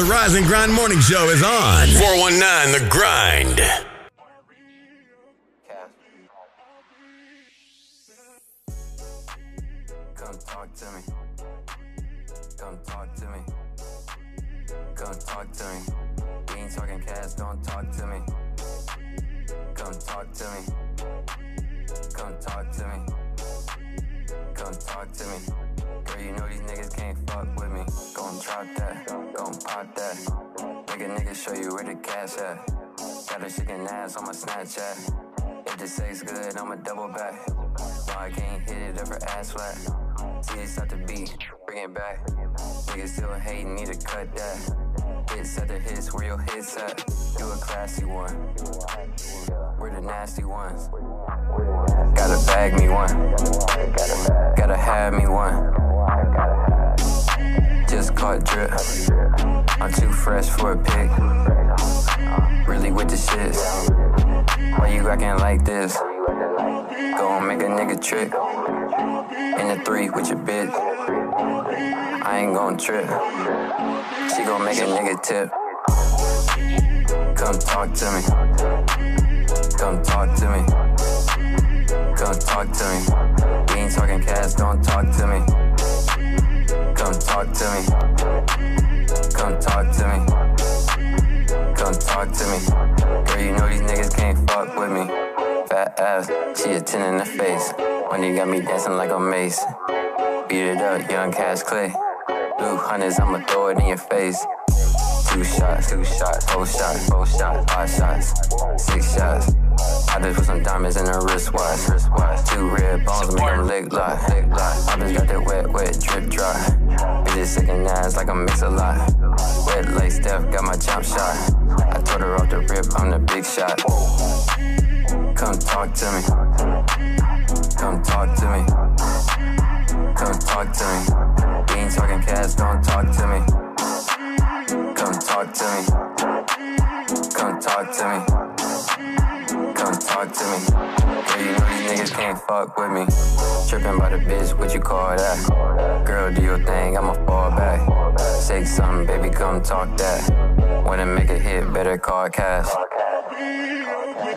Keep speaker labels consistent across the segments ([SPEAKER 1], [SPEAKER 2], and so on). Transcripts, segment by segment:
[SPEAKER 1] The Rise and Grind Morning Show is on. 419 The Grind.
[SPEAKER 2] Come talk to me. Come talk to me. Come talk to me. We ain't talking cash, don't talk to me. Come talk to me. Come talk to me. Come talk to me. Girl, you know these niggas can't fuck with me. Gon' drop that, gon' pop that. Make a nigga show you where the cash at. Got a chicken ass on my Snapchat. If the sex good, I'ma double back. No, I can't hit it if her ass flat. See it's out the beat, bring it back. Niggas still hating, need to cut that. Hits at the hits, where your hits at? You a classy one. We're the nasty ones. Gotta bag me one. Gotta have me one. Just caught drip. I'm too fresh for a pic. Really with the shits. Why you acting like this? Go and make a nigga trick. In the three with your bitch. I ain't gon' trip. She gon' make a nigga tip. Come talk to me. Come talk to me. Come talk to me. We ain't talking cash, don't talk to me. Come talk to me. Come talk to me. Come talk to me. Girl, you know these niggas can't fuck with me. Fat ass, she a 10 in the face. When you got me dancing like a mace. Beat it up, young cash clay. Blue hundreds, I'ma throw it in your face. Two shots, two shots, four shots, four shots, five shots, six shots. I just put some diamonds in her wristwatch. Two red bones make them lick lock. I just got that wet, wet drip dry. Bitches sick and ass like I mix a lot. Wet like Steph, got my jump shot. I told her off the rip, I'm the big shot. Come talk to me. Come talk to me. Come talk to me. We ain't talking cash, don't talk to me. Come talk to me. Come talk to me. Talk to me. Girl, you know these niggas can't fuck with me. Tripping by the bitch, what you call that? Girl, do your thing, I'ma fall back. Say something, baby, come talk that. Wanna make a hit, better call cash.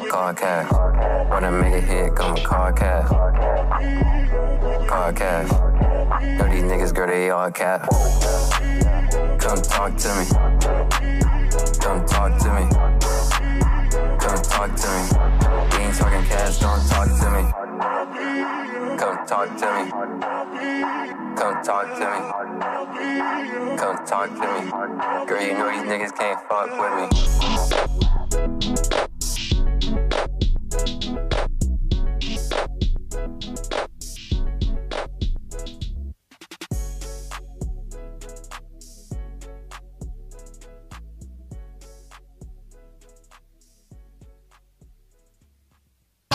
[SPEAKER 2] Call cash. Wanna make a hit, come call cash. Call cash. Know these niggas, girl, they all cap. Come talk to me. Come talk to me. Come talk to me. Ain't talking cash, don't talk to me. Come talk to me. Come talk to me. Come talk to me. Girl, you know these niggas can't fuck with me.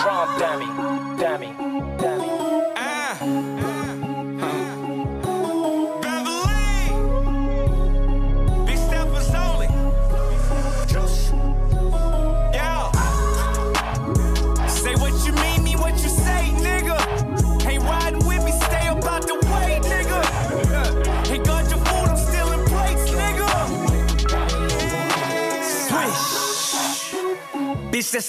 [SPEAKER 3] Wrong dummy, dummy, dummy.
[SPEAKER 4] Say what you mean, mean what you say, nigga. Ain't with me, stay about the way, nigga. Ain't got your food, I'm stealing plates, nigga.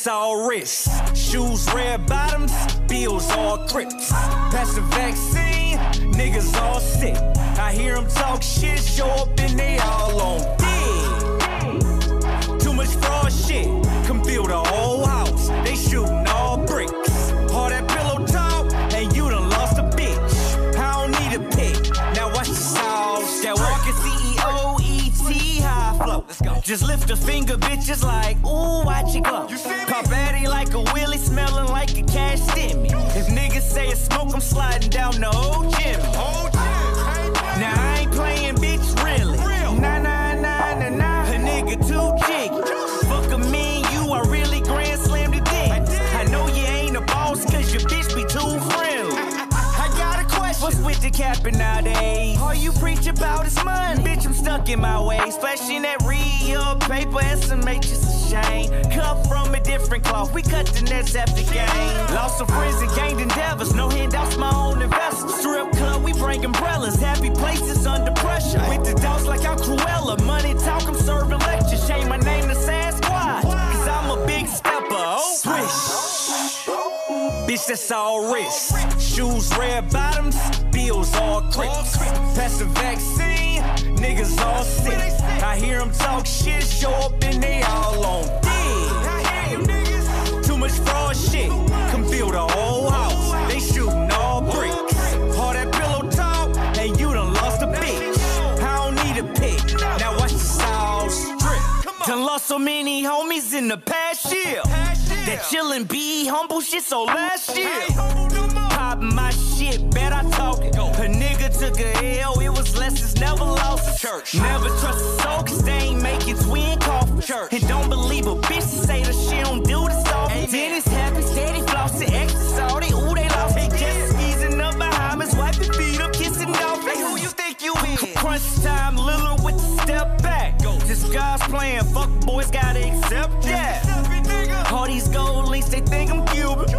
[SPEAKER 4] All wrist. Shoes, red bottoms, bills, all crips. Pass the vaccine, niggas all sick. I hear them talk shit, show up and they all on dick. Too much fraud shit, can build a whole house. They shooting all bricks. All that pillow talk, and you done lost a bitch. I don't need a pick. Now watch the sauce. That walking CEO, ET, high flow. Let's go. Just lift a finger, bitches like, ooh, watch it go. Pop Addy like a willy, sliding down the old gym. Now I ain't playing, bitch, really. Nah, nah, nah, nah, nah. A nigga too jiggy. Fuck a me and you, I really grand slam the dick. I know you ain't a boss, cause your bitch be too friendly. I got a question. What's with the capping nowadays? All you preach about is money stuck in my way, Flashing that real paper and some a shame. Cut from a different cloth, we cut the nets after game. Lost some friends and gained endeavors, no handouts, my own investors. Strip club, we bring umbrellas, happy places under pressure. With the dogs like I'm Cruella, money talk, I'm serving lectures. Shame my name to Sasquatch, cause I'm a big stepper. Oh, swish. Bitch, that's all risk. Shoes, red bottoms, bills, all crips. Pass the vaccine niggas all sick. I hear them talk shit, show up and they all on dick. Too much fraud shit, can build a whole house. They shooting all bricks. All that pillow talk, and you done lost a bitch. I don't need a pick, now watch the sauce drip. Done lost so many homies in the past year. That chillin', be humble shit, so last year. Pop my shit, bet I talk took a L, it was lessons, never lost. Church. Never trust a soul, cause they ain't make making twin coffin. Church. And don't believe a bitch to say that she don't do this stuff. Then it's happy, steady flossing, extra salty. Ooh, they lost they just easing up behind us, wiping feet up, kissing off. Hey, who you think you is? Crunch time, Lillard with the step back. Go. This God's plan, fuck boys gotta accept that. All these gold links, they think I'm Cuban.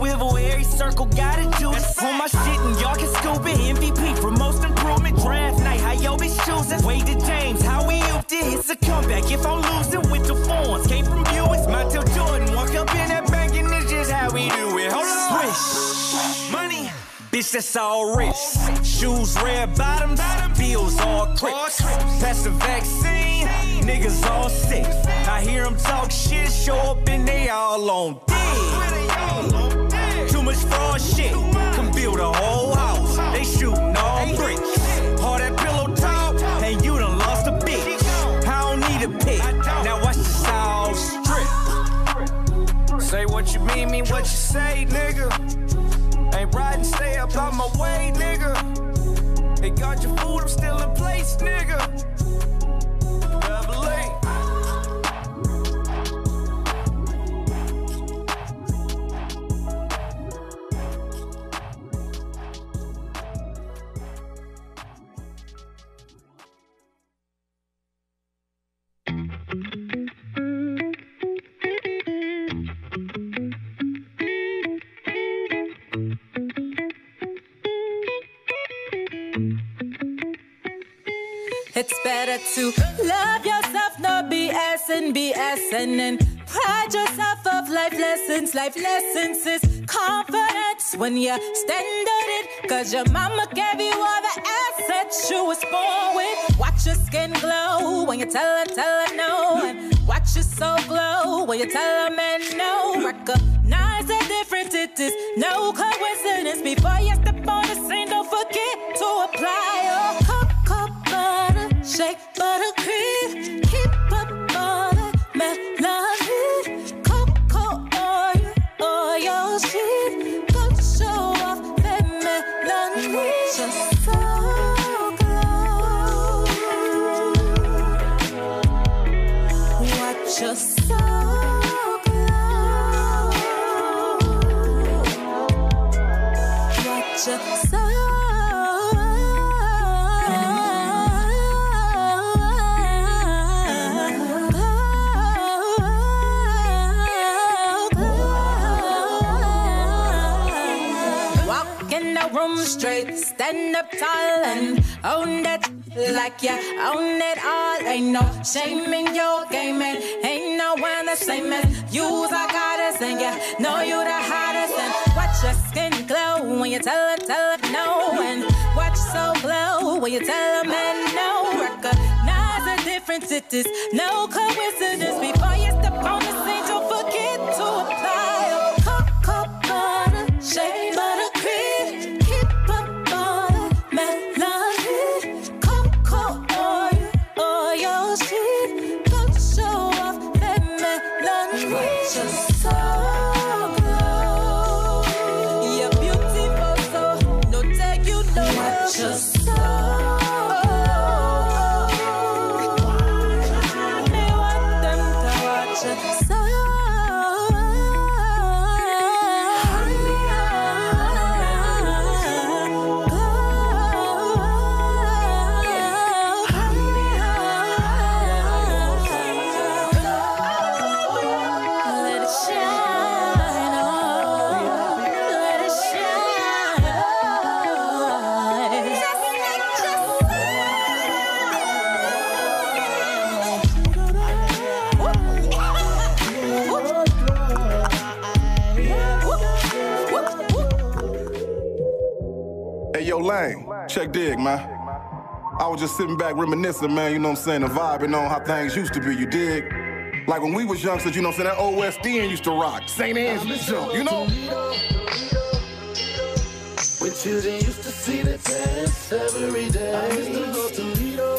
[SPEAKER 4] Swivel, every circle got a juice. On my shit, and y'all can scoop it. MVP for most improvement. Draft night, how yo bitch choosing? Wade to James, how we upped it. It's a comeback. If I'm losing with the phones, came from Buicks. Montell Jordan, walk up in that bank, and it's just how we do it. Hold on. Swish. Money. Bitch, that's all wrist. Shoes, red bottoms, bills all crips. Pass the vaccine, niggas all sick. I hear them talk shit, show up and they all on dick. Much fraud shit, can build a whole house. They shooting all bricks. All that pillow talk, and you done lost a bitch. I don't need a pick, now watch the sauce drip. Say what you mean, mean what you say, nigga. Ain't riding, stay up out my way, nigga. They got your food, I'm still in place, nigga.
[SPEAKER 5] And BS, and pride yourself of life lessons. Life lessons is confidence when you stand on it. Cause your mama gave you all the assets you was born with. Watch your skin glow when you tell her, tell her no. And watch your soul glow when you tell her man no. Recognize the difference, it is no coincidence. Before you step on the scene, don't forget to apply oh, your cocoa butter, shake up and own that like you own it all. Ain't no shame in your game, and ain't no one the same as you's a goddess, and you know you the hottest. And watch your skin glow when you tell her, tell her no, and watch so glow when you tell a man no. Recognize the difference, it is no coincidence. Before you
[SPEAKER 6] was just sitting back reminiscing, man, you know what I'm saying, and vibing on how things used to be, you dig? Like when we was youngsters, you know what I'm saying, that OSDN used to rock. St. Jump, you know?
[SPEAKER 7] When children used to see the dance every day. I used to go to Lido.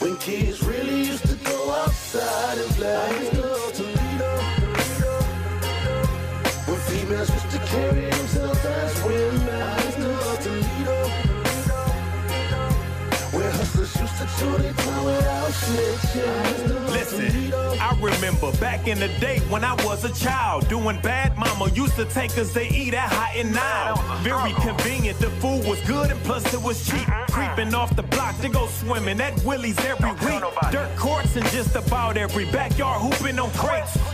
[SPEAKER 7] When kids really used to go outside and play. I used to go to Lido. When females used to carry themselves as women.
[SPEAKER 8] Listen, I remember back in the day when I was a child, doing bad. Mama used to take us to eat at Hot and Now. Very convenient, the food was good and plus it was cheap. Creeping off the block to go swimming at Willie's every week. Dirt courts in just about every backyard, hooping on crates.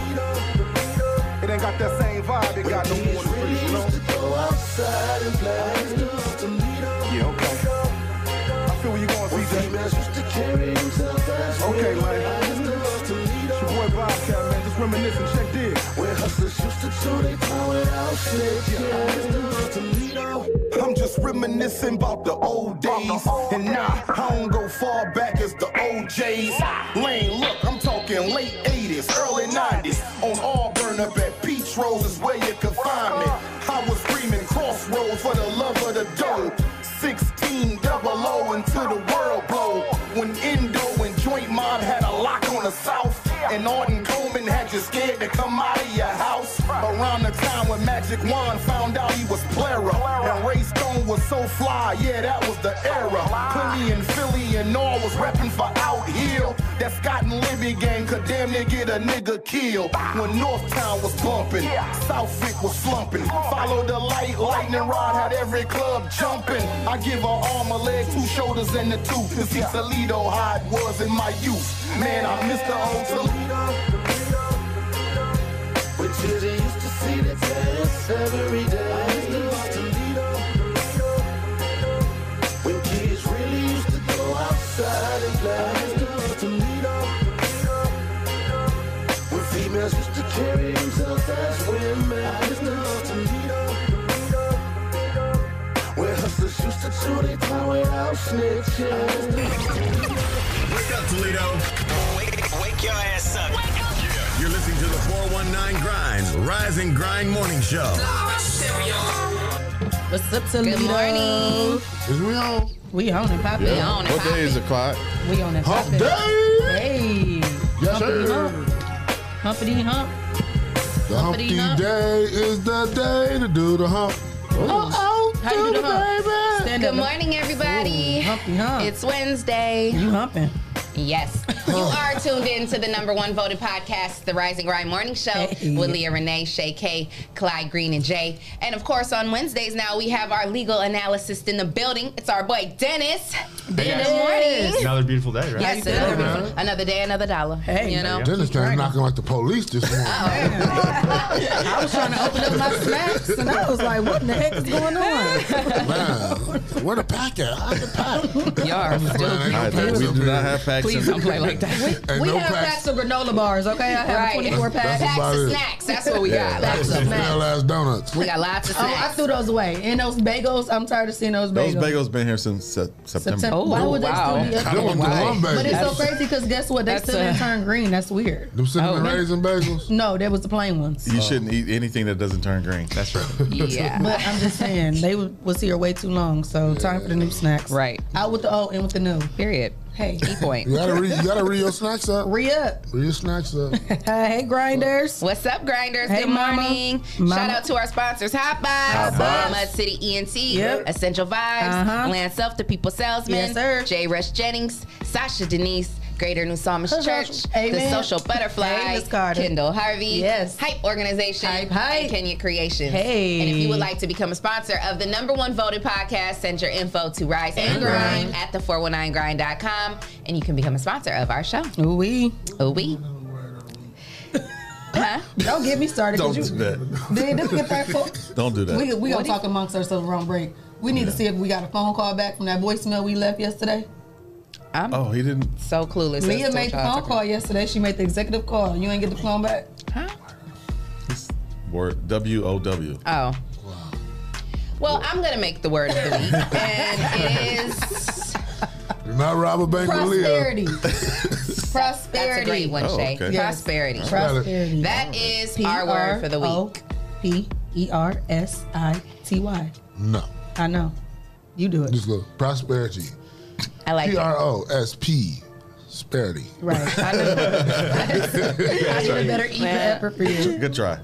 [SPEAKER 6] got that same vibe it got no more than
[SPEAKER 7] really
[SPEAKER 6] you know?
[SPEAKER 7] go outside and play. I used to go to Lido.
[SPEAKER 6] Yeah, okay. I feel where you going, CJ. Okay,
[SPEAKER 7] women.
[SPEAKER 6] Lane.
[SPEAKER 7] I used to go to Lido.
[SPEAKER 6] It's your boy Bobcat, man, just reminiscing, check dig.
[SPEAKER 7] Where hustlers used to chew their tongue without snitching. I used to go to
[SPEAKER 6] I'm just reminiscing about the old days. And nah, I don't go far back as the OJs. Lane, look, I'm talking late until the world blow. When Indo and Joint Mob had a lock on the South. And Arden Coleman had you scared to come out of your house. Around the time when Magic Wand found out he was Plera. And Ray Stone was so fly, yeah, that was the era. Philly and Philly and all was reppin' for Out Hill. That Scott and Libby gang could damn near get a nigga killed. When Northtown was bumpin', Southwyck was slumping. Follow the light, lightning rod had every club jumping. I give her arm, a leg, two shoulders, and a tooth. To see Toledo how it was in my youth. Man, I miss the old Toledo.
[SPEAKER 7] See the dance every day. I used to go to Lido. When kids really used to go outside. I used to go to Lido. When females used to carry themselves as women. I used to go to Lido. Where hustlers used to chew their tongue without snitching.
[SPEAKER 1] Wake up, Toledo.
[SPEAKER 4] Wake, wake your ass up.
[SPEAKER 1] You're listening to the 419 Grinds Rise and Grind Morning Show.
[SPEAKER 9] What's up, Toledo?
[SPEAKER 10] Good morning.
[SPEAKER 11] Is we on?
[SPEAKER 9] We on it, Poppy.
[SPEAKER 10] We on it,
[SPEAKER 11] What day is
[SPEAKER 10] poppin'.
[SPEAKER 11] it, Clyde?
[SPEAKER 9] We on it,
[SPEAKER 11] Hump
[SPEAKER 9] Poppy.
[SPEAKER 11] day!
[SPEAKER 9] Hey.
[SPEAKER 11] Yes,
[SPEAKER 9] Humpity
[SPEAKER 11] sir.
[SPEAKER 9] hump. Humpity hump.
[SPEAKER 11] The
[SPEAKER 9] Humpity
[SPEAKER 11] Humpty
[SPEAKER 9] hump.
[SPEAKER 11] Day is the day to do the hump. Oh, oh,
[SPEAKER 9] How you do the hump?
[SPEAKER 11] baby.
[SPEAKER 9] Stand
[SPEAKER 10] Good
[SPEAKER 9] up.
[SPEAKER 10] morning, everybody.
[SPEAKER 9] Ooh, humpty hump.
[SPEAKER 10] It's Wednesday.
[SPEAKER 9] you humping.
[SPEAKER 10] Yes. You are tuned in to the number one voted podcast, The Rising Grind Morning Show,
[SPEAKER 9] Hey.
[SPEAKER 10] with Leah Renee, Shay K, Clyde Green, and Jay. And of course, on Wednesdays now, we have our legal analyst in the building. It's our boy, Dennis. Dennis. Good morning.
[SPEAKER 12] Another beautiful day, right?
[SPEAKER 10] Yes, another, beautiful- another day, another dollar.
[SPEAKER 9] Hey.
[SPEAKER 10] you know?
[SPEAKER 11] Dennis came knocking like the police this morning.
[SPEAKER 9] Oh, I was trying to open up my snacks, and I was like, "What in the heck is going on?"
[SPEAKER 11] Man, where the pack at? How's the pack?
[SPEAKER 10] You are still
[SPEAKER 11] Man,
[SPEAKER 12] All
[SPEAKER 11] ain't
[SPEAKER 12] right,
[SPEAKER 11] no
[SPEAKER 12] we do not have packs.
[SPEAKER 10] Please don't play like that.
[SPEAKER 11] Ain't
[SPEAKER 9] we
[SPEAKER 11] no
[SPEAKER 9] have
[SPEAKER 11] packs.
[SPEAKER 9] packs of granola bars. Okay, I have
[SPEAKER 10] Right.
[SPEAKER 9] 24 packs.
[SPEAKER 11] That's
[SPEAKER 10] Packs of snacks. That's what we
[SPEAKER 12] Yeah,
[SPEAKER 10] got.
[SPEAKER 11] That's
[SPEAKER 10] Packs of snacks.
[SPEAKER 11] stale ass donuts.
[SPEAKER 10] We got lots of
[SPEAKER 9] Oh, I threw those away. And those bagels, I'm tired of seeing those bagels.
[SPEAKER 12] Those bagels been here since se- September.
[SPEAKER 9] September.
[SPEAKER 10] Oh,
[SPEAKER 9] Why would
[SPEAKER 10] wow.
[SPEAKER 9] they still be up?
[SPEAKER 11] was the
[SPEAKER 10] Why?
[SPEAKER 11] rum
[SPEAKER 9] But it's so crazy because guess what? They still didn't turn green. That's weird.
[SPEAKER 11] Them cinnamon
[SPEAKER 10] Oh.
[SPEAKER 11] raisin bagels.
[SPEAKER 9] No, that was the plain ones.
[SPEAKER 12] You shouldn't eat anything that doesn't turn green.
[SPEAKER 4] That's right.
[SPEAKER 10] Yeah.
[SPEAKER 9] But I'm just saying they was here way too long. So time for the new snacks.
[SPEAKER 10] Right.
[SPEAKER 9] Out with the old, in with the new.
[SPEAKER 10] Period.
[SPEAKER 9] Hey,
[SPEAKER 10] Key point.
[SPEAKER 11] You gotta re you gotta re your snacks up.
[SPEAKER 9] re up.
[SPEAKER 11] Re your snacks up.
[SPEAKER 9] hey, grinders.
[SPEAKER 10] What's up, grinders?
[SPEAKER 9] Hey,
[SPEAKER 10] Good
[SPEAKER 9] mama.
[SPEAKER 10] morning.
[SPEAKER 9] Mama.
[SPEAKER 10] Shout out to our sponsors, Hot Buys,
[SPEAKER 9] Buys.
[SPEAKER 10] Mud City ENT,
[SPEAKER 9] Yep.
[SPEAKER 10] Essential Vibes,
[SPEAKER 9] Uh-huh.
[SPEAKER 10] Land Self, The People Salesman,
[SPEAKER 9] Yes, sir.
[SPEAKER 10] J. Rush Jennings, Sasha Denise, Greater New Psalmist
[SPEAKER 9] Hush, hush.
[SPEAKER 10] Church,
[SPEAKER 9] Amen.
[SPEAKER 10] the Social Butterfly,
[SPEAKER 9] Hey,
[SPEAKER 10] Kendall Harvey,
[SPEAKER 9] Yes.
[SPEAKER 10] Hype Organization,
[SPEAKER 9] Hype, hype.
[SPEAKER 10] and Kenya Creations.
[SPEAKER 9] Hey.
[SPEAKER 10] And if you would like to become a sponsor of the number one voted podcast, send your info to Rise and, Grind at the419grind.com and you can become a sponsor of our show.
[SPEAKER 9] Ooh wee.
[SPEAKER 10] Ooh wee. Huh?
[SPEAKER 9] Don't get me started.
[SPEAKER 12] Don't
[SPEAKER 9] you,
[SPEAKER 12] do that.
[SPEAKER 9] Did them get that phone?
[SPEAKER 12] Don't do that.
[SPEAKER 9] We, we gonna
[SPEAKER 10] What
[SPEAKER 9] talk amongst ourselves around break. We need to see if we got a phone call back from that voicemail we left yesterday.
[SPEAKER 10] I'm
[SPEAKER 12] Oh, he didn't.
[SPEAKER 10] so clueless.
[SPEAKER 9] Leah made the phone call yesterday. She made the executive call. You ain't get the phone back.
[SPEAKER 10] about.
[SPEAKER 12] Word W O W.
[SPEAKER 10] Huh? Oh. Well, I'm gonna make the word of the week, and it is
[SPEAKER 11] Do not rob a bank with Leah.
[SPEAKER 9] Prosperity.
[SPEAKER 10] that's
[SPEAKER 9] Prosperity.
[SPEAKER 10] a great one,
[SPEAKER 12] Oh,
[SPEAKER 10] Shay.
[SPEAKER 12] okay.
[SPEAKER 9] Yes.
[SPEAKER 10] Prosperity.
[SPEAKER 9] Prosperity.
[SPEAKER 10] That is our word for the week.
[SPEAKER 9] P E R S I T Y.
[SPEAKER 11] No.
[SPEAKER 9] I know. You do it.
[SPEAKER 11] Just look. Prosperity.
[SPEAKER 10] I like
[SPEAKER 11] P. R O S P. Sparity.
[SPEAKER 9] Right. I know. I should better eat the
[SPEAKER 10] Man.
[SPEAKER 9] effort for you.
[SPEAKER 12] Good try.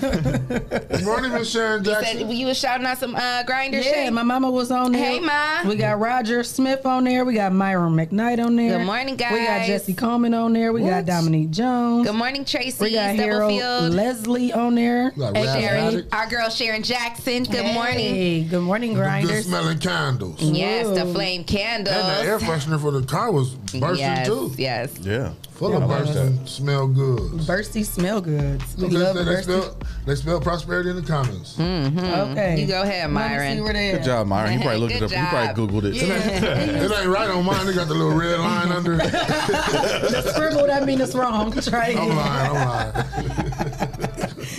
[SPEAKER 11] Good morning, Miss Sharon
[SPEAKER 10] Said,
[SPEAKER 11] Jackson.
[SPEAKER 10] you was shouting out some uh, grinder
[SPEAKER 9] Yeah,
[SPEAKER 10] Shay?
[SPEAKER 9] my mama was on there.
[SPEAKER 10] Hey, Ma.
[SPEAKER 9] We got Roger Smith on there. We got Myron McKnight on there.
[SPEAKER 10] Good morning, guys.
[SPEAKER 9] We got. Jesse Coleman on there. We got Dominique Jones.
[SPEAKER 10] Good morning, Tracy
[SPEAKER 9] We got Harold Leslie on there.
[SPEAKER 11] We
[SPEAKER 9] Hey, Sharon.
[SPEAKER 10] Our girl Sharon Jackson. Good
[SPEAKER 9] Hey,
[SPEAKER 10] morning.
[SPEAKER 9] Good morning,
[SPEAKER 11] Good
[SPEAKER 9] grinders.
[SPEAKER 11] smelling candles.
[SPEAKER 10] Yes, the flame candles.
[SPEAKER 11] And the air freshener for the car was bursting
[SPEAKER 10] yes,
[SPEAKER 11] too.
[SPEAKER 10] Yes.
[SPEAKER 12] Yeah.
[SPEAKER 11] Full of
[SPEAKER 12] I like
[SPEAKER 11] bursting, smell good.
[SPEAKER 9] Bursty smell goods. We
[SPEAKER 11] Look,
[SPEAKER 9] love
[SPEAKER 11] they, they,
[SPEAKER 9] bursty.
[SPEAKER 11] spell, they spell prosperity in the comments. Mm-hmm.
[SPEAKER 9] Okay.
[SPEAKER 10] You go ahead,
[SPEAKER 9] Let me see
[SPEAKER 10] Myron.
[SPEAKER 9] where they
[SPEAKER 12] Good job, Myron. You probably looked it up. You probably Googled it. Yeah.
[SPEAKER 11] It ain't right on mine. They got the little red line under it.
[SPEAKER 9] The scribble that mean it's wrong. Try
[SPEAKER 11] I'm
[SPEAKER 9] again.
[SPEAKER 11] lying. I'm lying.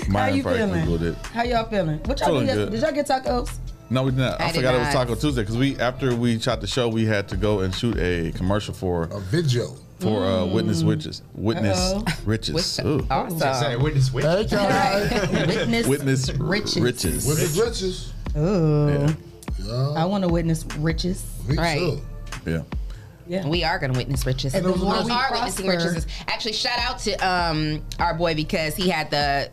[SPEAKER 12] Myron
[SPEAKER 9] you feeling?
[SPEAKER 12] It.
[SPEAKER 9] How y'all feeling? What y'all
[SPEAKER 12] Feeling
[SPEAKER 9] do? Did y'all get tacos?
[SPEAKER 12] No, we did not. I,
[SPEAKER 10] I did
[SPEAKER 12] forgot it was. Taco Tuesday because we after we shot the show, we had to go and shoot a commercial for
[SPEAKER 11] A video.
[SPEAKER 12] for uh, witness witches, witness
[SPEAKER 9] Uh-oh.
[SPEAKER 12] riches, Ooh.
[SPEAKER 10] Awesome.
[SPEAKER 13] Say witness witch.
[SPEAKER 11] Hey,
[SPEAKER 9] Witness.
[SPEAKER 12] witness
[SPEAKER 9] Riches.
[SPEAKER 12] riches.
[SPEAKER 11] With the riches.
[SPEAKER 9] Ooh.
[SPEAKER 11] Yeah.
[SPEAKER 9] I want to witness riches.
[SPEAKER 11] Me
[SPEAKER 10] Right.
[SPEAKER 11] too.
[SPEAKER 12] Yeah.
[SPEAKER 9] Yeah.
[SPEAKER 10] We are going to witness riches.
[SPEAKER 9] And
[SPEAKER 11] the
[SPEAKER 10] we are
[SPEAKER 9] we
[SPEAKER 10] witnessing riches. Actually, shout out to um our boy because he had the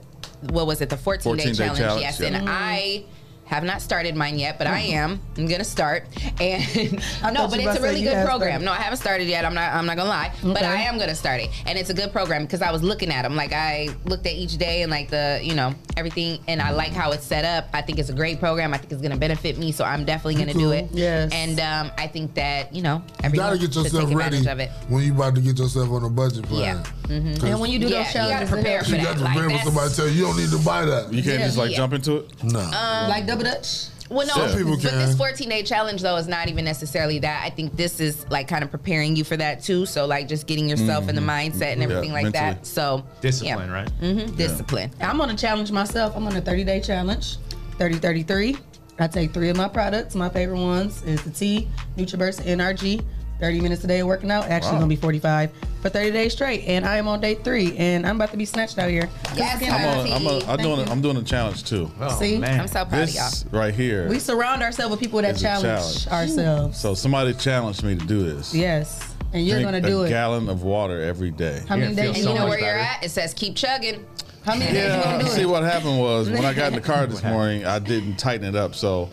[SPEAKER 10] what was it the 14 day
[SPEAKER 12] 14 day
[SPEAKER 10] challenge,
[SPEAKER 12] challenge,
[SPEAKER 10] yes
[SPEAKER 12] yeah.
[SPEAKER 10] and I have not started mine yet but I hmm. am I'm gonna start and no but it's a really good program
[SPEAKER 9] started.
[SPEAKER 10] no I haven't started yet I'm not I'm not gonna lie but I am gonna start it and it's a good program because I was looking at them like I looked at each day and like the you know everything and I like how it's set up I think it's a great program I think it's gonna benefit me so I'm definitely gonna do it
[SPEAKER 9] Yes.
[SPEAKER 10] and um, I think that you know
[SPEAKER 11] You gotta get yourself
[SPEAKER 10] take
[SPEAKER 11] ready
[SPEAKER 10] of it
[SPEAKER 11] when you about to get yourself on a budget plan.
[SPEAKER 10] Yeah. Mm-hmm.
[SPEAKER 9] And when you do
[SPEAKER 10] Yeah,
[SPEAKER 9] those
[SPEAKER 10] you gotta prepare for
[SPEAKER 11] You
[SPEAKER 10] that.
[SPEAKER 11] got to
[SPEAKER 10] Like,
[SPEAKER 11] prepare when somebody tell you you don't need to buy that.
[SPEAKER 12] You can't
[SPEAKER 9] Yeah.
[SPEAKER 12] just like
[SPEAKER 10] Yeah.
[SPEAKER 12] jump into it.
[SPEAKER 11] No.
[SPEAKER 9] Um, like double dutch.
[SPEAKER 10] Well, no,
[SPEAKER 11] Some people
[SPEAKER 10] but
[SPEAKER 11] can.
[SPEAKER 10] this 14 day challenge though is not even necessarily that. I think this is like kind of preparing you for that too. So like just getting yourself in the mindset and everything like
[SPEAKER 12] mentally.
[SPEAKER 10] that. So
[SPEAKER 13] Discipline, right?
[SPEAKER 10] hmm Discipline.
[SPEAKER 9] I'm on a challenge myself. I'm on a 30 day challenge, 30 33. I take three of my products. My favorite ones is the tea, NutriBurst, NRG. 30 minutes a day of working out. Actually,
[SPEAKER 12] Wow.
[SPEAKER 9] gonna be 45 for 30 days straight. And I am on day three, and I'm about to be snatched out here.
[SPEAKER 10] Yes,
[SPEAKER 12] I'm,
[SPEAKER 10] Happy.
[SPEAKER 12] on, I'm, on, I'm doing. A, I'm doing a challenge too.
[SPEAKER 13] Oh,
[SPEAKER 9] See?
[SPEAKER 13] man.
[SPEAKER 10] I'm so proud of y'all.
[SPEAKER 12] This right here.
[SPEAKER 9] We surround ourselves with people that challenge,
[SPEAKER 12] challenge.
[SPEAKER 9] ourselves.
[SPEAKER 12] so somebody challenged me to do this.
[SPEAKER 9] Yes, and you're
[SPEAKER 12] Drink
[SPEAKER 9] gonna
[SPEAKER 12] a
[SPEAKER 9] do it.
[SPEAKER 12] gallon of water every day.
[SPEAKER 9] How many days
[SPEAKER 10] And
[SPEAKER 9] you
[SPEAKER 10] you know
[SPEAKER 9] gonna
[SPEAKER 10] where you're at? It says keep chugging.
[SPEAKER 9] How many days you
[SPEAKER 12] Yeah.
[SPEAKER 9] gonna do
[SPEAKER 12] See
[SPEAKER 9] it?
[SPEAKER 12] what happened was when I got in the car this morning, I didn't tighten it up, so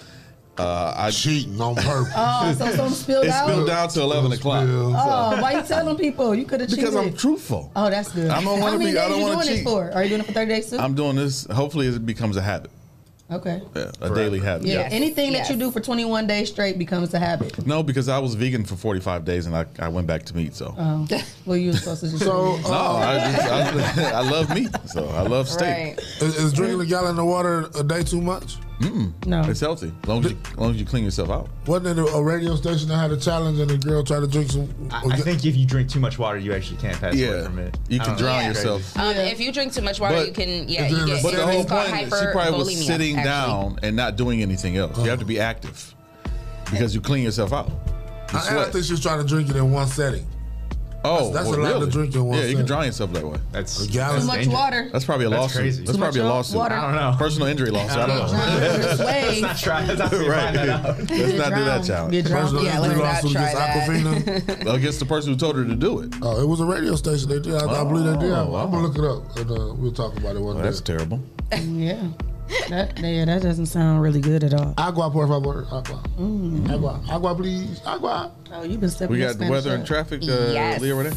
[SPEAKER 12] uh, I
[SPEAKER 11] Cheating on purpose.
[SPEAKER 9] Oh, so something spilled
[SPEAKER 12] it
[SPEAKER 9] out.
[SPEAKER 12] spilled down to 11 o'clock.
[SPEAKER 11] Spill.
[SPEAKER 9] Oh, why you telling people? You could have cheated.
[SPEAKER 12] Because I'm truthful.
[SPEAKER 9] Oh, that's good.
[SPEAKER 12] I don't
[SPEAKER 9] How
[SPEAKER 12] wanna be- I don't wanna cheat.
[SPEAKER 9] for? Are you doing it for 30 days too?
[SPEAKER 12] I'm doing this. Hopefully, it becomes a habit.
[SPEAKER 9] okay.
[SPEAKER 12] Yeah, a daily habit.
[SPEAKER 9] Yeah.
[SPEAKER 10] Yes.
[SPEAKER 9] Anything
[SPEAKER 10] Yes.
[SPEAKER 9] that you do for 21 days straight becomes a habit.
[SPEAKER 12] No, because I was vegan for 45 days and I, I went back to meat. So
[SPEAKER 9] Um, well, you were supposed to just.
[SPEAKER 11] So,
[SPEAKER 12] no,
[SPEAKER 11] uh,
[SPEAKER 12] I, just, I, I love meat. So I love steak.
[SPEAKER 10] Right.
[SPEAKER 11] is, is drinking a gallon of water a day too much?
[SPEAKER 9] No.
[SPEAKER 12] It's healthy, as long as you, as long as you clean yourself out.
[SPEAKER 11] Wasn't it a, a radio station that had a challenge and the girl tried to drink some?
[SPEAKER 13] I, I think if you drink too much water, you actually can't pass away
[SPEAKER 12] Yeah,
[SPEAKER 13] from it.
[SPEAKER 12] you can
[SPEAKER 13] don't know.
[SPEAKER 12] drown
[SPEAKER 10] Yeah.
[SPEAKER 12] yourself.
[SPEAKER 10] Um,
[SPEAKER 9] Yeah.
[SPEAKER 10] If you drink too much water,
[SPEAKER 12] But-
[SPEAKER 10] you can yeah you get
[SPEAKER 12] But the whole point is she probably was sitting
[SPEAKER 10] actually.
[SPEAKER 12] down and not doing anything else. You have to be active because you clean yourself out. You
[SPEAKER 11] I, I think she was trying to drink it in one setting.
[SPEAKER 12] Oh,
[SPEAKER 11] that's
[SPEAKER 12] well,
[SPEAKER 11] a lot to
[SPEAKER 12] really?
[SPEAKER 11] drink in one
[SPEAKER 12] Yeah, you can drown yourself that way.
[SPEAKER 13] That's
[SPEAKER 11] A gallon.
[SPEAKER 13] that's
[SPEAKER 9] Too much
[SPEAKER 13] dangerous.
[SPEAKER 9] water.
[SPEAKER 12] That's probably a
[SPEAKER 13] That's
[SPEAKER 12] lawsuit.
[SPEAKER 13] crazy.
[SPEAKER 12] That's
[SPEAKER 9] Too
[SPEAKER 12] probably a
[SPEAKER 9] much
[SPEAKER 12] lawsuit.
[SPEAKER 9] water.
[SPEAKER 13] I don't know.
[SPEAKER 12] Personal injury lawsuit. I don't know.
[SPEAKER 9] This.
[SPEAKER 13] Let's not try. Let's not find that out.
[SPEAKER 12] right. Let's not do that challenge.
[SPEAKER 9] Get drunk.
[SPEAKER 11] Personal
[SPEAKER 10] Yeah,
[SPEAKER 11] injury
[SPEAKER 10] let's not
[SPEAKER 11] lawsuit
[SPEAKER 10] try
[SPEAKER 11] against
[SPEAKER 10] that.
[SPEAKER 11] Aquafina.
[SPEAKER 12] Against the person who told her to do it.
[SPEAKER 11] Oh, it was a radio station. They did. I, I believe they did.
[SPEAKER 12] Oh,
[SPEAKER 11] I'm, gonna look it up and uh, we'll talk about it one
[SPEAKER 12] Well,
[SPEAKER 11] day.
[SPEAKER 12] that's terrible.
[SPEAKER 9] Yeah. That, yeah, that doesn't sound really good at all.
[SPEAKER 11] Agua, por favor. Agua.
[SPEAKER 9] Mm.
[SPEAKER 11] Agua. Agua, please. Agua.
[SPEAKER 9] Oh, you've been stepping
[SPEAKER 12] We got the weather
[SPEAKER 9] up.
[SPEAKER 12] and traffic. Uh,
[SPEAKER 10] Yes.
[SPEAKER 12] Leah Renee?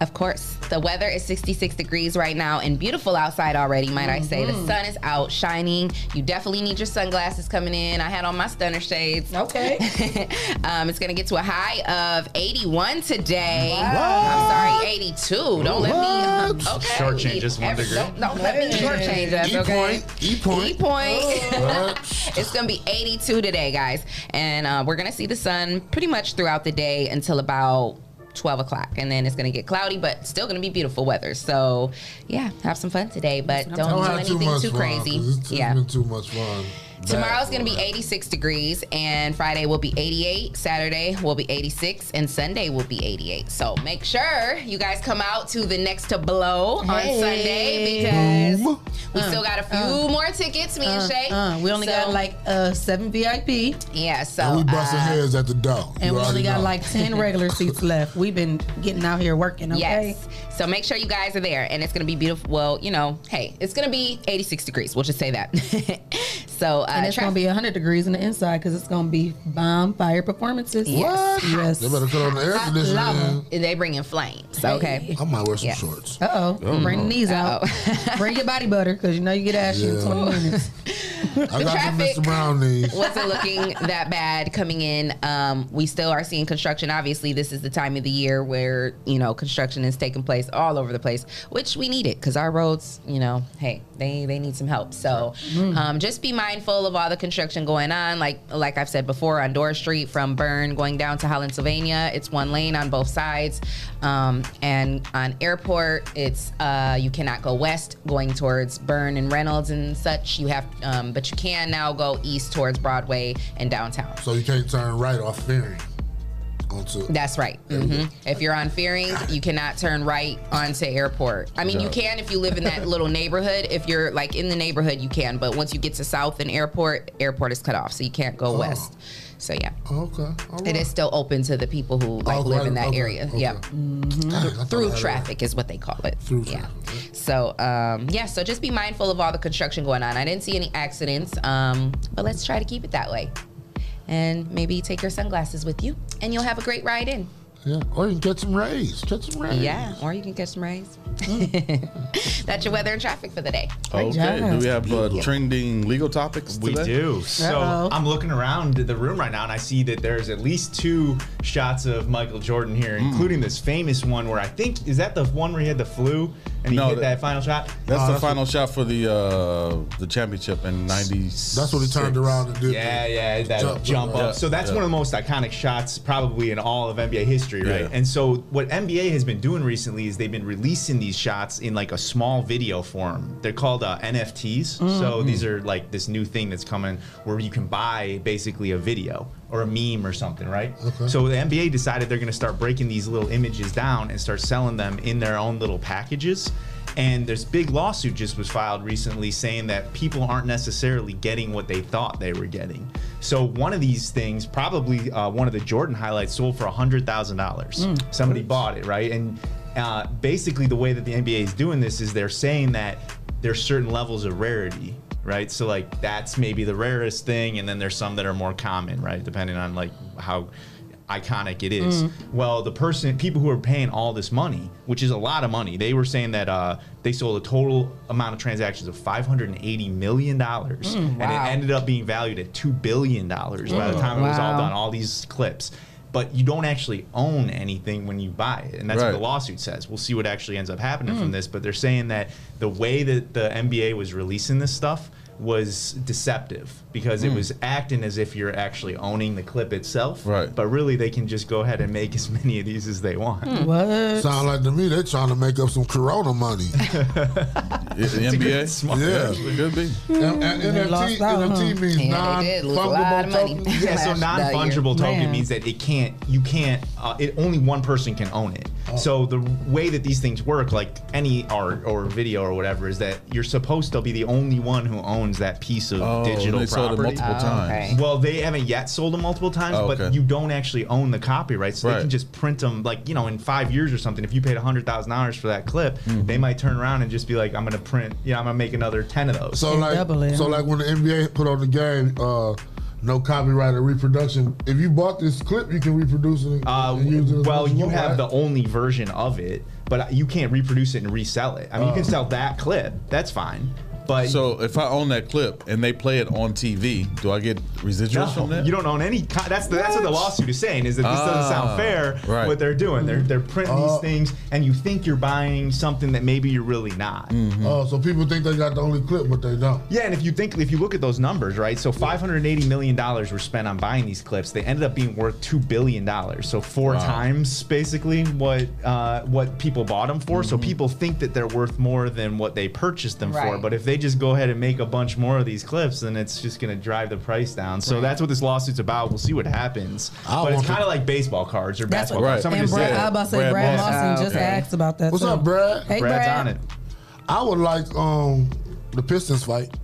[SPEAKER 10] Of course. The weather is 66 degrees right now and beautiful outside already, might I say.
[SPEAKER 9] Mm-hmm.
[SPEAKER 10] The sun is out shining. You definitely need your sunglasses coming in. I had on my stunner shades.
[SPEAKER 9] Okay.
[SPEAKER 10] um, it's going to get to a high of 81 today.
[SPEAKER 9] Wow.
[SPEAKER 10] I'm sorry, 82. Don't let me.
[SPEAKER 11] What?
[SPEAKER 10] Okay.
[SPEAKER 13] Shortchange just one
[SPEAKER 10] Every-
[SPEAKER 13] degree.
[SPEAKER 10] Don't, don't let me shortchange us,
[SPEAKER 11] E
[SPEAKER 10] okay?
[SPEAKER 11] point. E point.
[SPEAKER 10] E point. It's gonna be 82 today, guys, and uh, we're gonna see the sun pretty much throughout the day until about 12 o'clock, and then it's gonna get cloudy, but still gonna be beautiful weather. So, yeah, have some fun today, but don't,
[SPEAKER 11] Don't
[SPEAKER 10] do
[SPEAKER 11] have too
[SPEAKER 10] anything
[SPEAKER 11] much
[SPEAKER 10] too
[SPEAKER 11] fun,
[SPEAKER 10] crazy.
[SPEAKER 11] 'cause It's, it's
[SPEAKER 10] yeah.
[SPEAKER 11] been too much fun.
[SPEAKER 10] Tomorrow's
[SPEAKER 11] Bad
[SPEAKER 10] going to be 86 degrees, and Friday will be 88. Saturday will be 86, and Sunday will be 88. So make sure you guys come out to the Next to Blow on
[SPEAKER 9] Hey.
[SPEAKER 10] Sunday because
[SPEAKER 11] Boom.
[SPEAKER 10] we
[SPEAKER 9] Uh,
[SPEAKER 10] still got a few
[SPEAKER 9] uh,
[SPEAKER 10] more tickets, me and
[SPEAKER 9] Uh,
[SPEAKER 10] Shay.
[SPEAKER 9] uh, we only
[SPEAKER 10] So-
[SPEAKER 9] got like uh, seven VIP,
[SPEAKER 10] yeah. So
[SPEAKER 11] And we busting
[SPEAKER 10] uh,
[SPEAKER 11] heads at the door.
[SPEAKER 9] and
[SPEAKER 11] You
[SPEAKER 9] we only got
[SPEAKER 11] know.
[SPEAKER 9] like ten regular seats left. We've been getting out here working. Okay.
[SPEAKER 10] Yes. So make sure you guys are there, and it's gonna be beautiful. Well, you know, hey, it's gonna be 86 degrees. We'll just say that. so uh,
[SPEAKER 9] And it's
[SPEAKER 10] traffic-
[SPEAKER 9] gonna be 100 degrees in the inside because it's gonna be bomb fire performances.
[SPEAKER 11] What?
[SPEAKER 9] Yes.
[SPEAKER 11] They better cut on the air conditioning.
[SPEAKER 10] And they bring in flames. Okay.
[SPEAKER 11] I might wear some
[SPEAKER 10] Yes.
[SPEAKER 11] shorts.
[SPEAKER 9] Uh oh. Bring the knees out. Bring your body butter because you know you get ashy in 20 minutes.
[SPEAKER 11] I got some
[SPEAKER 10] traffic-
[SPEAKER 11] Mr. Brown knees.
[SPEAKER 10] wasn't looking that bad coming in. Um, we still are seeing construction. Obviously, this is the time of the year where you know construction is taking place all over the place, which we need it because our roads, you know, hey, they they need some help. So um, just be mindful of all the construction going on. Like like I've said before, on Dorr Street from Byrne going down to Holland, Sylvania, it's one lane on both sides, um, and on Airport, it's uh, you cannot go west going towards Byrne and Reynolds and such. You have, um, but you can now go east towards Broadway and downtown.
[SPEAKER 11] So you can't turn right off Fearing onto.
[SPEAKER 10] That's right. hmm If you're on Fearing, you cannot turn right onto Airport. I mean, you can if you live in that little neighborhood. If you're like in the neighborhood, you can. But once you get to South and Airport, Airport is cut off, so you can't go
[SPEAKER 11] Oh.
[SPEAKER 10] west. So yeah,
[SPEAKER 11] Okay. all
[SPEAKER 10] it is still open to the people who like
[SPEAKER 11] Oh,
[SPEAKER 10] live
[SPEAKER 11] right,
[SPEAKER 10] in that
[SPEAKER 11] okay,
[SPEAKER 10] area.
[SPEAKER 11] okay.
[SPEAKER 10] Yep.
[SPEAKER 11] Dang, I thought I
[SPEAKER 10] Through traffic is what they call it.
[SPEAKER 11] Through
[SPEAKER 10] yeah.
[SPEAKER 11] traffic.
[SPEAKER 10] So um, yeah, so just be mindful of all the construction going on. I didn't see any accidents, um, but let's try to keep it that way. And maybe take your sunglasses with you, and you'll have a great ride in.
[SPEAKER 11] Yeah. Or you can catch some rays. Catch some rays.
[SPEAKER 10] Yeah, or you can catch some rays. That's your weather and traffic for the day.
[SPEAKER 12] Okay. Do we have uh, trending legal topics
[SPEAKER 13] We
[SPEAKER 12] today?
[SPEAKER 13] do. So
[SPEAKER 9] Uh-oh.
[SPEAKER 13] I'm looking around the room right now and I see that there's at least two shots of Michael Jordan here,
[SPEAKER 12] Hmm.
[SPEAKER 13] including this famous one where I think is that the one where he had the flu and he
[SPEAKER 12] No,
[SPEAKER 13] hit
[SPEAKER 12] that-
[SPEAKER 13] that final shot.
[SPEAKER 12] That's
[SPEAKER 13] Oh,
[SPEAKER 12] the final shot for the uh, the championship in '90.
[SPEAKER 11] That's what he turned around and did.
[SPEAKER 13] Yeah, yeah, that
[SPEAKER 11] Jump,
[SPEAKER 13] jump,
[SPEAKER 11] jump,
[SPEAKER 13] up. so that's
[SPEAKER 12] yeah.
[SPEAKER 13] one of the most iconic shots probably in all of NBA history, right?
[SPEAKER 12] Yeah.
[SPEAKER 13] And so what NBA has been doing recently is they've been releasing these shots in like a small video form. They're called uh, NFTs. So
[SPEAKER 12] Mm-hmm.
[SPEAKER 13] these are like this new thing that's coming where you can buy basically a video or a meme or something, right?
[SPEAKER 11] Okay.
[SPEAKER 13] So the NBA decided they're going to start breaking these little images down and start selling them in their own little packages. And there's big lawsuit just was filed recently saying that people aren't necessarily getting what they thought they were getting. So one of these things, probably uh, one of the Jordan highlights, sold for hundred thousand dollars. Somebody bought it, right? And uh, basically, the way that the NBA is doing this is they're saying that there's certain levels of rarity, right? So like that's maybe the rarest thing, and then there's some that are more common, right? Depending on like how iconic it is. Mm. Well, the person, people who are paying all this money, which is a lot of money, they were saying that uh, they sold a total amount of transactions of 580 million dollars, mm, and it ended up being valued at two billion dollars by the mm, time it was all done. All these clips. But you don't actually own anything when you buy it, and that's what the lawsuit says. We'll see what actually ends up happening from this. But they're saying that the way that the NBA was releasing this stuff was deceptive because it hmm. was acting as if you're actually owning the clip itself.
[SPEAKER 12] Right.
[SPEAKER 13] But really, they can just go ahead and make as many of these as they want. Hmm.
[SPEAKER 9] What?
[SPEAKER 11] Sound like to me they're trying to make up some Corona money.
[SPEAKER 12] The NBA.
[SPEAKER 13] smart-
[SPEAKER 11] Yeah.
[SPEAKER 12] It could be. Hmm.
[SPEAKER 11] and, and
[SPEAKER 9] They
[SPEAKER 11] NFT,
[SPEAKER 9] out, huh?
[SPEAKER 11] Means
[SPEAKER 10] Yeah, they did lose a
[SPEAKER 11] non-fungible token.
[SPEAKER 13] Yeah, so
[SPEAKER 10] Last- that year.
[SPEAKER 13] non-fungible token
[SPEAKER 9] Man.
[SPEAKER 13] means that it can't, you can't, uh, it only one person can own it. Oh. So the way that these things work, like any art or video or whatever, is that you're supposed to be the only one who owns that piece of
[SPEAKER 12] Oh,
[SPEAKER 13] digital
[SPEAKER 12] they sold it multiple Oh, times. okay.
[SPEAKER 13] Well, they haven't yet sold them multiple times,
[SPEAKER 12] Oh,
[SPEAKER 13] but
[SPEAKER 12] okay.
[SPEAKER 13] you don't actually own the copyright, so they
[SPEAKER 12] Right.
[SPEAKER 13] can just print them. Like you know, in five years or something, if you paid hundred thousand dollars for that clip,
[SPEAKER 12] Mm-hmm.
[SPEAKER 13] they might turn around and just be like, "I'm going to print. Yeah, I'm going to make another ten of those."
[SPEAKER 11] So like, so like when the NBA put on the game, uh, no copyright or reproduction. If you bought this clip, you can reproduce it.
[SPEAKER 13] Uh,
[SPEAKER 11] and use it as
[SPEAKER 13] well,
[SPEAKER 11] much
[SPEAKER 13] you
[SPEAKER 11] want,
[SPEAKER 13] have
[SPEAKER 11] right?
[SPEAKER 13] the only version of it, but you can't reproduce it and resell it. I mean, you
[SPEAKER 12] Oh.
[SPEAKER 13] can sell that clip. That's fine. But
[SPEAKER 12] so if I own that clip and they play it on TV, do I get residuals from that?
[SPEAKER 13] you don't own any. Co- that's the, that's what the lawsuit is saying is that this doesn't
[SPEAKER 12] Ah,
[SPEAKER 13] sound fair.
[SPEAKER 12] right.
[SPEAKER 13] What they're doing, they're they're printing
[SPEAKER 11] Oh.
[SPEAKER 13] these things, and you think you're buying something that maybe you're really not.
[SPEAKER 12] Mm-hmm.
[SPEAKER 11] Oh, so people think they got the only clip, but they don't.
[SPEAKER 13] Yeah, and if you think if you look at those numbers, right? So 580 million dollars were spent on buying these clips. They ended up being worth two billion dollars. So four
[SPEAKER 12] Wow.
[SPEAKER 13] times basically what uh, what people bought them for. So people think that they're worth more than what they purchased them for. But if they just go ahead and make a bunch more of these clips, then it's just going to drive the price down. So that's what this lawsuit's about. We'll see what happens.
[SPEAKER 11] I
[SPEAKER 13] but it's
[SPEAKER 11] want
[SPEAKER 13] kind of like baseball cards or
[SPEAKER 9] That's
[SPEAKER 13] basketball
[SPEAKER 9] what-
[SPEAKER 13] cards. Somebody
[SPEAKER 9] and
[SPEAKER 13] just
[SPEAKER 9] Brad,
[SPEAKER 13] said
[SPEAKER 9] I was
[SPEAKER 13] it.
[SPEAKER 9] about to say Brad, Lawson
[SPEAKER 10] Lawson.
[SPEAKER 9] just
[SPEAKER 10] Okay.
[SPEAKER 9] asked about that.
[SPEAKER 11] What's
[SPEAKER 9] too.
[SPEAKER 11] up, Brad?
[SPEAKER 9] Hey,
[SPEAKER 13] Brad's
[SPEAKER 9] Brad.
[SPEAKER 13] on it.
[SPEAKER 11] I would like um the Pistons fight.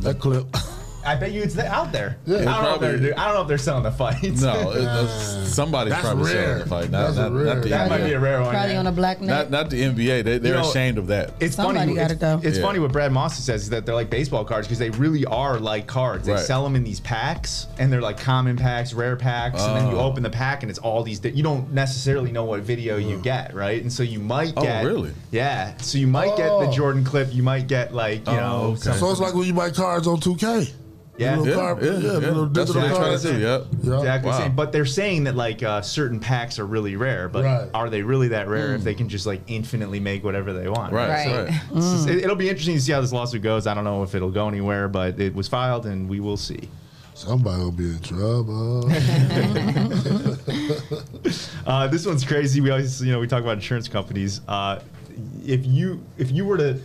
[SPEAKER 11] That clip.
[SPEAKER 13] I bet you it's out there.
[SPEAKER 11] Yeah.
[SPEAKER 13] I, don't know if
[SPEAKER 12] Probably.
[SPEAKER 13] they're, I don't know if they're selling the fights.
[SPEAKER 12] No, it, it's- somebody's
[SPEAKER 11] That's
[SPEAKER 12] probably
[SPEAKER 11] rare.
[SPEAKER 12] selling the fight. Not,
[SPEAKER 11] That's
[SPEAKER 12] not,
[SPEAKER 11] rare.
[SPEAKER 12] not the
[SPEAKER 13] that
[SPEAKER 12] NBA.
[SPEAKER 13] might be a rare one.
[SPEAKER 9] Probably
[SPEAKER 13] yeah.
[SPEAKER 9] on a black net.
[SPEAKER 12] Not, not the NBA. They, they're
[SPEAKER 13] You know,
[SPEAKER 12] ashamed of that.
[SPEAKER 13] It's
[SPEAKER 9] Somebody
[SPEAKER 13] funny.
[SPEAKER 9] got
[SPEAKER 13] it's,
[SPEAKER 9] it, though.
[SPEAKER 13] It's
[SPEAKER 12] Yeah.
[SPEAKER 13] funny what Brad Moss says is that they're like baseball cards because they really are like cards. They
[SPEAKER 12] Right.
[SPEAKER 13] sell them in these packs, and they're like common packs, rare packs, and then you
[SPEAKER 12] Oh.
[SPEAKER 13] open the pack, and it's all these. You don't necessarily know what video you oh. get, right? And so you might
[SPEAKER 12] oh,
[SPEAKER 13] get.
[SPEAKER 12] Oh, really?
[SPEAKER 13] Yeah. So you might get the
[SPEAKER 11] Oh.
[SPEAKER 13] Jordan clip. You might get like you
[SPEAKER 12] Oh,
[SPEAKER 13] know.
[SPEAKER 12] okay.
[SPEAKER 11] So it's like when you buy cards on 2K.
[SPEAKER 13] Yeah.
[SPEAKER 12] Yeah,
[SPEAKER 11] card-
[SPEAKER 12] yeah,
[SPEAKER 11] yeah,
[SPEAKER 12] yeah. That's what
[SPEAKER 11] digital
[SPEAKER 12] they're trying to do. Yep.
[SPEAKER 11] Yeah.
[SPEAKER 13] Exactly.
[SPEAKER 12] Wow.
[SPEAKER 13] same. But they're saying that like uh, certain packs are really rare, but
[SPEAKER 11] Right.
[SPEAKER 13] are they really that rare if they can just like infinitely make whatever they want?
[SPEAKER 12] Right.
[SPEAKER 10] Right.
[SPEAKER 12] right.
[SPEAKER 13] It's just- it, will be interesting to see how this lawsuit goes. I don't know if it'll go anywhere, but it was filed and we will see.
[SPEAKER 11] Somebody will be in trouble.
[SPEAKER 13] Uh, this one's crazy. We always, you know, we talk about insurance companies. Uh, if you if you were to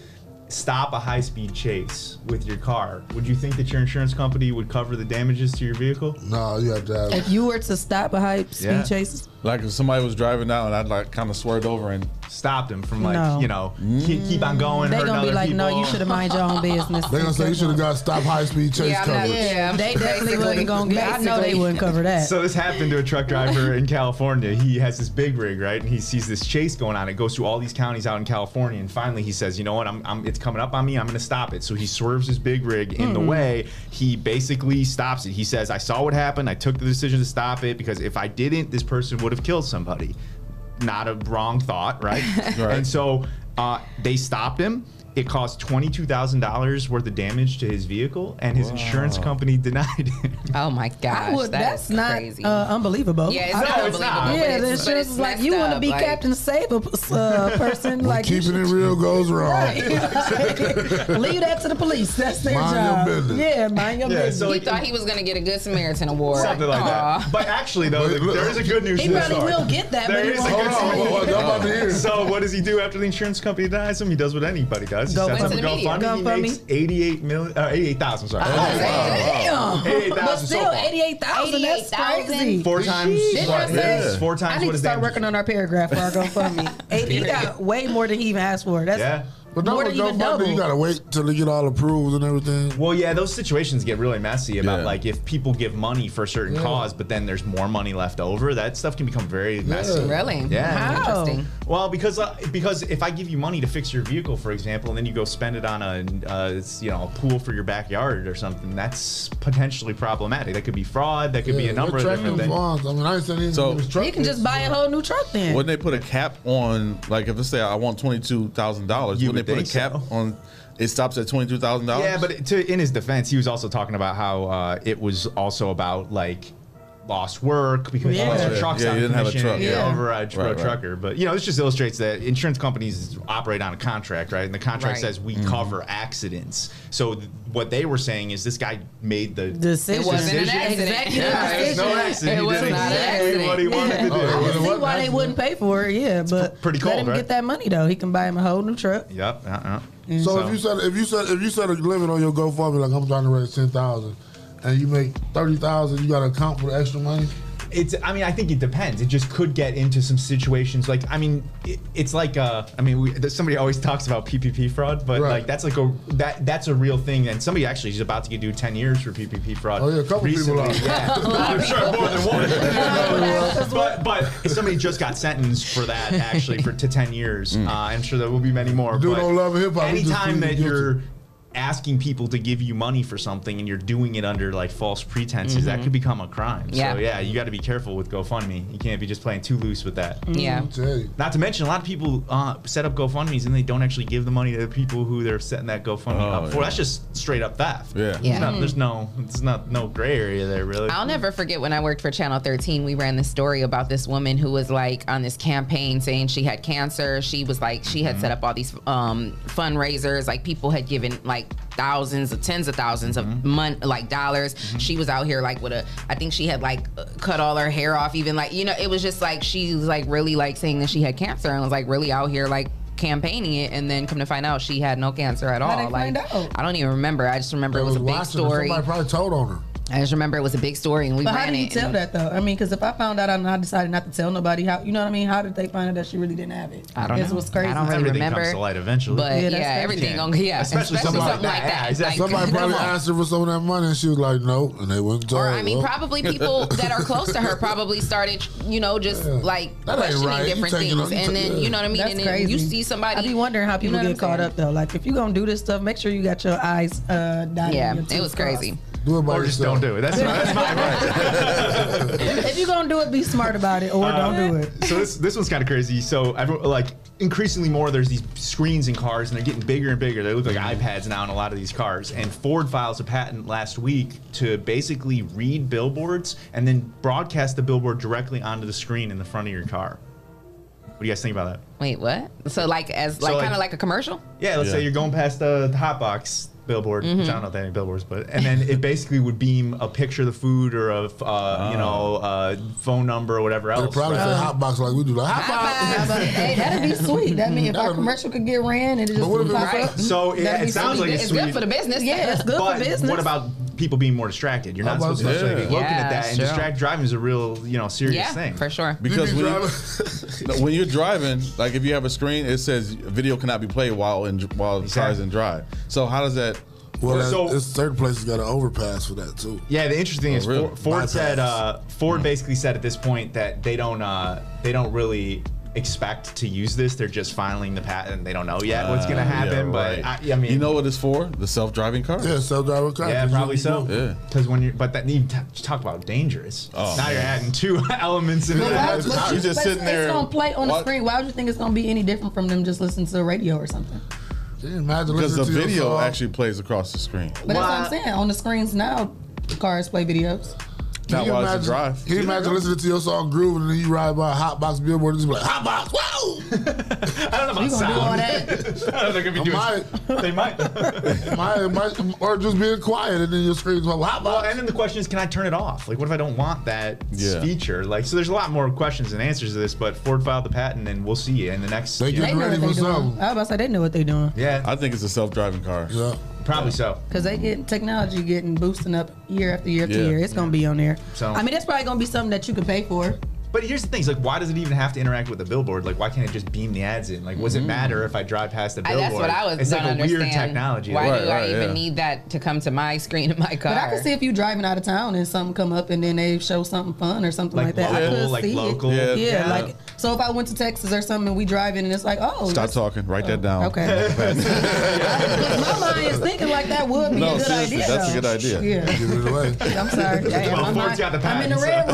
[SPEAKER 13] stop a high speed chase with your car, would you think that your insurance company would cover the damages to your vehicle?
[SPEAKER 11] no, you have to have.
[SPEAKER 9] If you were to stop a high speed
[SPEAKER 13] Yeah.
[SPEAKER 9] chase,
[SPEAKER 12] Like if somebody was driving down and I'd like kind of swerved over and
[SPEAKER 13] Stopped them from like,
[SPEAKER 9] No.
[SPEAKER 13] you know, keep, keep on going.
[SPEAKER 9] they
[SPEAKER 13] hurting
[SPEAKER 9] gonna be
[SPEAKER 13] other
[SPEAKER 9] like, no, you should have mind your own business.
[SPEAKER 11] They're gonna say you should have got stop high speed chase
[SPEAKER 10] Yeah, I'm not-
[SPEAKER 11] coverage.
[SPEAKER 10] yeah.
[SPEAKER 9] They definitely
[SPEAKER 10] Basically.
[SPEAKER 9] wasn't gonna get. I know they
[SPEAKER 10] Basically.
[SPEAKER 9] wouldn't cover that.
[SPEAKER 13] So this happened to a truck driver in California. He has this big rig, right? And he sees this chase going on. It goes through all these counties out in California, and finally he says, "You know what? I'm, I'm it's coming up on me. I'm going to stop it." So he swerves his big rig in the mm-hmm. way. He basically stops it. He says, "I saw what happened. I took the decision to stop it because if I didn't, this person would have killed somebody." Not a wrong thought, right?
[SPEAKER 12] Right.
[SPEAKER 13] And so uh, they stopped him. It cost twenty two thousand dollars worth of damage to his vehicle, and his insurance company denied it.
[SPEAKER 10] Oh my gosh,
[SPEAKER 9] would,
[SPEAKER 10] that
[SPEAKER 9] that's not
[SPEAKER 10] crazy.
[SPEAKER 9] uh, unbelievable.
[SPEAKER 10] yeah, it's
[SPEAKER 9] I-
[SPEAKER 10] not
[SPEAKER 13] it's
[SPEAKER 10] unbelievable.
[SPEAKER 13] not.
[SPEAKER 9] yeah, the insurance is like you want to be
[SPEAKER 10] like-
[SPEAKER 9] captain to save a uh, person. Like
[SPEAKER 11] keeping it real goes wrong.
[SPEAKER 9] Right. Leave that to the police. That's their
[SPEAKER 11] Mind your
[SPEAKER 9] job.
[SPEAKER 11] business.
[SPEAKER 9] Yeah, mind your
[SPEAKER 13] Yeah,
[SPEAKER 9] business.
[SPEAKER 13] so
[SPEAKER 10] He thought he was gonna get a Good Samaritan award.
[SPEAKER 13] Something like
[SPEAKER 10] Aw.
[SPEAKER 13] that. But actually, though,
[SPEAKER 11] Wait, look.
[SPEAKER 13] there is a good news
[SPEAKER 9] he probably
[SPEAKER 13] story.
[SPEAKER 9] will get that,
[SPEAKER 13] There
[SPEAKER 9] but he
[SPEAKER 13] is a good
[SPEAKER 11] Hold on, what, what, I'm about to hear.
[SPEAKER 13] So what does he do after the insurance company denies him? He does what anybody does. He
[SPEAKER 9] Go
[SPEAKER 13] sets up
[SPEAKER 10] into
[SPEAKER 13] a
[SPEAKER 10] the media.
[SPEAKER 13] GoFundMe. He
[SPEAKER 9] GoFundMe.
[SPEAKER 13] makes eighty-eight million, uh, eighty-eight thousand. Sorry,
[SPEAKER 9] Damn.
[SPEAKER 13] Eighty-eight
[SPEAKER 9] But
[SPEAKER 13] thousand so
[SPEAKER 9] still, eighty-eight thousand. That's
[SPEAKER 10] 88,000?
[SPEAKER 9] crazy.
[SPEAKER 13] Four times.
[SPEAKER 9] Didn't
[SPEAKER 13] what-
[SPEAKER 9] I
[SPEAKER 13] yeah, Four times
[SPEAKER 9] I need
[SPEAKER 13] what
[SPEAKER 9] to start working on our paragraph for our GoFundMe. Eight, he got way more than he even asked for. That's
[SPEAKER 13] Yeah.
[SPEAKER 11] But don't
[SPEAKER 9] more
[SPEAKER 11] with
[SPEAKER 9] than even double.
[SPEAKER 11] you gotta wait till they get all approved and everything.
[SPEAKER 13] Well, yeah, those situations get really messy about
[SPEAKER 12] Yeah.
[SPEAKER 13] like if people give money for a certain
[SPEAKER 11] Yeah.
[SPEAKER 13] cause, but then there's more money left over. That stuff can become very messy.
[SPEAKER 10] Really?
[SPEAKER 13] Yeah.
[SPEAKER 9] How?
[SPEAKER 10] Interesting.
[SPEAKER 13] Well, because uh, because if I give you money to fix your vehicle, for example, and then you go spend it on a uh, you know a pool for your backyard or something, that's potentially problematic. That could be fraud. That could be a number of different things.
[SPEAKER 11] funds. I mean, I ain't saying anything
[SPEAKER 12] So-
[SPEAKER 11] truck
[SPEAKER 9] You can just
[SPEAKER 11] is-
[SPEAKER 9] buy a whole new truck then.
[SPEAKER 12] Wouldn't they put a cap on, like, if let's say I want twenty two thousand dollars,
[SPEAKER 13] You
[SPEAKER 12] wouldn't they a cap
[SPEAKER 13] so.
[SPEAKER 12] on? It stops at twenty two thousand dollars.
[SPEAKER 13] Yeah, but to, in his defense, he was also talking about how uh, it was also about like lost work because
[SPEAKER 9] Yeah.
[SPEAKER 13] you lost your
[SPEAKER 12] Yeah,
[SPEAKER 13] truck's
[SPEAKER 12] yeah,
[SPEAKER 13] on
[SPEAKER 12] you didn't have a
[SPEAKER 13] commission,
[SPEAKER 12] truck,
[SPEAKER 13] you're
[SPEAKER 9] yeah.
[SPEAKER 13] over a,
[SPEAKER 12] Right,
[SPEAKER 13] a
[SPEAKER 12] right.
[SPEAKER 13] trucker. But you know, this just illustrates that insurance companies operate on a contract, right? And the contract
[SPEAKER 10] Right.
[SPEAKER 13] says we
[SPEAKER 12] Mm-hmm.
[SPEAKER 13] cover accidents. So th- what they were saying is this guy made the
[SPEAKER 9] Decision.
[SPEAKER 10] It wasn't an accident.
[SPEAKER 9] Executive
[SPEAKER 13] yeah, it's no accident.
[SPEAKER 10] It
[SPEAKER 13] he
[SPEAKER 10] was
[SPEAKER 13] did
[SPEAKER 10] not an
[SPEAKER 13] exactly
[SPEAKER 10] accident.
[SPEAKER 13] what he wanted to do.
[SPEAKER 9] I
[SPEAKER 11] it
[SPEAKER 9] can see
[SPEAKER 11] wasn't
[SPEAKER 9] why they wouldn't pay for it. Yeah, but
[SPEAKER 13] pretty
[SPEAKER 9] let
[SPEAKER 13] cold,
[SPEAKER 9] him
[SPEAKER 13] right?
[SPEAKER 9] get that money though. He can buy him a whole new truck.
[SPEAKER 13] Yep. Uh-uh.
[SPEAKER 11] So, if you set if you set if you set a limit on your GoFundMe, like I'm trying to raise ten thousand, and you make thirty thousand, you got to account for the extra money.
[SPEAKER 13] It's. I mean, I think it depends. It just could get into some situations. Like, I mean, it, it's like. Uh, I mean, we, somebody always talks about PPP fraud, but
[SPEAKER 11] Right.
[SPEAKER 13] like that's like a that that's a real thing. And somebody actually is about to get do 10 years for PPP fraud.
[SPEAKER 11] Oh, yeah, a couple people are.
[SPEAKER 13] Yeah, I'm sure more than one. but but somebody just got sentenced for that actually for to 10 years. Uh, I'm sure there will be many more.
[SPEAKER 11] Dude
[SPEAKER 13] but
[SPEAKER 11] don't love hip hop.
[SPEAKER 13] anytime that you're asking people to give you money for something and you're doing it under like false pretenses, that
[SPEAKER 10] Mhm.
[SPEAKER 13] could become a crime.
[SPEAKER 10] Yeah.
[SPEAKER 13] So yeah, you got to be careful with GoFundMe. You can't be just playing too loose with that.
[SPEAKER 10] Yeah.
[SPEAKER 13] Not to mention, a lot of people uh, set up GoFundmes and they don't actually give the money to the people who they're setting that GoFundMe
[SPEAKER 12] Oh,
[SPEAKER 13] up for.
[SPEAKER 12] yeah.
[SPEAKER 13] That's just straight up theft.
[SPEAKER 12] Yeah.
[SPEAKER 13] There's,
[SPEAKER 10] Yeah.
[SPEAKER 13] not, there's no, it's not no gray area there really.
[SPEAKER 10] I'll never forget when I worked for Channel 13. We ran this story about this woman who was like on this campaign saying she had cancer. She was like she had set up all these um, fundraisers. Like people had given like thousands of tens of thousands of mon- like dollars. She was out here like with a. I think she had like uh, cut all her hair off. Even like you know it was just like she was like really like saying that she had cancer and was like really out here like campaigning it and then come to find out she had no cancer at all like i don't even remember i just remember
[SPEAKER 11] They
[SPEAKER 10] it was a big story
[SPEAKER 11] Somebody probably told on her.
[SPEAKER 10] I just remember it was a big story and we
[SPEAKER 9] but
[SPEAKER 10] ran
[SPEAKER 9] how did you
[SPEAKER 10] it
[SPEAKER 9] tell that though? I mean, because if I found out and I decided not to tell nobody, how you know what I mean? How did they find out that she really didn't have it?
[SPEAKER 10] I don't
[SPEAKER 9] Guess
[SPEAKER 10] know.
[SPEAKER 9] what's crazy.
[SPEAKER 10] I don't really
[SPEAKER 13] Everything
[SPEAKER 10] remember.
[SPEAKER 13] comes to light eventually.
[SPEAKER 10] But
[SPEAKER 9] Yeah,
[SPEAKER 10] yeah, everything
[SPEAKER 13] Yeah.
[SPEAKER 10] gonna yeah,
[SPEAKER 13] Especially
[SPEAKER 10] especially,
[SPEAKER 13] something
[SPEAKER 10] something
[SPEAKER 13] like
[SPEAKER 10] like
[SPEAKER 13] that.
[SPEAKER 10] that.
[SPEAKER 13] Exactly.
[SPEAKER 10] Like,
[SPEAKER 11] Somebody probably asked her for some of that money, and she was like, "No," and they went and told
[SPEAKER 10] or. I mean,
[SPEAKER 11] well.
[SPEAKER 10] probably people that are close to her probably started, you know, just like
[SPEAKER 11] That
[SPEAKER 10] questioning
[SPEAKER 11] right.
[SPEAKER 10] Different things,
[SPEAKER 11] a-
[SPEAKER 10] and
[SPEAKER 11] ta-
[SPEAKER 10] then you know what I mean.
[SPEAKER 9] That's
[SPEAKER 10] and then
[SPEAKER 9] crazy.
[SPEAKER 10] you see somebody.
[SPEAKER 9] I be wondering how people get caught up though. Like if you're gonna do this stuff, make sure you got your eyes uh.
[SPEAKER 10] Yeah, it was crazy.
[SPEAKER 11] Do it by
[SPEAKER 13] or just don't do it. That's my, that's my advice.
[SPEAKER 9] if you're gonna do it, be smart about it, or
[SPEAKER 13] Uh,
[SPEAKER 9] don't do it.
[SPEAKER 13] So this this one's kind of crazy. So everyone, like increasingly more, there's these screens in cars, and they're getting bigger and bigger. They look like iPads now in a lot of these cars. And Ford files a patent last week to basically read billboards and then broadcast the billboard directly onto the screen in the front of your car. What do you guys think about that?
[SPEAKER 10] Wait, what? So like as
[SPEAKER 13] So,
[SPEAKER 10] like
[SPEAKER 13] like-
[SPEAKER 10] kind of like a commercial?
[SPEAKER 13] Yeah, let's
[SPEAKER 12] Yeah.
[SPEAKER 13] say you're going past the, the hot box billboard,
[SPEAKER 10] Mm-hmm.
[SPEAKER 13] which I don't know if they have any billboards, but and then it basically would beam a picture of the food or of uh, you know uh, phone number or whatever
[SPEAKER 11] They
[SPEAKER 13] else.
[SPEAKER 11] probably
[SPEAKER 13] right?
[SPEAKER 11] say hot box like we do. Like hot box.
[SPEAKER 9] But, hey, that'd be sweet. That mean if our
[SPEAKER 11] That'd-
[SPEAKER 9] commercial could get ran and it just
[SPEAKER 11] But what if it
[SPEAKER 9] pop
[SPEAKER 11] was-
[SPEAKER 9] up.
[SPEAKER 13] So yeah,
[SPEAKER 9] that'd
[SPEAKER 13] it sounds
[SPEAKER 9] sweet.
[SPEAKER 13] like it's,
[SPEAKER 10] It's good for the business.
[SPEAKER 9] Yeah, it's good
[SPEAKER 13] but
[SPEAKER 9] for business.
[SPEAKER 13] what about people being more distracted? You're not supposed to
[SPEAKER 11] to
[SPEAKER 13] be looking at that, and
[SPEAKER 10] sure.
[SPEAKER 13] distract driving is a real you know serious
[SPEAKER 10] Yeah,
[SPEAKER 13] thing.
[SPEAKER 10] for sure.
[SPEAKER 12] Because when, you, when you're driving, like if you have a screen, it says video cannot be played while in while the car is in drive. So how does that?
[SPEAKER 11] Well, that,
[SPEAKER 13] So-
[SPEAKER 11] it's certain places got an overpass for that too.
[SPEAKER 13] Yeah, the interesting thing
[SPEAKER 12] Oh,
[SPEAKER 13] is
[SPEAKER 12] really?
[SPEAKER 13] Ford, Ford
[SPEAKER 11] Bypass.
[SPEAKER 13] said uh, Ford basically said at this point that they don't uh, they don't really expect to use this. They're just filing the patent. They don't know yet what's going to
[SPEAKER 12] Uh, yeah,
[SPEAKER 13] happen.
[SPEAKER 12] right.
[SPEAKER 13] But I, I mean,
[SPEAKER 12] you know what it's for? The self-driving car.
[SPEAKER 11] Yeah, self-driving car.
[SPEAKER 13] Yeah,
[SPEAKER 11] 'cause you-
[SPEAKER 13] probably so.
[SPEAKER 12] Yeah.
[SPEAKER 13] Because when you but that you t- talk about dangerous.
[SPEAKER 12] Oh,
[SPEAKER 13] now you're adding two elements in
[SPEAKER 9] But why-
[SPEAKER 13] that.
[SPEAKER 12] You're
[SPEAKER 9] you-
[SPEAKER 12] just
[SPEAKER 9] but
[SPEAKER 12] sitting there-
[SPEAKER 9] It's gonna play on the screen. Why would you think it's gonna be any different from them just listening to the radio or something?
[SPEAKER 11] You imagine
[SPEAKER 12] Because the
[SPEAKER 11] listening to your
[SPEAKER 12] video actually plays across the screen.
[SPEAKER 9] But that's what I'm saying. On the screens now, cars play videos.
[SPEAKER 11] Can
[SPEAKER 12] Not
[SPEAKER 11] you
[SPEAKER 12] while it's a
[SPEAKER 11] imagine,
[SPEAKER 12] drive.
[SPEAKER 11] Can you imagine listening to your song grooving and then you ride by a hot box billboard and just be like, hot box, whoa!
[SPEAKER 13] I don't know about
[SPEAKER 9] You gonna do all
[SPEAKER 13] sound.
[SPEAKER 9] that?
[SPEAKER 13] I don't know if they're gonna be
[SPEAKER 11] I
[SPEAKER 13] doing.
[SPEAKER 11] might,
[SPEAKER 13] They might.
[SPEAKER 11] might, might, or just being quiet and then your screen's like, hot
[SPEAKER 13] Well,
[SPEAKER 11] box.
[SPEAKER 13] and then the question is, can I turn it off? Like, what if I don't want that
[SPEAKER 12] Yeah.
[SPEAKER 13] feature? Like, so there's a lot more questions and answers to this. But Ford filed the patent, and we'll see you in the next.
[SPEAKER 11] They
[SPEAKER 13] you know-
[SPEAKER 11] get
[SPEAKER 9] They know
[SPEAKER 11] ready
[SPEAKER 9] what
[SPEAKER 11] for
[SPEAKER 9] they doing.
[SPEAKER 11] something.
[SPEAKER 9] I was about to say they know what they're doing
[SPEAKER 13] yeah,
[SPEAKER 12] I think it's a self-driving car.
[SPEAKER 11] Yeah.
[SPEAKER 13] Probably so.
[SPEAKER 9] because they get technology getting boosting up year after year after
[SPEAKER 12] Yeah.
[SPEAKER 9] year. It's gonna be on there.
[SPEAKER 13] So-
[SPEAKER 9] I mean, that's probably gonna be something that you can pay for.
[SPEAKER 13] But here's the thing: is like, why does it even have to interact with the billboard? Like, why can't it just beam the ads in? Like, what does it mm-hmm. matter if I drive past the
[SPEAKER 10] I,
[SPEAKER 13] billboard?
[SPEAKER 10] that's what I was
[SPEAKER 13] It's
[SPEAKER 10] don't
[SPEAKER 13] like a
[SPEAKER 10] understand.
[SPEAKER 13] weird technology.
[SPEAKER 10] Why
[SPEAKER 12] Right,
[SPEAKER 10] do I
[SPEAKER 12] right,
[SPEAKER 10] even
[SPEAKER 12] yeah.
[SPEAKER 10] need that to come to my screen in my car?
[SPEAKER 9] But I can see if you driving out of town and something come up and then they show something fun or something
[SPEAKER 13] Like
[SPEAKER 9] like, that. I
[SPEAKER 13] local,
[SPEAKER 9] could
[SPEAKER 13] like
[SPEAKER 9] see
[SPEAKER 13] local.
[SPEAKER 9] It. Yeah,
[SPEAKER 13] Yeah.
[SPEAKER 9] like so if I went to Texas or something and we driving and it's like, oh,
[SPEAKER 12] Stop talking. Write that down.
[SPEAKER 9] Okay. my mind is thinking like that would be
[SPEAKER 12] No,
[SPEAKER 9] a good
[SPEAKER 12] seriously,
[SPEAKER 9] idea.
[SPEAKER 12] that's a good idea.
[SPEAKER 9] Yeah.
[SPEAKER 11] Give it away.
[SPEAKER 9] I'm sorry. Yeah,
[SPEAKER 13] Well,
[SPEAKER 9] my
[SPEAKER 13] Ford's
[SPEAKER 9] mind-
[SPEAKER 13] got the
[SPEAKER 9] I'm in the red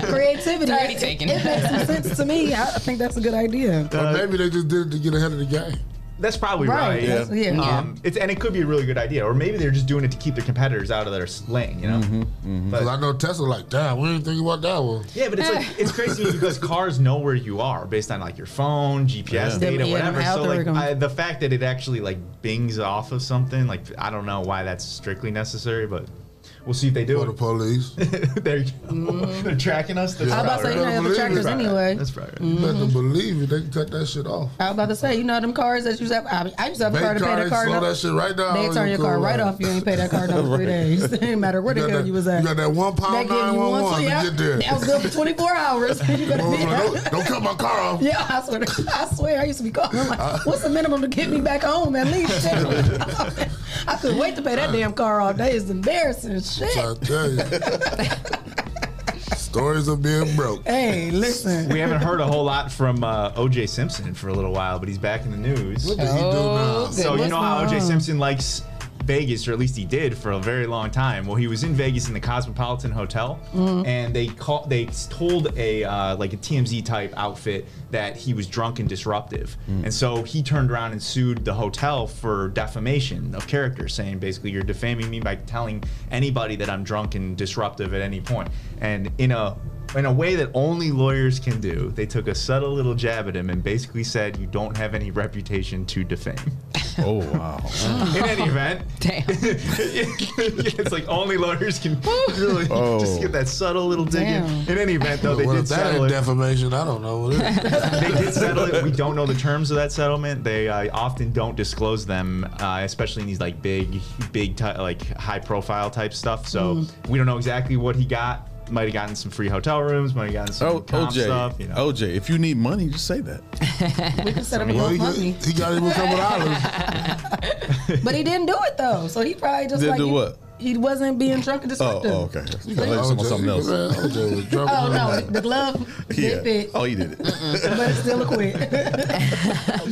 [SPEAKER 9] room. Creativity.
[SPEAKER 10] already
[SPEAKER 9] It-
[SPEAKER 10] taken.
[SPEAKER 9] It, makes some sense to me. I I think that's a good idea.
[SPEAKER 11] Or maybe they just did it to get ahead of the game.
[SPEAKER 13] That's probably
[SPEAKER 9] Right,
[SPEAKER 13] right.
[SPEAKER 9] yeah. Yeah.
[SPEAKER 13] Um, it's and it could be a really good idea, or maybe they're just doing it to keep their competitors out of their lane. You know.
[SPEAKER 12] Mm-hmm,
[SPEAKER 11] Because I know Tesla like, damn, we didn't think about that one.
[SPEAKER 13] Yeah, but it's like it's crazy because cars know where you are based on like your phone, GPS
[SPEAKER 12] Yeah.
[SPEAKER 13] data,
[SPEAKER 9] Yeah,
[SPEAKER 13] whatever. So like. I, the fact that it actually like bings off of something, like I don't know why that's strictly necessary, but We'll see if they do
[SPEAKER 11] For
[SPEAKER 13] it.
[SPEAKER 11] the police.
[SPEAKER 13] there you go. Mm-hmm. They're tracking us. That's
[SPEAKER 9] I was about to say, you know,
[SPEAKER 11] Better
[SPEAKER 9] the trackers
[SPEAKER 11] believe it.
[SPEAKER 9] anyway.
[SPEAKER 13] That's right.
[SPEAKER 11] You better mm-hmm. believe it. They can cut that shit off.
[SPEAKER 9] I was about to say, you know, them cars that you used to have. I, I used to have a
[SPEAKER 11] Bank
[SPEAKER 9] car to pay
[SPEAKER 11] card,
[SPEAKER 9] that car.
[SPEAKER 11] slow
[SPEAKER 9] up.
[SPEAKER 11] that shit right down.
[SPEAKER 9] They turn your car right
[SPEAKER 11] out.
[SPEAKER 9] off. You ain't pay that car no three days. it didn't matter where the
[SPEAKER 11] You
[SPEAKER 9] hell you was at.
[SPEAKER 11] you got that one pound
[SPEAKER 9] They give you
[SPEAKER 11] 911
[SPEAKER 9] one,
[SPEAKER 11] to
[SPEAKER 9] yeah,
[SPEAKER 11] get there.
[SPEAKER 9] That was good for 24 hours. you better be
[SPEAKER 11] don't, don't cut my car off.
[SPEAKER 9] Yeah, I swear. to- I swear, I used to be calling. I'm like, what's the minimum to get me back home at least? I couldn't wait to pay that damn car off. That is embarrassing shit.
[SPEAKER 11] I tell you. Stories of being broke.
[SPEAKER 9] Hey, listen.
[SPEAKER 13] We haven't heard a whole lot from uh, O.J. Simpson for a little while, but he's back in the news.
[SPEAKER 11] What did he do now?
[SPEAKER 13] So you know how O.J. Simpson likes Vegas, or at least he did for a very long time. Well, he was in Vegas in the Cosmopolitan Hotel,
[SPEAKER 9] Mm-hmm.
[SPEAKER 13] and they call they told a uh, like a TMZ type outfit that he was drunk and disruptive, and so he turned around and sued the hotel for defamation of character, saying basically you're defaming me by telling anybody that I'm drunk and disruptive at any point, and in a in a way that only lawyers can do, they took a subtle little jab at him and basically said, "You don't have any reputation to defame."
[SPEAKER 12] Oh wow.
[SPEAKER 13] In any event,
[SPEAKER 10] Damn.
[SPEAKER 13] it's like only lawyers can really
[SPEAKER 12] Oh.
[SPEAKER 13] just get that subtle little dig in. In any event, though, they
[SPEAKER 11] what
[SPEAKER 13] did
[SPEAKER 11] if that
[SPEAKER 13] settle
[SPEAKER 11] ain't
[SPEAKER 13] it.
[SPEAKER 11] defamation? I don't know what it is.
[SPEAKER 13] They did settle it. We don't know the terms of that settlement. They uh, often don't disclose them, uh, especially in these like big, big, ty- like high-profile type stuff. So
[SPEAKER 9] Mm.
[SPEAKER 13] we don't know exactly what he got. Might have gotten some free hotel rooms. Might have gotten some
[SPEAKER 12] Oh, OJ,
[SPEAKER 13] stuff. You know.
[SPEAKER 12] OJ, if you need money, just say that.
[SPEAKER 9] We can set up a
[SPEAKER 11] Well, he, got,
[SPEAKER 9] GoFundMe.
[SPEAKER 11] he got him a couple dollars.
[SPEAKER 9] But he didn't do it though. So he probably just
[SPEAKER 12] Didn't
[SPEAKER 9] like
[SPEAKER 12] do
[SPEAKER 9] he,
[SPEAKER 12] what?
[SPEAKER 9] he wasn't being drunk and
[SPEAKER 12] Oh,
[SPEAKER 9] disruptive.
[SPEAKER 12] oh okay. I thought you were talking about something else.
[SPEAKER 11] OJ was drunk.
[SPEAKER 9] Oh no, the glove
[SPEAKER 12] Yeah.
[SPEAKER 9] did fit,
[SPEAKER 12] Oh, he did it.
[SPEAKER 9] but it's still a quit.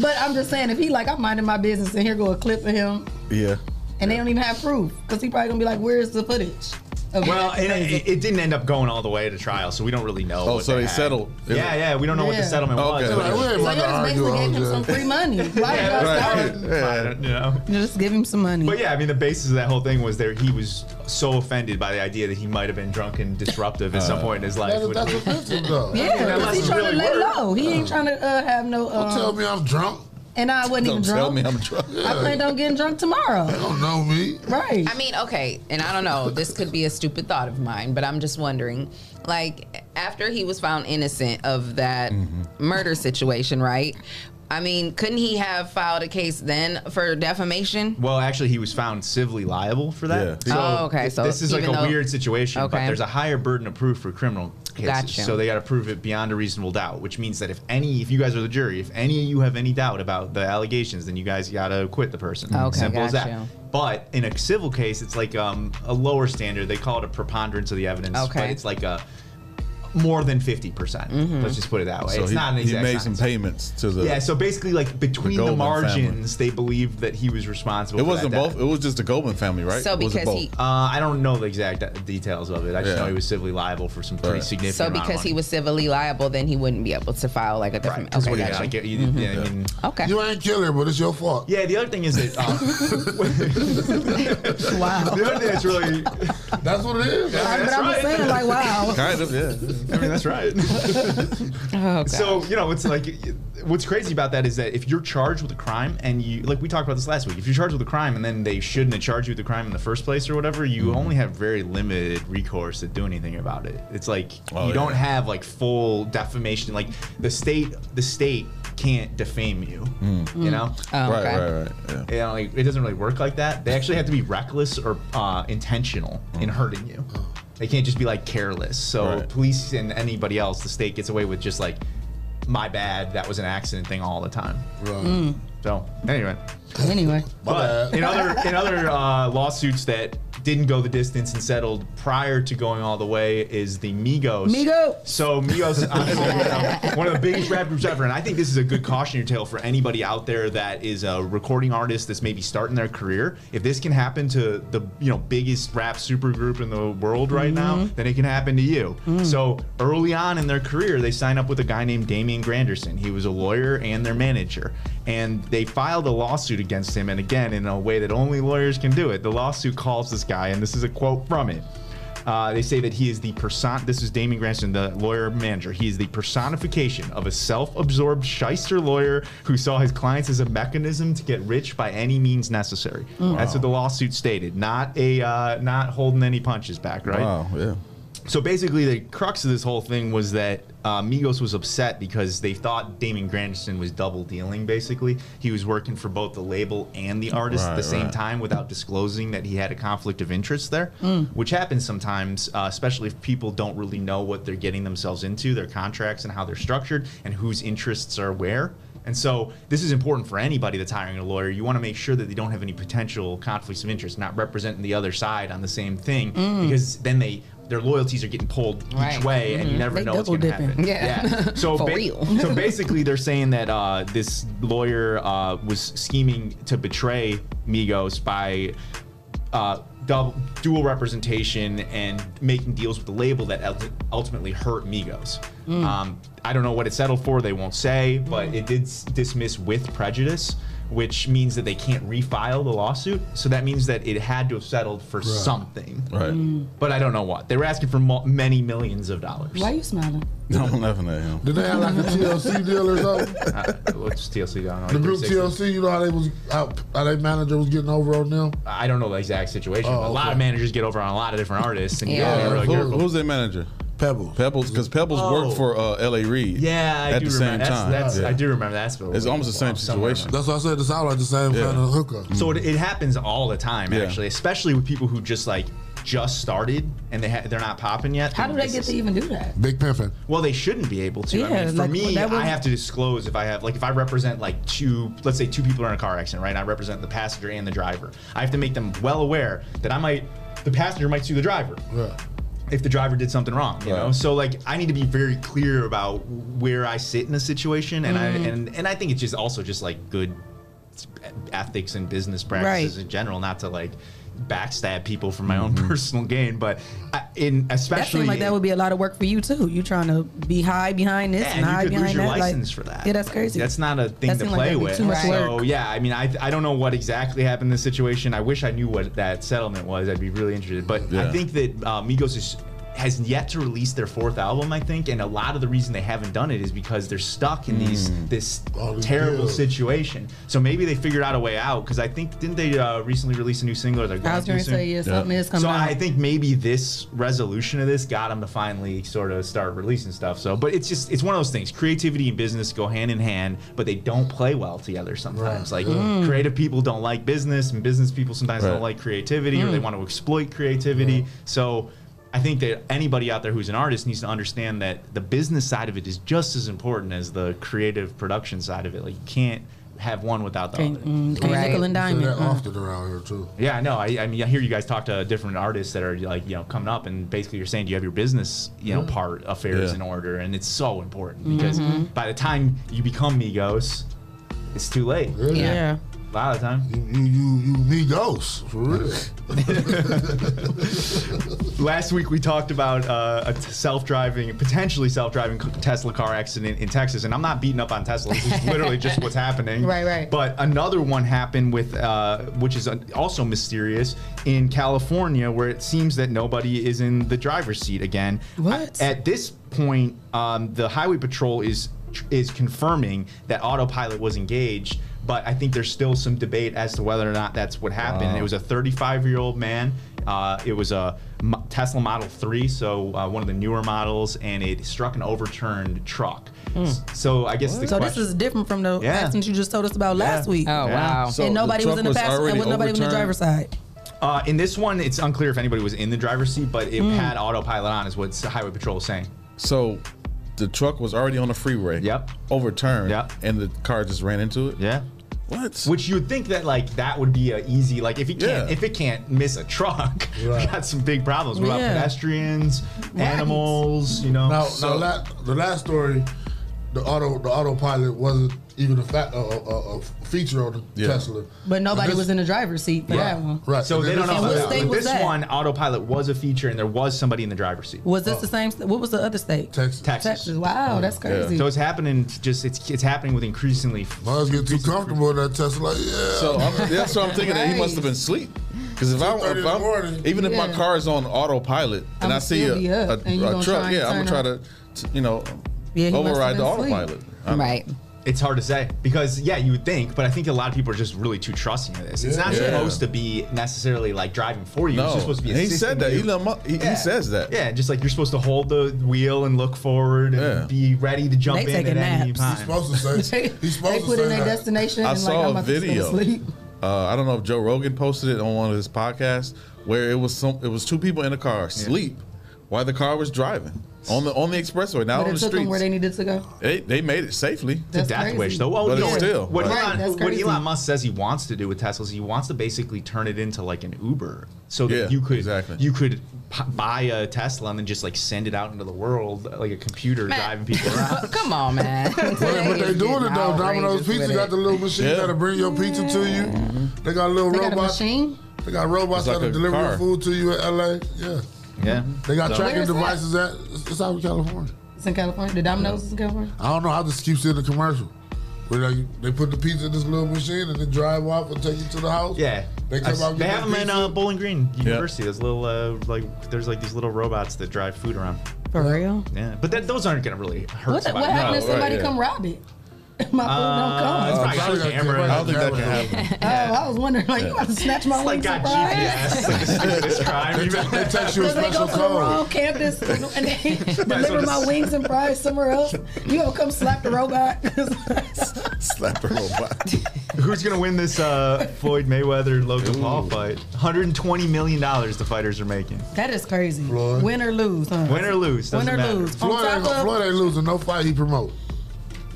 [SPEAKER 9] but I'm just saying, if he like, I'm minding my business and here go a clip of him,
[SPEAKER 12] Yeah.
[SPEAKER 9] and they don't even have proof, because he probably gonna be like, "Where's the footage?" Of
[SPEAKER 13] Well, it, it, it didn't end up going all the way to trial, so we don't really know.
[SPEAKER 12] Oh,
[SPEAKER 13] what
[SPEAKER 12] so they
[SPEAKER 13] had.
[SPEAKER 12] settled.
[SPEAKER 13] Yeah, yeah. We don't know what the
[SPEAKER 9] Yeah.
[SPEAKER 13] settlement was.
[SPEAKER 12] Okay.
[SPEAKER 13] but
[SPEAKER 11] Like, we ain't
[SPEAKER 9] so
[SPEAKER 11] about
[SPEAKER 9] you
[SPEAKER 11] to
[SPEAKER 9] just
[SPEAKER 11] argue
[SPEAKER 9] basically gave him some free money. Why
[SPEAKER 13] Yeah,
[SPEAKER 9] y'all
[SPEAKER 13] right.
[SPEAKER 9] start?
[SPEAKER 12] Yeah.
[SPEAKER 13] Fine, you know.
[SPEAKER 9] Just give him some money.
[SPEAKER 13] But yeah, I mean, the basis of that whole thing was there. He was so offended by the idea that he might have been drunk and disruptive at some point in his life.
[SPEAKER 11] That,
[SPEAKER 13] Would-
[SPEAKER 11] that's offensive, though.
[SPEAKER 9] yeah, because he's trying
[SPEAKER 13] really
[SPEAKER 9] to lay low. He ain't trying to uh, have no.
[SPEAKER 11] Don't tell
[SPEAKER 9] Um,
[SPEAKER 11] me I'm drunk.
[SPEAKER 9] And I wasn't even
[SPEAKER 12] Don't tell
[SPEAKER 9] drunk.
[SPEAKER 12] me I'm drunk.
[SPEAKER 9] I planned on getting drunk tomorrow.
[SPEAKER 11] Don't know me.
[SPEAKER 9] Right.
[SPEAKER 10] I mean, okay, and I don't know, this could be a stupid thought of mine, but I'm just wondering, like, after he was found innocent of that mm-hmm. murder situation, right? I mean, couldn't he have filed a case then for defamation?
[SPEAKER 13] Well, actually, he was found civilly liable for that.
[SPEAKER 12] Yeah.
[SPEAKER 10] Oh, okay, so
[SPEAKER 13] this is like a
[SPEAKER 10] though-
[SPEAKER 13] weird situation, but
[SPEAKER 10] Okay.
[SPEAKER 13] there's a higher burden of proof for criminal cases.
[SPEAKER 10] Gotcha.
[SPEAKER 13] So they got to prove it beyond a reasonable doubt, which means that if any, if you guys are the jury, if any of you have any doubt about the allegations, then you guys got to acquit the person.
[SPEAKER 10] Okay,
[SPEAKER 13] Simple as that. But in a civil case, it's like um, a lower standard. They call it a preponderance of the evidence.
[SPEAKER 10] Okay.
[SPEAKER 13] But it's like a more than 50%. percent
[SPEAKER 10] Mm-hmm.
[SPEAKER 13] Let's just put it that way.
[SPEAKER 12] So
[SPEAKER 13] it's
[SPEAKER 12] he,
[SPEAKER 13] not an exact
[SPEAKER 12] he
[SPEAKER 13] exact
[SPEAKER 12] made some payments to the.
[SPEAKER 13] Yeah, so basically, like between the,
[SPEAKER 12] Goldman family.
[SPEAKER 13] margins, they believed that he was responsible.
[SPEAKER 12] it
[SPEAKER 13] for
[SPEAKER 12] wasn't
[SPEAKER 13] that
[SPEAKER 12] both.
[SPEAKER 13] death.
[SPEAKER 12] It was just the Goldman family, right?
[SPEAKER 10] So
[SPEAKER 12] was it
[SPEAKER 10] because
[SPEAKER 12] both?
[SPEAKER 10] he-
[SPEAKER 13] Uh, I don't know the exact details of it. I just
[SPEAKER 12] Yeah.
[SPEAKER 13] know he was civilly liable for some pretty
[SPEAKER 12] Right.
[SPEAKER 13] significant.
[SPEAKER 10] So because he was civilly liable, then he wouldn't be able to file like a
[SPEAKER 13] right,
[SPEAKER 10] different.
[SPEAKER 13] 'cause
[SPEAKER 10] Okay,
[SPEAKER 13] what- yeah,
[SPEAKER 10] gotcha.
[SPEAKER 13] like, you- you-
[SPEAKER 12] Mm-hmm.
[SPEAKER 13] yeah, I mean,
[SPEAKER 10] okay.
[SPEAKER 11] You ain't kill her, but it's your fault.
[SPEAKER 13] yeah. The other thing is that uh,
[SPEAKER 9] wow.
[SPEAKER 13] the other thing that's really,
[SPEAKER 11] That's what it is.
[SPEAKER 9] I, but
[SPEAKER 13] that's
[SPEAKER 9] I'm
[SPEAKER 13] right.
[SPEAKER 9] saying, like, wow.
[SPEAKER 12] kind of, yeah.
[SPEAKER 13] I mean, that's right.
[SPEAKER 10] Oh, God.
[SPEAKER 13] So you know, it's like what's crazy about that is that if you're charged with a crime and you like we talked about this last week, if you're charged with a crime and then they shouldn't have charged you with the crime in the first place or whatever, you
[SPEAKER 12] Mm-hmm.
[SPEAKER 13] only have very limited recourse to do anything about it. It's like
[SPEAKER 12] Oh,
[SPEAKER 13] you don't have like full defamation. Like the state, the state can't defame you. You know.
[SPEAKER 10] Oh,
[SPEAKER 12] Right,
[SPEAKER 10] okay.
[SPEAKER 12] right, right. Yeah.
[SPEAKER 13] You know, like, it doesn't really work like that. They actually have to be reckless or uh, intentional in hurting you. They can't just be like careless. So
[SPEAKER 12] Right.
[SPEAKER 13] police and anybody else, the state gets away with just like, my bad, that was an accident thing all the time.
[SPEAKER 11] Right.
[SPEAKER 13] So anyway,
[SPEAKER 9] Anyway.
[SPEAKER 13] but in other in other uh, lawsuits that didn't go the distance and settled prior to going all the way is the Migos.
[SPEAKER 9] Migo.
[SPEAKER 13] So Migos, know, one of the biggest rap groups ever, and I think this is a good cautionary tale for anybody out there that is a recording artist that's maybe starting their career. If this can happen to the you know biggest rap supergroup in the world right now, mm-hmm. then it can happen to you. Mm. So early on in their career, they signed up with a guy named Damien Granderson. He was a lawyer and their manager, and they filed a lawsuit against him. And again, in a way that only lawyers can do it, the lawsuit calls this guy, and this is a quote from it. Uh, they say that he is the person. This is Damien Granderson, the lawyer manager. He is the personification of a self-absorbed shyster lawyer who saw his clients as a mechanism to get rich by any means necessary.
[SPEAKER 12] Mm.
[SPEAKER 13] That's what the lawsuit stated. Not a uh, not holding any punches back, right?
[SPEAKER 12] Wow, yeah.
[SPEAKER 13] So basically, the crux of this whole thing was that uh, Migos was upset because they thought Damien Granderson was double dealing. Basically, he was working for both the label and the artist at the
[SPEAKER 12] Right,
[SPEAKER 13] same
[SPEAKER 12] right.
[SPEAKER 13] time without disclosing that he had a conflict of interest there,
[SPEAKER 12] Mm.
[SPEAKER 13] which happens sometimes, uh, especially if people don't really know what they're getting themselves into, their contracts and how they're structured, and whose interests are where. And so this is important for anybody that's hiring a lawyer. You want to make sure that they don't have any potential conflicts of interest, not representing the other side on the same thing,
[SPEAKER 10] Mm.
[SPEAKER 13] because then they their loyalties are getting pulled
[SPEAKER 10] Right.
[SPEAKER 13] each way, and you
[SPEAKER 10] Mhm.
[SPEAKER 13] never
[SPEAKER 10] They
[SPEAKER 13] know what's going to happen.
[SPEAKER 10] Yeah.
[SPEAKER 13] So
[SPEAKER 10] For real.
[SPEAKER 13] so basically, they're saying that uh, this lawyer uh, was scheming to betray Migos by uh, double, dual representation and making deals with the label that ultimately hurt Migos.
[SPEAKER 14] Mm.
[SPEAKER 13] Um, I don't know what it settled for. They won't say, but it did s- dismiss with prejudice. Which means that they can't refile the lawsuit. So that means that it had to have settled for something.
[SPEAKER 12] Right.
[SPEAKER 9] Mm.
[SPEAKER 13] But I don't know what. They were asking for mo- many millions of dollars.
[SPEAKER 9] Why are you smiling?
[SPEAKER 12] No, I'm laughing at him.
[SPEAKER 11] Did they have like a TLC deal or something?
[SPEAKER 13] Uh, what's TLC down?
[SPEAKER 11] The group TLC, you know how they was how, how their manager was getting over on them.
[SPEAKER 13] I don't know the exact situation.
[SPEAKER 11] Oh,
[SPEAKER 13] but A lot of managers get over on a lot of different artists, and you
[SPEAKER 12] Yeah.
[SPEAKER 13] really
[SPEAKER 12] Who- who's their manager?
[SPEAKER 11] Pebbles.
[SPEAKER 12] Pebbles, because Pebbles
[SPEAKER 13] Oh.
[SPEAKER 12] worked for uh, L.A. Reid.
[SPEAKER 13] Yeah, I
[SPEAKER 12] at
[SPEAKER 13] do
[SPEAKER 12] the
[SPEAKER 13] remember.
[SPEAKER 12] same
[SPEAKER 13] That's-
[SPEAKER 12] time.
[SPEAKER 13] that's-
[SPEAKER 12] Yeah.
[SPEAKER 13] I do remember that story.
[SPEAKER 12] It's almost the same
[SPEAKER 13] Wow,
[SPEAKER 12] situation.
[SPEAKER 11] That's why I said this sound like the same
[SPEAKER 12] Yeah.
[SPEAKER 11] kind of hookup.
[SPEAKER 13] So it, it happens all the time,
[SPEAKER 12] Yeah.
[SPEAKER 13] actually, especially with people who just like just started and they ha- they're not popping yet.
[SPEAKER 9] How do they get to even do that?
[SPEAKER 11] Big pimping.
[SPEAKER 13] Well, they shouldn't be able to. I
[SPEAKER 9] Yeah,
[SPEAKER 13] mean, for
[SPEAKER 9] like,
[SPEAKER 13] me,
[SPEAKER 9] that would-
[SPEAKER 13] I have to disclose if I have, like, if I represent like two, let's say two people are in a car accident, right? And I represent the passenger and the driver. I have to make them well aware that I might, the passenger might sue the driver.
[SPEAKER 11] Yeah.
[SPEAKER 13] If the driver did something wrong, you know, so like I need to be very clear about where I sit in a situation, and
[SPEAKER 9] Mhm.
[SPEAKER 13] I and and I think it's just also just like good ethics and business practices
[SPEAKER 9] Right.
[SPEAKER 13] in general, not to like backstab people for my own
[SPEAKER 12] Mm-hmm.
[SPEAKER 13] personal gain, but I, in especially
[SPEAKER 9] seems like that would be a lot of work for you too. You trying to be high behind this
[SPEAKER 13] Yeah,
[SPEAKER 9] and
[SPEAKER 13] and
[SPEAKER 9] high
[SPEAKER 13] you could
[SPEAKER 9] behind
[SPEAKER 13] lose your
[SPEAKER 9] that.
[SPEAKER 13] license
[SPEAKER 9] like,
[SPEAKER 13] for that.
[SPEAKER 9] Yeah, that's crazy.
[SPEAKER 13] That's not a thing
[SPEAKER 9] That
[SPEAKER 13] to
[SPEAKER 9] seemed like
[SPEAKER 13] play with.
[SPEAKER 9] too
[SPEAKER 13] So
[SPEAKER 9] work.
[SPEAKER 13] yeah, I mean, I I don't know what exactly happened in this situation. I wish I knew what that settlement was. I'd be really interested. But I think that uh, Migos is has yet to release their fourth album. I think, and a lot of the reason they haven't done it is because they're stuck in these
[SPEAKER 12] Mm.
[SPEAKER 13] this
[SPEAKER 11] All
[SPEAKER 13] terrible
[SPEAKER 11] deals.
[SPEAKER 13] situation. So maybe they figured out a way out. Because I think didn't they uh, recently release a new single? Or they're
[SPEAKER 9] I was
[SPEAKER 13] going
[SPEAKER 9] going to
[SPEAKER 13] to soon?
[SPEAKER 9] yeah, something is coming
[SPEAKER 13] So
[SPEAKER 9] out.
[SPEAKER 13] I think maybe this resolution of this got them to finally sort of start releasing stuff. So, but it's just it's one of those things. Creativity and business go hand in hand, but they don't play well together sometimes. Like
[SPEAKER 9] Mm.
[SPEAKER 13] creative people don't like business, and business people sometimes
[SPEAKER 12] Right.
[SPEAKER 13] don't like creativity, or they
[SPEAKER 9] Mm.
[SPEAKER 13] want to exploit creativity. So. I think that anybody out there who's an artist needs to understand that the business side of it is just as important as the creative production side of it. Like you can't have one without the
[SPEAKER 9] Can't,
[SPEAKER 13] other.
[SPEAKER 9] mm, can't
[SPEAKER 10] Right.
[SPEAKER 9] nickel and
[SPEAKER 11] Say
[SPEAKER 9] diamond.
[SPEAKER 11] that
[SPEAKER 9] uh.
[SPEAKER 11] often around here too.
[SPEAKER 13] Yeah, I know. I, I mean, I hear you guys talk to different artists that are like, you know, coming up, and basically you're saying, do you have your business, you know, part affairs
[SPEAKER 12] Yeah.
[SPEAKER 13] in order? And it's so important because
[SPEAKER 9] Mm-hmm.
[SPEAKER 13] by the time you become Migos, it's too late.
[SPEAKER 11] Yeah.
[SPEAKER 9] Yeah.
[SPEAKER 13] A lot of time.
[SPEAKER 11] You you you, you Migos for real.
[SPEAKER 13] Last week we talked about uh, a t- self-driving, potentially self-driving Tesla car accident in Texas, and I'm not beating up on Tesla. This is literally just what's happening.
[SPEAKER 9] Right, right.
[SPEAKER 13] But another one happened with, uh, which is uh, also mysterious, in California, where it seems that nobody is in the driver's seat again.
[SPEAKER 9] What?
[SPEAKER 13] At this point, um, the highway patrol is is confirming that autopilot was engaged. But I think there's still some debate as to whether or not that's what happened.
[SPEAKER 12] Wow.
[SPEAKER 13] It was a 35 year old man. Uh, it was a Tesla Model 3, so uh, one of the newer models, and it struck an overturned truck. S- So I guess the.
[SPEAKER 9] So this is different from the
[SPEAKER 13] Yeah.
[SPEAKER 9] accident you just told us about last week.
[SPEAKER 10] Oh
[SPEAKER 13] Yeah.
[SPEAKER 10] wow.
[SPEAKER 12] So
[SPEAKER 9] and nobody was in the passenger, and with nobody was in the driver's side.
[SPEAKER 13] uh, in this one, it's unclear if anybody was in the driver's seat, but it had autopilot on, is what the Highway Patrol is saying.
[SPEAKER 12] So the truck was already on the freeway.
[SPEAKER 13] Yep.
[SPEAKER 12] Overturned.
[SPEAKER 13] Yep.
[SPEAKER 12] And the car just ran into it.
[SPEAKER 13] Yeah.
[SPEAKER 12] What?
[SPEAKER 13] Which you would think that like that would be a easy like if it can't
[SPEAKER 12] Yeah.
[SPEAKER 13] if it can't miss a truck, we
[SPEAKER 11] Right.
[SPEAKER 13] got some big problems. What about
[SPEAKER 9] Yeah.
[SPEAKER 13] pedestrians, animals? You know.
[SPEAKER 11] Now,
[SPEAKER 12] So-
[SPEAKER 11] now la- the last story, the auto the autopilot wasn't even a, fa- a, a, a feature on the
[SPEAKER 12] Yeah.
[SPEAKER 11] Tesla.
[SPEAKER 9] But nobody
[SPEAKER 11] This-
[SPEAKER 9] was in the driver's seat for that one.
[SPEAKER 11] Right.
[SPEAKER 13] So
[SPEAKER 11] And
[SPEAKER 13] they don't know.
[SPEAKER 11] this
[SPEAKER 9] And what
[SPEAKER 11] is-
[SPEAKER 13] about that.
[SPEAKER 9] state was
[SPEAKER 13] this
[SPEAKER 9] that?
[SPEAKER 13] one, autopilot was a feature, and there was somebody in the driver's seat.
[SPEAKER 9] Was this oh. the same? What was the other state?
[SPEAKER 11] Texas.
[SPEAKER 13] Texas.
[SPEAKER 9] Texas. Wow, oh. that's crazy.
[SPEAKER 13] So it's happening. Just it's it's happening with increasingly.
[SPEAKER 11] I was getting too comfortable in that Tesla. Yeah.
[SPEAKER 12] So I'm, that's what I'm thinking that he must have been asleep. Because if, I, if I'm,
[SPEAKER 11] morning.
[SPEAKER 12] even if my car is on autopilot and
[SPEAKER 9] I'ma
[SPEAKER 12] I see a,
[SPEAKER 9] still be up,
[SPEAKER 12] a, a truck, yeah, I'm gonna try to, t- you know,
[SPEAKER 9] Yeah, he must have
[SPEAKER 12] override the
[SPEAKER 9] asleep.
[SPEAKER 12] autopilot. I don't-
[SPEAKER 10] Right.
[SPEAKER 13] It's hard to say because yeah, you would think, but I think a lot of people are just really too trusting of this. It's not
[SPEAKER 12] Yeah.
[SPEAKER 13] supposed to be necessarily like driving for you. It's
[SPEAKER 12] No,
[SPEAKER 13] just supposed to be.
[SPEAKER 12] he said that.
[SPEAKER 13] you.
[SPEAKER 12] Elon Musk, he, he says that.
[SPEAKER 13] Yeah, just like you're supposed to hold the wheel and look forward and
[SPEAKER 12] Yeah.
[SPEAKER 13] be ready to jump
[SPEAKER 9] They
[SPEAKER 13] in
[SPEAKER 9] taking
[SPEAKER 13] at any
[SPEAKER 9] naps.
[SPEAKER 13] time.
[SPEAKER 11] He's supposed to say. He's supposed
[SPEAKER 9] They
[SPEAKER 11] to
[SPEAKER 9] put
[SPEAKER 11] say
[SPEAKER 9] in their destination
[SPEAKER 12] I
[SPEAKER 9] and like
[SPEAKER 12] saw
[SPEAKER 9] I'm
[SPEAKER 12] a
[SPEAKER 9] about
[SPEAKER 12] video.
[SPEAKER 9] to sleep.
[SPEAKER 12] Uh, I don't know if Joe Rogan posted it on one of his podcasts where it was some. It was two people in a car asleep while the car was driving on the on the expressway, not
[SPEAKER 9] But
[SPEAKER 12] on
[SPEAKER 9] it
[SPEAKER 12] the
[SPEAKER 9] took them
[SPEAKER 12] streets.
[SPEAKER 9] where they needed to go.
[SPEAKER 12] They they made it safely.
[SPEAKER 13] It's a
[SPEAKER 9] That's
[SPEAKER 13] death
[SPEAKER 9] crazy.
[SPEAKER 13] wish, though. Oh,
[SPEAKER 12] But
[SPEAKER 13] you know,
[SPEAKER 12] still,
[SPEAKER 13] what,
[SPEAKER 12] right.
[SPEAKER 13] Elon, what. Elon Musk says he wants to do with Tesla is he wants to basically turn it into like an Uber, so that
[SPEAKER 12] Yeah,
[SPEAKER 13] you could
[SPEAKER 12] exactly.
[SPEAKER 13] you could p- buy a Tesla and then just like send it out into the world like a computer
[SPEAKER 10] Man.
[SPEAKER 13] driving people around.
[SPEAKER 10] Come on, man.
[SPEAKER 11] But, but they doing it though. Domino's Pizza got the little machine
[SPEAKER 12] Yeah.
[SPEAKER 11] that'll bring your pizza to you. Mm-hmm. They got a little
[SPEAKER 9] They got a
[SPEAKER 11] robot.
[SPEAKER 9] machine.
[SPEAKER 11] They got robots
[SPEAKER 12] like
[SPEAKER 11] that'll
[SPEAKER 12] a
[SPEAKER 11] deliver
[SPEAKER 12] car.
[SPEAKER 11] your food to you in LA. Yeah.
[SPEAKER 13] Yeah,
[SPEAKER 11] They got
[SPEAKER 12] So-
[SPEAKER 11] tracking
[SPEAKER 9] Where's that?
[SPEAKER 11] devices at it's out in California.
[SPEAKER 9] It's in California. The Domino's is in California.
[SPEAKER 11] I don't know how this keeps in the commercial. Where they, they put the pizza in this little machine and then drive off and take you to the house.
[SPEAKER 13] yeah.
[SPEAKER 11] They come
[SPEAKER 13] I s-
[SPEAKER 11] out
[SPEAKER 13] they have
[SPEAKER 11] their
[SPEAKER 13] them in uh, Bowling Green University. There's little uh, like there's like these little robots that drive food around.
[SPEAKER 9] For real?
[SPEAKER 13] Yeah, but that, those aren't gonna really hurt
[SPEAKER 9] What,
[SPEAKER 13] somebody.
[SPEAKER 9] what happened
[SPEAKER 12] No,
[SPEAKER 9] if somebody
[SPEAKER 12] right, yeah.
[SPEAKER 9] come rob it? My food
[SPEAKER 13] Uh,
[SPEAKER 9] don't come.
[SPEAKER 13] it's
[SPEAKER 11] Uh,
[SPEAKER 13] probably
[SPEAKER 11] probably
[SPEAKER 13] got
[SPEAKER 11] got
[SPEAKER 13] camera.
[SPEAKER 11] camera.
[SPEAKER 12] I don't think that can happen.
[SPEAKER 9] Oh, I was wondering, like, you about to snatch my
[SPEAKER 13] It's like
[SPEAKER 9] wings
[SPEAKER 13] got
[SPEAKER 9] surprise?
[SPEAKER 13] GPS, like the crime.
[SPEAKER 11] They,
[SPEAKER 13] You've
[SPEAKER 11] te-
[SPEAKER 13] ever-
[SPEAKER 11] they text you a
[SPEAKER 9] Because they
[SPEAKER 11] special
[SPEAKER 9] go to the wrong
[SPEAKER 11] code.
[SPEAKER 9] campus and they deliver my wings and fries somewhere else. You gonna come slap the robot?
[SPEAKER 12] Slap the robot.
[SPEAKER 13] Who's gonna win this uh, Floyd Mayweather Logan Paul fight? 120 million dollars the fighters are making.
[SPEAKER 9] that is crazy.
[SPEAKER 11] Floyd.
[SPEAKER 9] Win or lose, huh?
[SPEAKER 13] Win or lose,
[SPEAKER 9] Win or
[SPEAKER 13] matter.
[SPEAKER 9] lose.
[SPEAKER 11] Floyd ain't,
[SPEAKER 9] of,
[SPEAKER 11] Floyd ain't losing no fight he promote.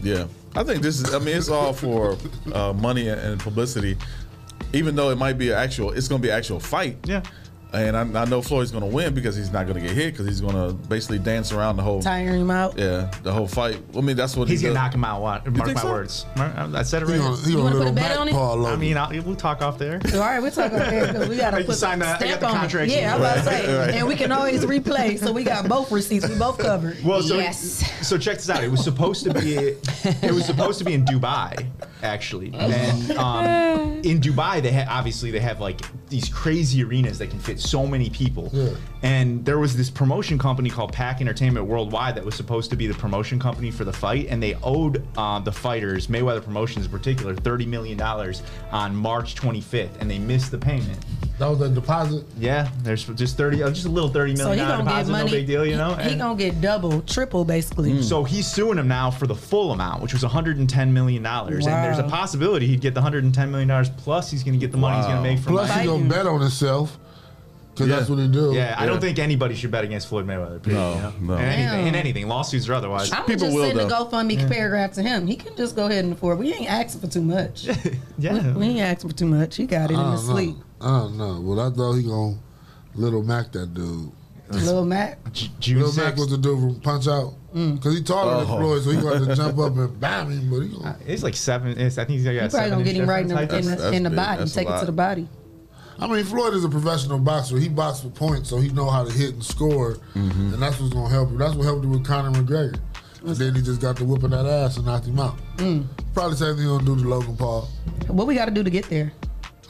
[SPEAKER 12] Yeah, I think this is. I mean, it's all for uh, money and- publicity. Even though it might be an actual, it's going to be an actual fight.
[SPEAKER 13] Yeah.
[SPEAKER 12] And I, I know Floyd's going to win because he's not going to get hit because he's going to basically dance around the whole.
[SPEAKER 9] tiring him out.
[SPEAKER 12] Yeah, the whole fight. I mean, that's what
[SPEAKER 13] He's
[SPEAKER 12] he
[SPEAKER 13] gonna knock him out. What? Mark
[SPEAKER 12] think
[SPEAKER 13] my
[SPEAKER 12] so?
[SPEAKER 13] words. Mark- I said it
[SPEAKER 11] He
[SPEAKER 13] right.
[SPEAKER 11] gonna, he
[SPEAKER 9] You wanna put a bet on it?
[SPEAKER 11] Paul
[SPEAKER 13] I mean, I'll, we'll talk off there.
[SPEAKER 9] All right, we're talking about that because we got to put
[SPEAKER 13] signed
[SPEAKER 9] the
[SPEAKER 13] the- I got
[SPEAKER 9] stamp
[SPEAKER 13] the
[SPEAKER 9] on it.
[SPEAKER 13] contract
[SPEAKER 9] Yeah, I'm about to say,
[SPEAKER 12] Right.
[SPEAKER 9] and we can always replay. So we got both receipts. We both covered.
[SPEAKER 13] Well, so
[SPEAKER 10] Yes.
[SPEAKER 13] so check this out. It was supposed to be it was supposed to be in Dubai, actually. And um, in Dubai, they ha- obviously they have like these crazy arenas that can fit so many people.
[SPEAKER 11] Yeah.
[SPEAKER 13] And there was this promotion company called Pack Entertainment Worldwide that was supposed to be the promotion company for the fight, and they owed uh, the fighters, Mayweather Promotions in particular, thirty million dollars on March 25th, and they missed the payment.
[SPEAKER 11] That was a deposit.
[SPEAKER 13] Yeah, there's just thirty, uh, just a little thirty
[SPEAKER 9] So
[SPEAKER 13] million dollar
[SPEAKER 9] gonna get
[SPEAKER 13] deposit,
[SPEAKER 9] money.
[SPEAKER 13] no big deal, you know.
[SPEAKER 9] He, he
[SPEAKER 13] And-
[SPEAKER 9] gonna get double, triple, basically.
[SPEAKER 13] so he's suing him now for the full amount, which was 110 million dollars, and there's a possibility he'd get the 110 million dollars plus he's going to get the money he's gonna make from
[SPEAKER 11] Plus, he
[SPEAKER 13] fighting.
[SPEAKER 11] Gonna bet on himself because
[SPEAKER 12] Yeah.
[SPEAKER 11] that's what he do.
[SPEAKER 13] Yeah, I don't think anybody should bet against Floyd Mayweather. Period,
[SPEAKER 12] No,
[SPEAKER 13] you know?
[SPEAKER 12] no.
[SPEAKER 13] In anything, in
[SPEAKER 9] Damn.
[SPEAKER 13] anything, lawsuits or otherwise.
[SPEAKER 9] I'm
[SPEAKER 12] People
[SPEAKER 9] just
[SPEAKER 12] will,
[SPEAKER 9] sending a
[SPEAKER 12] though.
[SPEAKER 9] GoFundMe paragraph to him. He can just go ahead and afford. We ain't asking for too much.
[SPEAKER 13] yeah,
[SPEAKER 9] We ain't asking for too much. He got it in
[SPEAKER 11] I
[SPEAKER 9] his
[SPEAKER 11] don't know.
[SPEAKER 9] sleep.
[SPEAKER 11] I don't know. Well, I thought he gonna little Mac that dude.
[SPEAKER 9] Little Mac.
[SPEAKER 13] J- June
[SPEAKER 11] Lil Mac
[SPEAKER 13] 6th.
[SPEAKER 11] was the dude from Punch Out.
[SPEAKER 9] Mm.
[SPEAKER 11] Because he taller than
[SPEAKER 12] Oh.
[SPEAKER 11] Floyd, so he got to jump up and bam him, but he gonna.
[SPEAKER 13] It's like seven. It's, I think he's got.
[SPEAKER 9] You
[SPEAKER 13] a
[SPEAKER 9] probably gonna get him right in the, in
[SPEAKER 12] That's-
[SPEAKER 9] the,
[SPEAKER 12] that's
[SPEAKER 9] in the
[SPEAKER 12] big.
[SPEAKER 9] body.
[SPEAKER 12] That's a
[SPEAKER 9] Take it to the body.
[SPEAKER 11] I mean, Floyd is a professional boxer. He boxed for points, so he know how to hit and score,
[SPEAKER 12] Mm-hmm.
[SPEAKER 11] and that's what's gonna help him. That's what helped him with Conor McGregor. And then he just got to whipping that ass and knocked him out.
[SPEAKER 9] Mm.
[SPEAKER 11] Probably same thing gonna do to Logan Paul.
[SPEAKER 9] What we got to do to get there?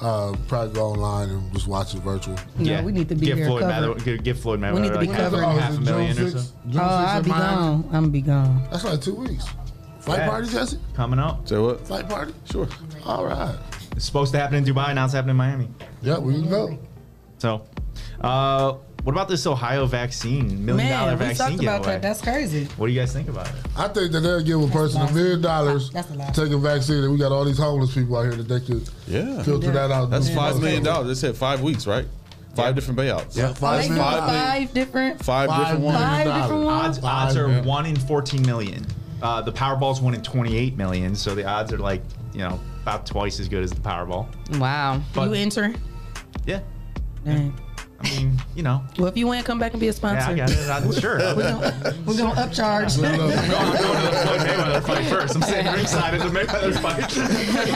[SPEAKER 11] Uh, probably go online and just watch it virtual.
[SPEAKER 9] No, we need to be
[SPEAKER 13] give
[SPEAKER 9] there
[SPEAKER 13] Floyd
[SPEAKER 9] covered.
[SPEAKER 13] Mayweather, give, give Floyd Mayweather
[SPEAKER 9] We need to be
[SPEAKER 13] like
[SPEAKER 9] covered.
[SPEAKER 13] half,
[SPEAKER 11] Oh,
[SPEAKER 13] half
[SPEAKER 11] is
[SPEAKER 13] a
[SPEAKER 11] it
[SPEAKER 13] million
[SPEAKER 11] June
[SPEAKER 13] or so.
[SPEAKER 11] June
[SPEAKER 9] Oh,
[SPEAKER 11] 6th
[SPEAKER 9] I'll be
[SPEAKER 11] Miami?
[SPEAKER 9] gone. I'm going to be gone.
[SPEAKER 11] That's like two weeks. Fight
[SPEAKER 13] Yeah.
[SPEAKER 11] party, Jesse?
[SPEAKER 13] Coming out.
[SPEAKER 12] Say what?
[SPEAKER 11] Fight party?
[SPEAKER 12] Sure.
[SPEAKER 11] All right.
[SPEAKER 13] It's supposed to happen in Dubai. Now it's happening in Miami.
[SPEAKER 11] Yeah, we can go.
[SPEAKER 13] So, uh, what about this Ohio vaccine? Million dollar
[SPEAKER 9] Man, we
[SPEAKER 13] vaccine
[SPEAKER 9] talked about
[SPEAKER 13] giveaway.
[SPEAKER 9] that. That's crazy.
[SPEAKER 13] What do you guys think about it?
[SPEAKER 11] I think that they'll give a person a million dollars
[SPEAKER 9] That's
[SPEAKER 11] to take a vaccine, and we got all these homeless people out here that they could
[SPEAKER 12] Yeah.
[SPEAKER 11] filter that out.
[SPEAKER 12] That's
[SPEAKER 11] Do
[SPEAKER 12] five
[SPEAKER 11] something.
[SPEAKER 12] million dollars. They said five weeks, right? Five different payouts.
[SPEAKER 11] Yeah, five
[SPEAKER 9] they
[SPEAKER 11] million
[SPEAKER 9] doing
[SPEAKER 12] Five million.
[SPEAKER 9] five different.
[SPEAKER 12] Five,
[SPEAKER 11] Five
[SPEAKER 12] different ones.
[SPEAKER 9] Five
[SPEAKER 11] million
[SPEAKER 9] different
[SPEAKER 11] dollars.
[SPEAKER 9] ones.
[SPEAKER 13] Odds, odds are
[SPEAKER 12] yeah.
[SPEAKER 13] one in 14 million. Uh, the Powerball's one in 28 million, so the odds are like you know about twice as good as the Powerball.
[SPEAKER 10] Wow.
[SPEAKER 13] But-
[SPEAKER 9] you enter.
[SPEAKER 13] Yeah,
[SPEAKER 9] Dang.
[SPEAKER 13] I mean you know.
[SPEAKER 9] Well, if you win, come back and be a sponsor.
[SPEAKER 13] Yeah, I got it. I'm sure.
[SPEAKER 9] We're gonna, we're gonna upcharge.
[SPEAKER 11] Look, look.
[SPEAKER 13] I'm going to the Floyd Mayweather fight first. I'm sitting ringside at the Mayweather fight.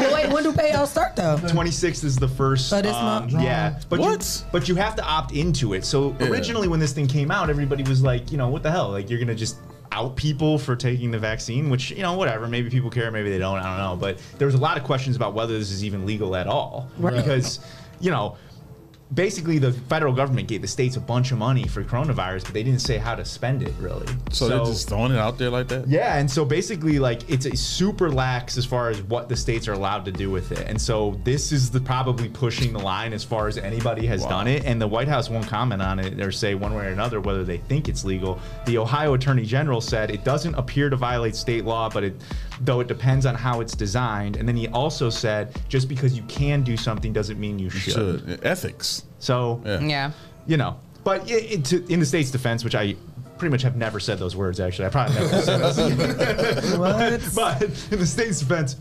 [SPEAKER 9] Well, wait, when do payouts start though?
[SPEAKER 13] 26th is the first.
[SPEAKER 9] Oh, this
[SPEAKER 13] um,
[SPEAKER 9] month?
[SPEAKER 13] Yeah, but
[SPEAKER 12] What?
[SPEAKER 13] You, but you have to opt into it. So originally, when this thing came out, everybody was like, you know, what the hell? Like you're gonna just out people for taking the vaccine, which you know, whatever. Maybe people care, maybe they don't. I don't know. But there was a lot of questions about whether this is even legal at all,
[SPEAKER 9] Right.
[SPEAKER 13] because you know. Basically the federal government gave the states a bunch of money for coronavirus, but they didn't say how to spend it really.
[SPEAKER 12] So, they're just throwing it out there like that.
[SPEAKER 13] Yeah, and so basically, like it's a super lax as far as what the states are allowed to do with it, and so this is the probably pushing the line as far as anybody has
[SPEAKER 12] Wow.
[SPEAKER 13] done it. And the White House won't comment on it or say one way or another whether they think it's legal. The Ohio Attorney General said it doesn't appear to violate state law, but it though it depends on how it's designed. And then he also said just because you can do something doesn't mean you should.
[SPEAKER 12] should. Ethics.
[SPEAKER 13] So
[SPEAKER 10] Yeah.
[SPEAKER 13] you know, but i it, to, in the state's defense, which I pretty much have never said those words. Actually, I probably never said those. what? but in the state's defense,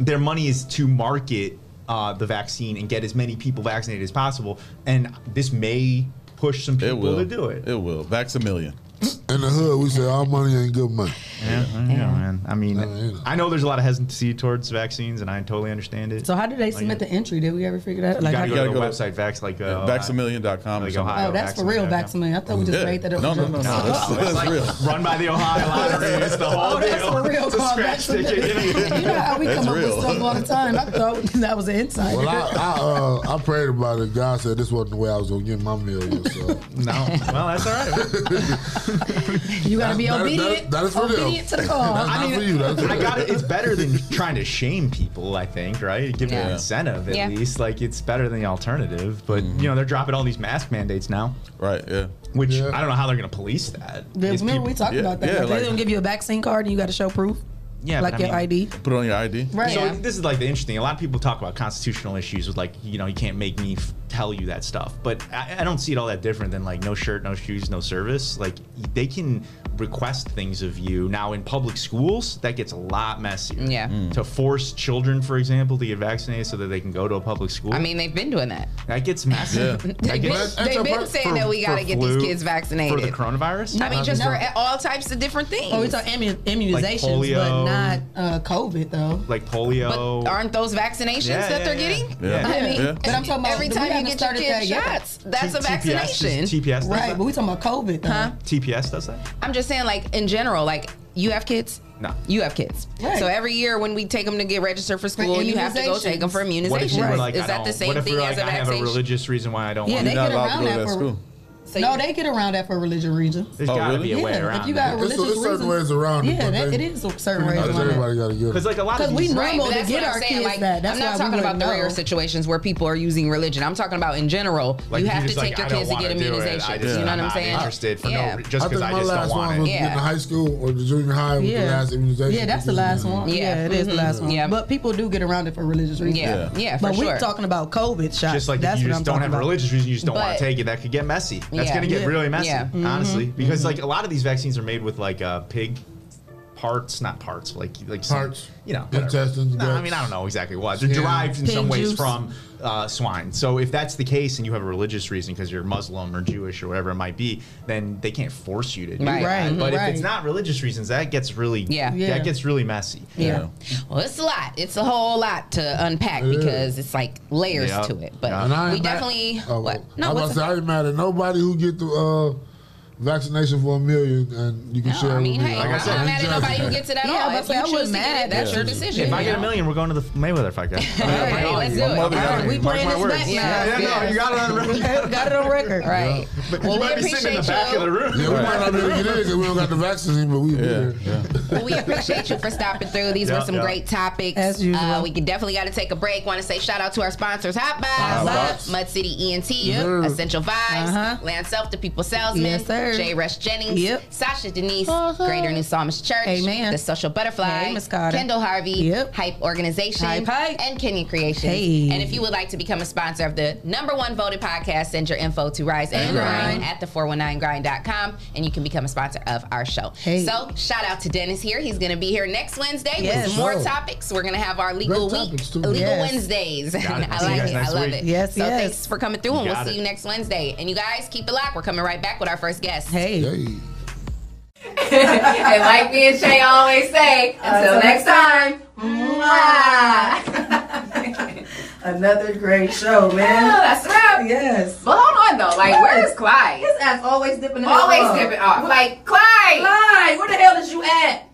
[SPEAKER 13] their money is to market uh, the vaccine and get as many people vaccinated as possible, and this may push some people to do it.
[SPEAKER 12] It will. Vax a million.
[SPEAKER 11] In the hood, we say all money ain't good money.
[SPEAKER 13] Yeah, yeah, man. I mean, I know there's a lot of hesitancy towards vaccines, and I totally understand it.
[SPEAKER 9] So how did they submit the entry? Did we ever figure that?
[SPEAKER 13] Out?
[SPEAKER 9] You
[SPEAKER 13] gotta
[SPEAKER 9] how-
[SPEAKER 13] go to
[SPEAKER 12] gotta
[SPEAKER 13] the
[SPEAKER 12] go to-
[SPEAKER 13] website, Vax, like uh,
[SPEAKER 12] Vaxamillion.com. or
[SPEAKER 13] like
[SPEAKER 12] something.
[SPEAKER 13] Ohio.
[SPEAKER 9] oh, that's for real vaccinated. I thought we just
[SPEAKER 12] Yeah.
[SPEAKER 9] made that up.
[SPEAKER 12] No, no, no, no. That's, that's real.
[SPEAKER 13] Run by the Ohio lottery. It's the whole
[SPEAKER 9] Oh, that's
[SPEAKER 13] deal.
[SPEAKER 9] for real.
[SPEAKER 13] It's a scratch ticket.
[SPEAKER 9] you know how we come up with stuff all the time. I thought that was an insight.
[SPEAKER 11] Well, I I, uh, I prayed about it. God said this wasn't the way I was gonna get my million. So
[SPEAKER 13] No, well, that's all right.
[SPEAKER 9] you gotta be
[SPEAKER 11] That- that-
[SPEAKER 9] obedient.
[SPEAKER 11] that is for them.
[SPEAKER 9] obedient to the call.
[SPEAKER 11] That's
[SPEAKER 13] I mean,
[SPEAKER 11] for you. That's for
[SPEAKER 13] I got it. It's better than trying to shame people. I think, right? Give them
[SPEAKER 10] Yeah.
[SPEAKER 13] an incentive at
[SPEAKER 10] Yeah.
[SPEAKER 13] least. Like it's better than the alternative. But mm-hmm. you know, they're dropping all these mask mandates now,
[SPEAKER 12] Right, yeah.
[SPEAKER 13] which
[SPEAKER 11] Yeah.
[SPEAKER 13] I don't know how they're going to police that.
[SPEAKER 9] Yeah,
[SPEAKER 13] Is
[SPEAKER 9] remember
[SPEAKER 13] people-
[SPEAKER 9] we talked
[SPEAKER 12] yeah,
[SPEAKER 9] about that.
[SPEAKER 12] yeah,
[SPEAKER 9] like,
[SPEAKER 12] like-
[SPEAKER 9] they don't give you a vaccine card and you got to show proof,
[SPEAKER 13] yeah,
[SPEAKER 9] like
[SPEAKER 13] but I
[SPEAKER 9] your
[SPEAKER 13] mean-
[SPEAKER 9] ID.
[SPEAKER 12] Put it on your ID.
[SPEAKER 9] Right.
[SPEAKER 13] So
[SPEAKER 9] Yeah.
[SPEAKER 13] this is like the interesting. A lot of people talk about constitutional issues with like you know you can't make me f- tell you that stuff, but I, I don't see it all that different than like no shirt, no shoes, no service. Like they can request things of you now in public schools. That gets a lot messier.
[SPEAKER 10] Yeah. Mm.
[SPEAKER 13] To force children, for example, to get vaccinated so that they can go to a public school.
[SPEAKER 10] I mean, they've been doing that.
[SPEAKER 13] that gets messy.
[SPEAKER 12] Yeah.
[SPEAKER 10] They've been, they've been saying that we got to get
[SPEAKER 13] flu-
[SPEAKER 10] these kids vaccinated.
[SPEAKER 13] for the coronavirus.
[SPEAKER 10] I mean, just
[SPEAKER 9] No.
[SPEAKER 10] for all types of different things.
[SPEAKER 9] Oh, we talk immu- immunizations,
[SPEAKER 13] polio.
[SPEAKER 9] but not uh, COVID though.
[SPEAKER 13] like polio.
[SPEAKER 10] but aren't those vaccinations
[SPEAKER 13] Yeah,
[SPEAKER 10] that
[SPEAKER 13] yeah,
[SPEAKER 10] they're
[SPEAKER 13] yeah.
[SPEAKER 10] getting?
[SPEAKER 12] Yeah.
[SPEAKER 10] I mean,
[SPEAKER 12] Yeah.
[SPEAKER 9] But I'm talking about
[SPEAKER 10] every
[SPEAKER 9] we
[SPEAKER 10] time you
[SPEAKER 9] haven't
[SPEAKER 10] get your
[SPEAKER 9] started
[SPEAKER 10] kid
[SPEAKER 9] that yet.
[SPEAKER 10] shots, that's
[SPEAKER 13] T-
[SPEAKER 10] a vaccination.
[SPEAKER 13] TPS does
[SPEAKER 9] Right,
[SPEAKER 13] that?
[SPEAKER 9] but we talking about COVID though.
[SPEAKER 10] Huh?
[SPEAKER 13] TPS does that?
[SPEAKER 10] I'm just saying, like in general, like you have kids.
[SPEAKER 13] No.
[SPEAKER 10] You have kids.
[SPEAKER 9] Right.
[SPEAKER 10] So every year when we take them to get registered for school, you have to go take them for immunizations.
[SPEAKER 13] What if you were like,
[SPEAKER 10] Is that the same
[SPEAKER 13] what if
[SPEAKER 10] thing
[SPEAKER 13] you're
[SPEAKER 10] as
[SPEAKER 13] like,
[SPEAKER 10] a
[SPEAKER 13] I have a religious reason why I don't
[SPEAKER 9] Yeah,
[SPEAKER 13] want
[SPEAKER 9] they?
[SPEAKER 12] You're not
[SPEAKER 9] get
[SPEAKER 12] allowed
[SPEAKER 9] around
[SPEAKER 12] to go to
[SPEAKER 9] that
[SPEAKER 12] that school.
[SPEAKER 10] So
[SPEAKER 9] no,
[SPEAKER 10] you-
[SPEAKER 9] they get around that for religion reasons.
[SPEAKER 13] There's
[SPEAKER 12] Oh,
[SPEAKER 13] got to
[SPEAKER 12] really?
[SPEAKER 13] be a way
[SPEAKER 9] Yeah,
[SPEAKER 13] around
[SPEAKER 9] if you got
[SPEAKER 13] it.
[SPEAKER 11] It's,
[SPEAKER 9] religious
[SPEAKER 11] it's certain
[SPEAKER 9] reasons.
[SPEAKER 11] ways around it.
[SPEAKER 9] Yeah,
[SPEAKER 11] but
[SPEAKER 9] that,
[SPEAKER 11] they-
[SPEAKER 9] it is certain
[SPEAKER 11] Not
[SPEAKER 9] ways around it.
[SPEAKER 11] everybody got to get it.
[SPEAKER 13] Because
[SPEAKER 11] it.
[SPEAKER 13] like a lot of
[SPEAKER 9] we
[SPEAKER 13] these,
[SPEAKER 9] know-
[SPEAKER 10] Right,
[SPEAKER 9] to
[SPEAKER 10] that's
[SPEAKER 9] get
[SPEAKER 10] what I'm
[SPEAKER 9] our
[SPEAKER 10] saying.
[SPEAKER 9] kids
[SPEAKER 10] Like,
[SPEAKER 9] that. That's
[SPEAKER 10] I'm not talking about the rare situations where people are using religion. I'm talking about in general.
[SPEAKER 13] like
[SPEAKER 10] you have to take
[SPEAKER 13] like,
[SPEAKER 10] your kids to get
[SPEAKER 13] wanna do it. I
[SPEAKER 10] immunizations. You know what
[SPEAKER 13] I'm
[SPEAKER 10] I'm saying?
[SPEAKER 13] interested for
[SPEAKER 10] yeah.
[SPEAKER 13] no just
[SPEAKER 11] I
[SPEAKER 13] because I just don't want
[SPEAKER 11] was
[SPEAKER 13] it.
[SPEAKER 10] Yeah.
[SPEAKER 11] in the high school or the junior high was the
[SPEAKER 9] Yeah.
[SPEAKER 11] last immunization.
[SPEAKER 9] Yeah, that's the last one.
[SPEAKER 10] Yeah.
[SPEAKER 9] Yeah, it is the mm-hmm. last one.
[SPEAKER 10] Yeah.
[SPEAKER 9] But people do get around it for religious reasons.
[SPEAKER 10] Yeah, yeah, for
[SPEAKER 9] but we're talking about COVID shots.
[SPEAKER 13] Just like
[SPEAKER 9] that's
[SPEAKER 13] if you
[SPEAKER 9] what
[SPEAKER 13] just
[SPEAKER 9] I'm
[SPEAKER 13] don't
[SPEAKER 9] talking
[SPEAKER 13] have a
[SPEAKER 9] about.
[SPEAKER 13] religious reason, you just don't want to take it. That could get messy. That's
[SPEAKER 10] Yeah.
[SPEAKER 13] gonna get really messy,
[SPEAKER 10] Yeah.
[SPEAKER 13] honestly.
[SPEAKER 9] Mm-hmm.
[SPEAKER 13] Because like a lot of these vaccines are made with like uh, pig parts, not parts, like like some-
[SPEAKER 11] Parts.
[SPEAKER 13] you know, whatever.
[SPEAKER 11] Intestines,
[SPEAKER 13] No, I mean, I don't know exactly what. They're derived in
[SPEAKER 9] Pig
[SPEAKER 13] some ways
[SPEAKER 9] juice.
[SPEAKER 13] from uh, swine. So if that's the case, and you have a religious reason because you're Muslim or Jewish or whatever it might be, then they can't force you to do
[SPEAKER 10] Right.
[SPEAKER 13] that.
[SPEAKER 9] Right,
[SPEAKER 13] But if it's not religious reasons, that gets really
[SPEAKER 10] Yeah.
[SPEAKER 9] Yeah.
[SPEAKER 13] that gets really messy.
[SPEAKER 10] Yeah. Well, it's a lot. It's a whole lot to unpack
[SPEAKER 11] It is.
[SPEAKER 10] because it's like layers
[SPEAKER 13] Yeah.
[SPEAKER 10] to it. But
[SPEAKER 13] Yeah.
[SPEAKER 11] And I ain't
[SPEAKER 10] we
[SPEAKER 11] mad-
[SPEAKER 10] definitely
[SPEAKER 11] Oh,
[SPEAKER 10] what?
[SPEAKER 11] I
[SPEAKER 10] No,
[SPEAKER 11] was
[SPEAKER 10] what's
[SPEAKER 11] about to say, I ain't mad at nobody who get the uh, vaccination for a million and you can
[SPEAKER 10] no,
[SPEAKER 11] share
[SPEAKER 10] I
[SPEAKER 11] it
[SPEAKER 10] mean,
[SPEAKER 11] with me.
[SPEAKER 10] hey,
[SPEAKER 13] Like I said,
[SPEAKER 10] I'm
[SPEAKER 13] said,
[SPEAKER 10] not mad at nobody who gets it at
[SPEAKER 9] Yeah,
[SPEAKER 10] all.
[SPEAKER 9] but
[SPEAKER 10] If you
[SPEAKER 9] I
[SPEAKER 10] choose
[SPEAKER 9] wasn't
[SPEAKER 10] to get
[SPEAKER 9] mad.
[SPEAKER 10] it, that's
[SPEAKER 12] Yeah.
[SPEAKER 10] your decision.
[SPEAKER 13] If I
[SPEAKER 10] you
[SPEAKER 13] get a million, we're going to the Mayweather fight, guys.
[SPEAKER 10] All right, let's do it.
[SPEAKER 12] One mother
[SPEAKER 10] All
[SPEAKER 12] got
[SPEAKER 10] right.
[SPEAKER 9] We
[SPEAKER 13] Mark
[SPEAKER 9] playing this
[SPEAKER 13] words.
[SPEAKER 9] back now.
[SPEAKER 10] Yeah,
[SPEAKER 13] Yeah, no, you got it on record.
[SPEAKER 9] Got it on record.
[SPEAKER 10] Right.
[SPEAKER 13] But
[SPEAKER 10] Well,
[SPEAKER 13] you
[SPEAKER 10] we
[SPEAKER 13] might be sitting in the
[SPEAKER 10] appreciate
[SPEAKER 13] back of the room.
[SPEAKER 11] Yeah, we might not be able to get in because we don't got the vaccine, but we be
[SPEAKER 12] Yeah, yeah.
[SPEAKER 10] Well, we appreciate you for stopping through. These were some great topics.
[SPEAKER 9] As usual.
[SPEAKER 10] Uh, we definitely got to take a break. Want to say shout out to our sponsors: Hot Box, Mud City ENT, Essential Vibes,
[SPEAKER 9] Uh-huh.
[SPEAKER 10] Land Self, the People Salesman,
[SPEAKER 9] Yes, sir.
[SPEAKER 10] J. Rush Jennings,
[SPEAKER 9] Yep.
[SPEAKER 10] Sasha Denise,
[SPEAKER 9] Uh-huh.
[SPEAKER 10] Greater New Psalmist Church,
[SPEAKER 9] Amen.
[SPEAKER 10] The Social Butterfly,
[SPEAKER 9] Hey,
[SPEAKER 10] Kendall Harvey,
[SPEAKER 9] Yep.
[SPEAKER 10] Hype Organization,
[SPEAKER 9] Hype, hype.
[SPEAKER 10] and Kenyon Creations.
[SPEAKER 9] Hey.
[SPEAKER 10] And if you would like to become a sponsor of the number one voted podcast, send your info to Rise and
[SPEAKER 9] And
[SPEAKER 10] Grind
[SPEAKER 9] Grind.
[SPEAKER 10] at the419grind.com and you can become a sponsor of our show.
[SPEAKER 9] Hey.
[SPEAKER 10] So shout out to Dennis here. He's going to be here next Wednesday
[SPEAKER 9] Yes.
[SPEAKER 10] with more
[SPEAKER 11] Sure.
[SPEAKER 10] topics. We're going to have our legal
[SPEAKER 11] Great
[SPEAKER 10] week,
[SPEAKER 11] topics,
[SPEAKER 10] legal
[SPEAKER 9] Yes.
[SPEAKER 10] Wednesdays. I like it. I love
[SPEAKER 13] week.
[SPEAKER 10] it.
[SPEAKER 9] Yes,
[SPEAKER 10] so
[SPEAKER 9] yes.
[SPEAKER 10] thanks for coming through, and we'll
[SPEAKER 13] got
[SPEAKER 10] see you next Wednesday. And you guys keep it locked. We're coming right back with our first guest.
[SPEAKER 9] Hey.
[SPEAKER 11] Hey.
[SPEAKER 10] and like me and Shay always say, until next time.
[SPEAKER 9] Another great show, oh, man.
[SPEAKER 10] that's right.
[SPEAKER 9] Yes.
[SPEAKER 10] But hold on though, like where is Clyde?
[SPEAKER 9] His ass always dipping in the
[SPEAKER 10] Always
[SPEAKER 9] club.
[SPEAKER 10] dipping off. Like Clyde.
[SPEAKER 9] Clyde, where the hell is you at?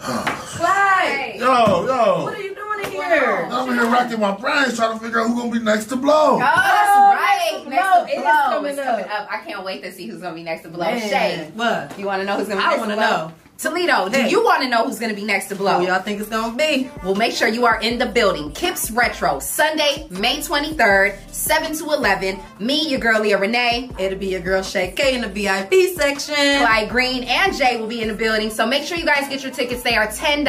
[SPEAKER 11] Slide. Yo, yo. What are you doing in here? I'm here racking my brains trying to figure out who's gonna be next to blow.
[SPEAKER 10] Oh, that's right. Next to blow. It's coming, it's
[SPEAKER 9] up.
[SPEAKER 10] up. I can't wait to see who's gonna be next to blow.
[SPEAKER 9] Man.
[SPEAKER 10] Shay.
[SPEAKER 9] What?
[SPEAKER 10] You wanna know who's gonna be
[SPEAKER 9] I
[SPEAKER 10] next to blow?
[SPEAKER 9] I wanna know.
[SPEAKER 10] Toledo, do
[SPEAKER 9] Hey.
[SPEAKER 10] you want to know who's gonna be next to blow?
[SPEAKER 9] Who y'all think it's gonna be?
[SPEAKER 10] Well, make sure you are in the building. Kips Retro, Sunday, May 23rd, 7 to 11. Me, your girl Leah Renee.
[SPEAKER 9] It'll be your girl Shay K in the VIP section.
[SPEAKER 10] Clyde Green and Jay will be in the building. So make sure you guys get your tickets. They are $10,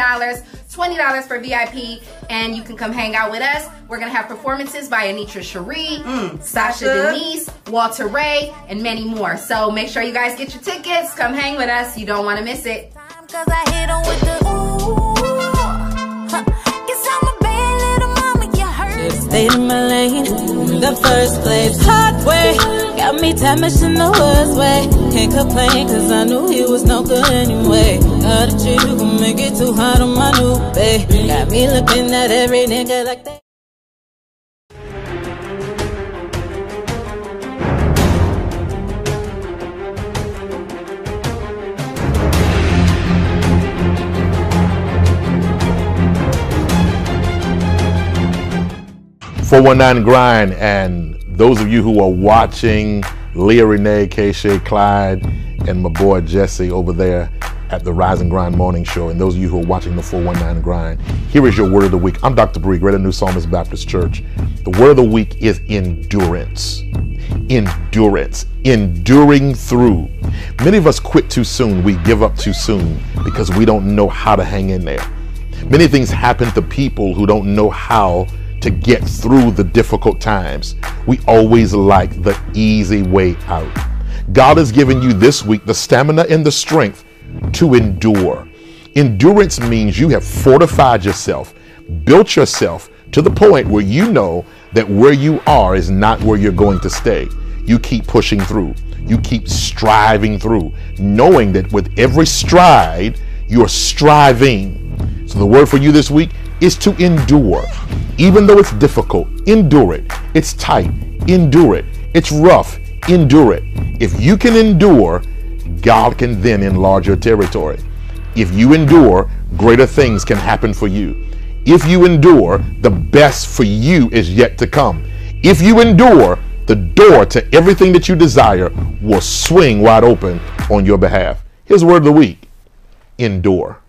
[SPEAKER 10] $20 for VIP, and you can come hang out with us. We're gonna have performances by Anitra Cherie,
[SPEAKER 9] Mm,
[SPEAKER 10] Sasha
[SPEAKER 9] Sasha.
[SPEAKER 10] Denise, Walter Ray, and many more. So make sure you guys get your tickets. Come hang with us. You don't want to miss it.
[SPEAKER 14] Cause I hit 'em with the ooh. Huh. Guess I'm a bad little mama, you heard.
[SPEAKER 5] Stayed in my lane in the first place. Hard way got me damaged in the worst way. Can't complain cause I knew he was no good anyway. Got a who can make it too hard on my new babe. Got me looking at every nigga like that.
[SPEAKER 15] Four one nine grind, and those of you who are watching Leah Renee, K. Clyde, and my boy Jesse over there at the Rise and Grind Morning Show, and those of you who are watching the 419 Grind, here is your word of the week. I'm Dr. Bree, Greater New Psalmist Baptist Church. The word of the week is endurance. Endurance. Enduring through. Many of us quit too soon. We give up too soon because we don't know how to hang in there. Many things happen to people who don't know how to get through the difficult times. We always like the easy way out. God has given you this week the stamina and the strength to endure. Endurance means you have fortified yourself, built yourself to the point where you know that where you are is not where you're going to stay. You keep pushing through, you keep striving through, knowing that with every stride, you're striving. So the word for you this week is to endure. Even though it's difficult, endure it. It's tight, endure it. It's rough, endure it. If you can endure, God can then enlarge your territory. If you endure, greater things can happen for you. If you endure, the best for you is yet to come. If you endure, the door to everything that you desire will swing wide open on your behalf. Here's word of the week endure.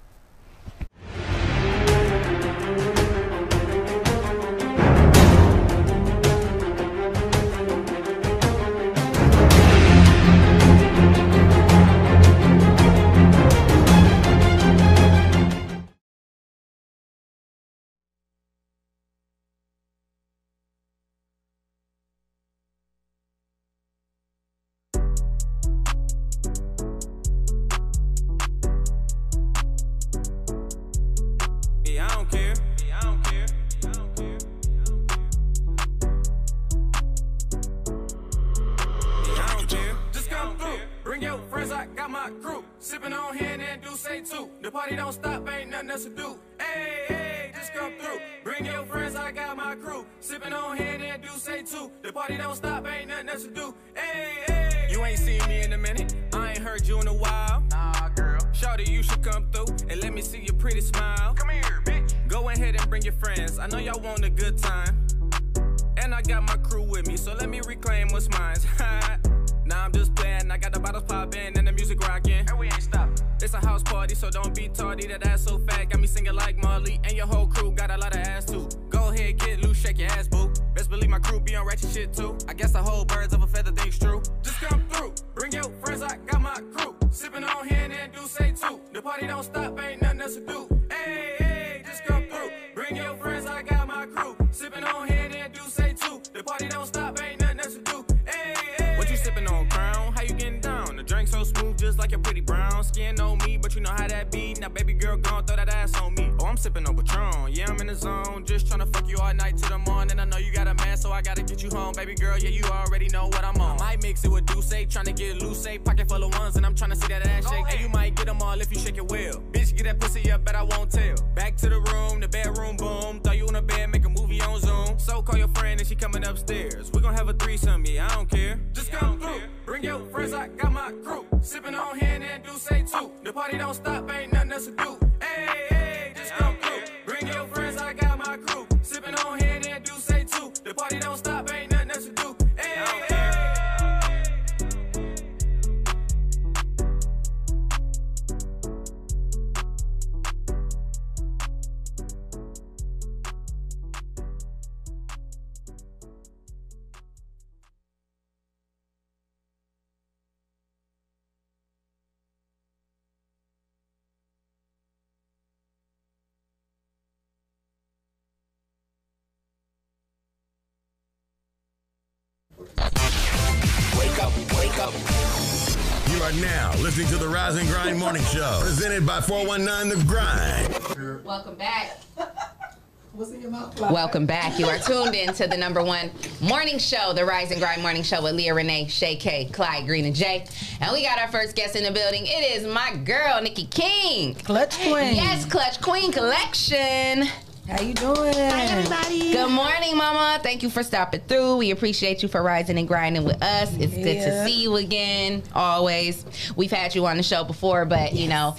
[SPEAKER 1] 419 The Grind.
[SPEAKER 10] Welcome back.
[SPEAKER 9] What's in your mouth?
[SPEAKER 10] Welcome back. You are tuned in to the number one morning show, the Rise and Grind Morning Show with Leah Renee, Shay K, Clyde Green, and Jay. And we got our first guest in the building. It is my girl, Nikki King.
[SPEAKER 9] Clutch Queen.
[SPEAKER 10] Yes, Clutch Queen Collection.
[SPEAKER 9] How you doing? Hi,
[SPEAKER 10] everybody. Good morning, Mama. Thank you for stopping through. We appreciate you for rising and grinding with us. It's good to see you again, always. We've had you on the show before, but you know,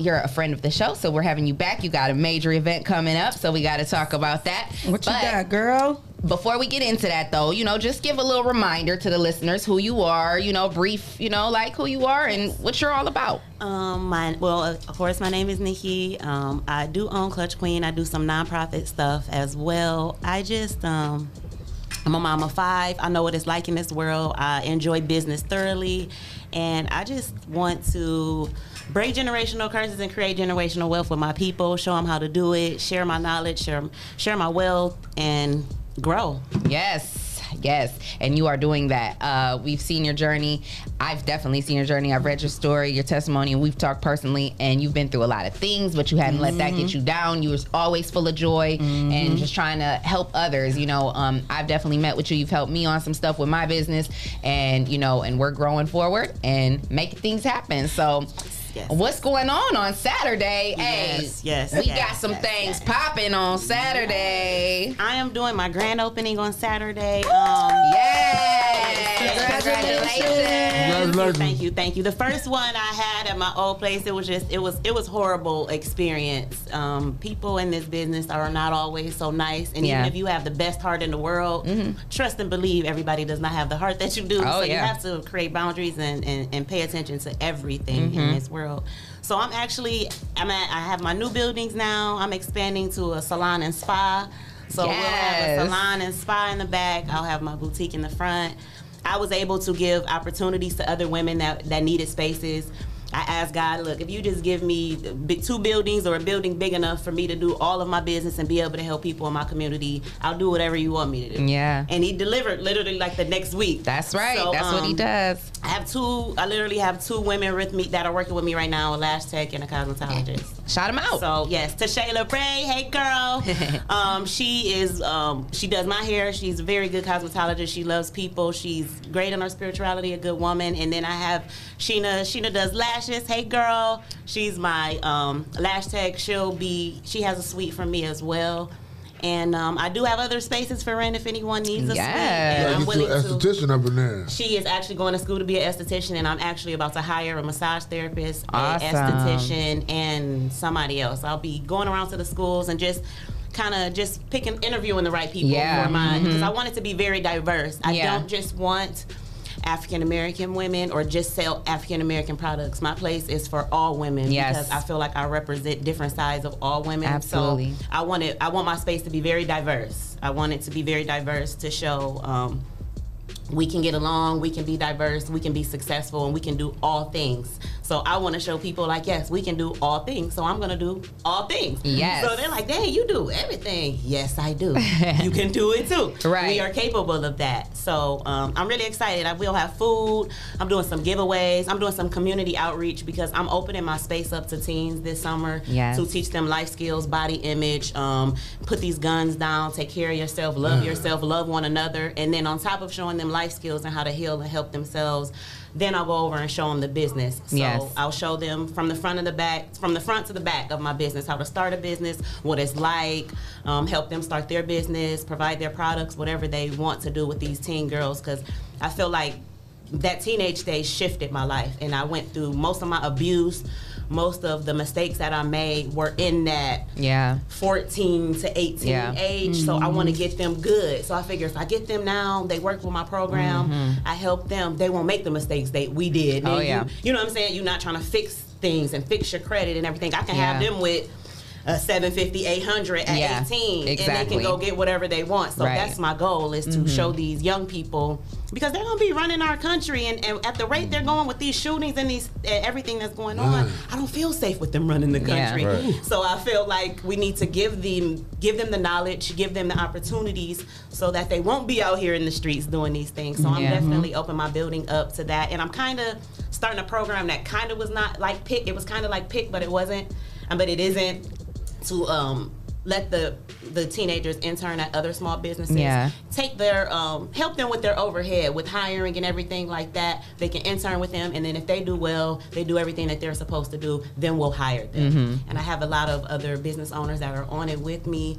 [SPEAKER 10] you're a friend of the show, so we're having you back. You got a major event coming up, so we got to talk about that.
[SPEAKER 9] What you got, girl?
[SPEAKER 10] Before we get into that, though, you know, just give a little reminder to the listeners who you are. You know, brief, you know, like who you are and what you're all about.
[SPEAKER 16] Um, my well, of course, my name is Nikki. Um, I do own Clutch Queen. I do some nonprofit stuff as well. I just um, I'm a mom of five. I know what it's like in this world. I enjoy business thoroughly, and I just want to break generational curses and create generational wealth with my people. Show them how to do it. Share my knowledge. Share share my wealth and grow.
[SPEAKER 10] Yes, yes, and you are doing that. Uh, we've seen your journey. I've definitely seen your journey. I've read your story, your testimony, and we've talked personally. And you've been through a lot of things, but you hadn't let that get you down. You was always full of joy and just trying to help others. You know, um, I've definitely met with you. You've helped me on some stuff with my business, and you know, and we're growing forward and making things happen. So. What's going on on Saturday?
[SPEAKER 16] Yes,
[SPEAKER 10] hey,
[SPEAKER 16] yes,
[SPEAKER 10] we
[SPEAKER 16] yes,
[SPEAKER 10] got some
[SPEAKER 16] yes,
[SPEAKER 10] things popping on Saturday.
[SPEAKER 16] I am doing my grand opening on Saturday. Um,
[SPEAKER 11] Congratulations.
[SPEAKER 16] Thank you, thank you. The first one I had at my old place, it was just, it was, it was horrible experience. Um, people in this business are not always so nice, and
[SPEAKER 10] Yeah.
[SPEAKER 16] even if you have the best heart in the world, trust and believe everybody does not have the heart that you do.
[SPEAKER 10] Oh,
[SPEAKER 16] so
[SPEAKER 10] yeah.
[SPEAKER 16] you have to create boundaries and, and, and pay attention to everything in
[SPEAKER 10] Mhm.
[SPEAKER 16] this world. So I'm actually, I'm at, I have my new buildings now. I'm expanding to a salon and spa. So we'll have a salon and spa in the back. I'll have my boutique in the front. I was able to give opportunities to other women that, that needed spaces. I asked God, look, if you just give me big, two buildings or a building big enough for me to do all of my business and be able to help people in my community, I'll do whatever you want me to do.
[SPEAKER 10] Yeah.
[SPEAKER 16] And he delivered literally like the next week.
[SPEAKER 10] That's right.
[SPEAKER 16] So,
[SPEAKER 10] That's what he
[SPEAKER 16] um,
[SPEAKER 10] does.
[SPEAKER 16] I have two. I literally have two women with me that are working with me right now: a lash tech and a cosmetologist.
[SPEAKER 10] Shout them out.
[SPEAKER 16] So yes, to Shayla Ray. Hey girl. um, she is. Um, she does my hair. She's a very good cosmetologist. She loves people. She's great in her spirituality. A good woman. And then I have Sheena. Sheena does lashes. Hey girl. She's my um, lash tech. She'll be. She has a suite for me as well. And um, I do have other spaces for rent if anyone needs a suite. And
[SPEAKER 11] Yeah,
[SPEAKER 16] I'm
[SPEAKER 11] get you
[SPEAKER 16] willing
[SPEAKER 11] an
[SPEAKER 16] to.
[SPEAKER 11] esthetician up in there.
[SPEAKER 16] She is actually going to school to be an esthetician, and I'm actually about to hire a massage therapist,
[SPEAKER 10] Awesome.
[SPEAKER 16] an esthetician, and somebody else. I'll be going around to the schools and just kind of just picking, interviewing the right people
[SPEAKER 10] Yeah.
[SPEAKER 16] for mine because
[SPEAKER 10] Mhm.
[SPEAKER 16] I want it to be very diverse. I
[SPEAKER 10] Yeah.
[SPEAKER 16] don't just want African American women or just sell African American products. My place is for all women
[SPEAKER 10] Yes.
[SPEAKER 16] because I feel like I represent different sides of all women.
[SPEAKER 10] Absolutely.
[SPEAKER 16] So I want it. I want my space to be very diverse. I want it to be very diverse to show. Um, we can get along, we can be diverse, we can be successful, and we can do all things. So I want to show people like, yes, we can do all things. So I'm gonna do all things.
[SPEAKER 10] Yes.
[SPEAKER 16] So they're like, dang, you do everything. Yes, I do. you can do it too.
[SPEAKER 10] Right.
[SPEAKER 16] We are capable of that. So um, I'm really excited. I will have food. I'm doing some giveaways. I'm doing some community outreach because I'm opening my space up to teens this summer
[SPEAKER 10] Yes.
[SPEAKER 16] to teach them life skills, body image, um, put these guns down, take care of yourself, love
[SPEAKER 10] Yeah.
[SPEAKER 16] yourself, love one another, and then on top of showing them life skills and how to heal and help themselves, then I'll go over and show them the business. So
[SPEAKER 10] Yes.
[SPEAKER 16] I'll show them from the front of the back, from the front to the back of my business, how to start a business, what it's like, um, help them start their business, provide their products, whatever they want to do with these teen girls, because I feel like that teenage stage shifted my life and I went through most of my abuse, most of the mistakes that I made were in that
[SPEAKER 10] Yeah.
[SPEAKER 16] 14 to 18
[SPEAKER 10] Yeah.
[SPEAKER 16] age. So I want to get them good. So I figure if I get them now, they work with my program,
[SPEAKER 10] Mhm.
[SPEAKER 16] I help them, they won't make the mistakes they we did.
[SPEAKER 10] Oh,
[SPEAKER 16] And you-
[SPEAKER 10] yeah.
[SPEAKER 16] You, know what I'm saying? You're not trying to fix things and fix your credit and everything. I can have them with a 750 800 at
[SPEAKER 10] Yeah,
[SPEAKER 16] 18 and they can go get whatever they want so
[SPEAKER 10] Right.
[SPEAKER 16] that's my goal is to
[SPEAKER 10] Mhm.
[SPEAKER 16] show these young people because they're gonna be running our country and, and at the rate they're going with these shootings and these and everything that's going on i don't feel safe with them running the
[SPEAKER 10] Yeah.
[SPEAKER 16] country
[SPEAKER 10] Right.
[SPEAKER 16] so i feel like we need to give them give them the knowledge give them the opportunities so that they won't be out here in the streets doing these things so i'm
[SPEAKER 10] Yeah.
[SPEAKER 16] definitely open my building up to that and i'm kind of starting a program that kind of was not like pick it was kind of like pick but it wasn't um, but it isn't to um let the the teenagers intern at other small businesses.
[SPEAKER 10] Yeah.
[SPEAKER 16] take their um, help them with their overhead with hiring and everything like that. They can intern with them and then if they do well they do everything that they're supposed to do then we'll hire them.
[SPEAKER 10] Mhm.
[SPEAKER 16] and i have a lot of other business owners that are on it with me.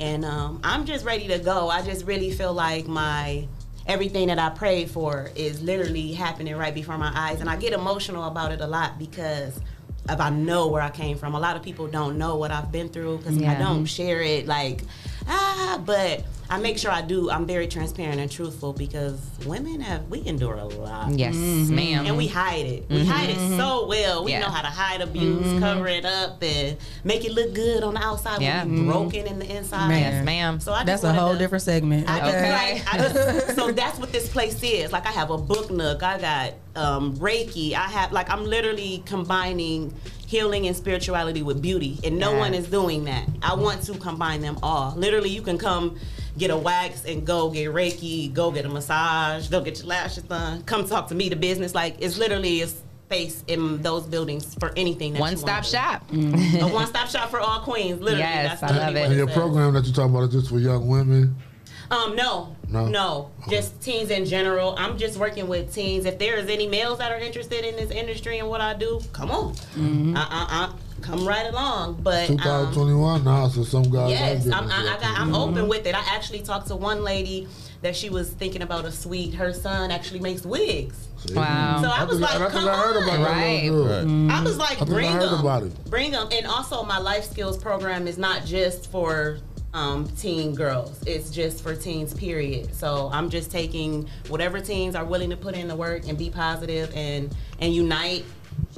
[SPEAKER 16] And um, i'm just ready to go. I just really feel like my everything that i prayed for is literally happening right before my eyes. And i get emotional about it a lot because if I know where I came from. A lot of people don't know what I've been through because I don't share it like ah, but I make sure I do. I'm very transparent and truthful because women have we endure a lot.
[SPEAKER 10] Yes, ma'am.
[SPEAKER 16] And we hide it. We
[SPEAKER 10] Mhm.
[SPEAKER 16] hide it so well. We
[SPEAKER 10] Yeah.
[SPEAKER 16] know how to hide abuse,
[SPEAKER 10] Mhm.
[SPEAKER 16] cover it up, and make it look good on the outside.
[SPEAKER 10] Yeah.
[SPEAKER 16] when we broken in the inside.
[SPEAKER 9] Yes,
[SPEAKER 10] ma'am.
[SPEAKER 16] So I
[SPEAKER 9] That's a whole
[SPEAKER 16] to-
[SPEAKER 9] different segment.
[SPEAKER 16] I just
[SPEAKER 9] Okay.
[SPEAKER 16] like I just so that's what this place is. Like I have a book nook. I got um, Reiki. I have like I'm literally combining healing and spirituality with beauty, and no
[SPEAKER 10] Yeah.
[SPEAKER 16] one is doing that. I want to combine them all. Literally, you can come get a wax and go get Reiki, go get a massage, go get your lashes done. Come talk to me, the business. Like it's literally a space in those buildings for anything. That
[SPEAKER 10] One
[SPEAKER 16] you
[SPEAKER 10] stop
[SPEAKER 16] wanna
[SPEAKER 10] shop.
[SPEAKER 16] do. a one stop shop for all queens. Literally,
[SPEAKER 10] Yes,
[SPEAKER 16] that's
[SPEAKER 10] I love
[SPEAKER 16] what
[SPEAKER 11] And your
[SPEAKER 16] says.
[SPEAKER 11] program that you're talking about is just for young women.
[SPEAKER 16] Um, no,
[SPEAKER 11] No?
[SPEAKER 16] no, just teens in general. I'm just working with teens. If there is any males that are interested in this industry and what I do, come on, uh, uh, uh, come right along. But um,
[SPEAKER 11] 2021 now, so some guys.
[SPEAKER 16] yes,
[SPEAKER 11] are
[SPEAKER 16] I'm,
[SPEAKER 11] getting
[SPEAKER 16] I, I
[SPEAKER 11] it.
[SPEAKER 16] got, I'm open with it. I actually talked to one lady that she was thinking about a suite. Her son actually makes wigs.
[SPEAKER 10] Wow.
[SPEAKER 16] So I was
[SPEAKER 11] think-
[SPEAKER 16] like,
[SPEAKER 11] I
[SPEAKER 16] come
[SPEAKER 11] I heard about
[SPEAKER 16] on.
[SPEAKER 11] that
[SPEAKER 10] Right.
[SPEAKER 11] little girl.
[SPEAKER 16] I was like,
[SPEAKER 11] I
[SPEAKER 16] bring them,
[SPEAKER 11] about it.
[SPEAKER 16] bring them, and also my life skills program is not just for um, teen girls. It's just for teens, period. So I'm just taking whatever teens are willing to put in the work and be positive and and unite.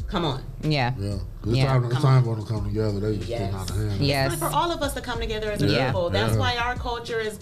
[SPEAKER 16] Come on.
[SPEAKER 10] Yeah.
[SPEAKER 11] Yeah, it's
[SPEAKER 10] Yeah.
[SPEAKER 11] time. It's time for them to come together. They just
[SPEAKER 16] Yes.
[SPEAKER 11] out of hand.
[SPEAKER 10] Yes.
[SPEAKER 16] It's time for all of us to come together as a
[SPEAKER 10] Yeah.
[SPEAKER 16] people. That's
[SPEAKER 11] Yeah.
[SPEAKER 16] why our culture is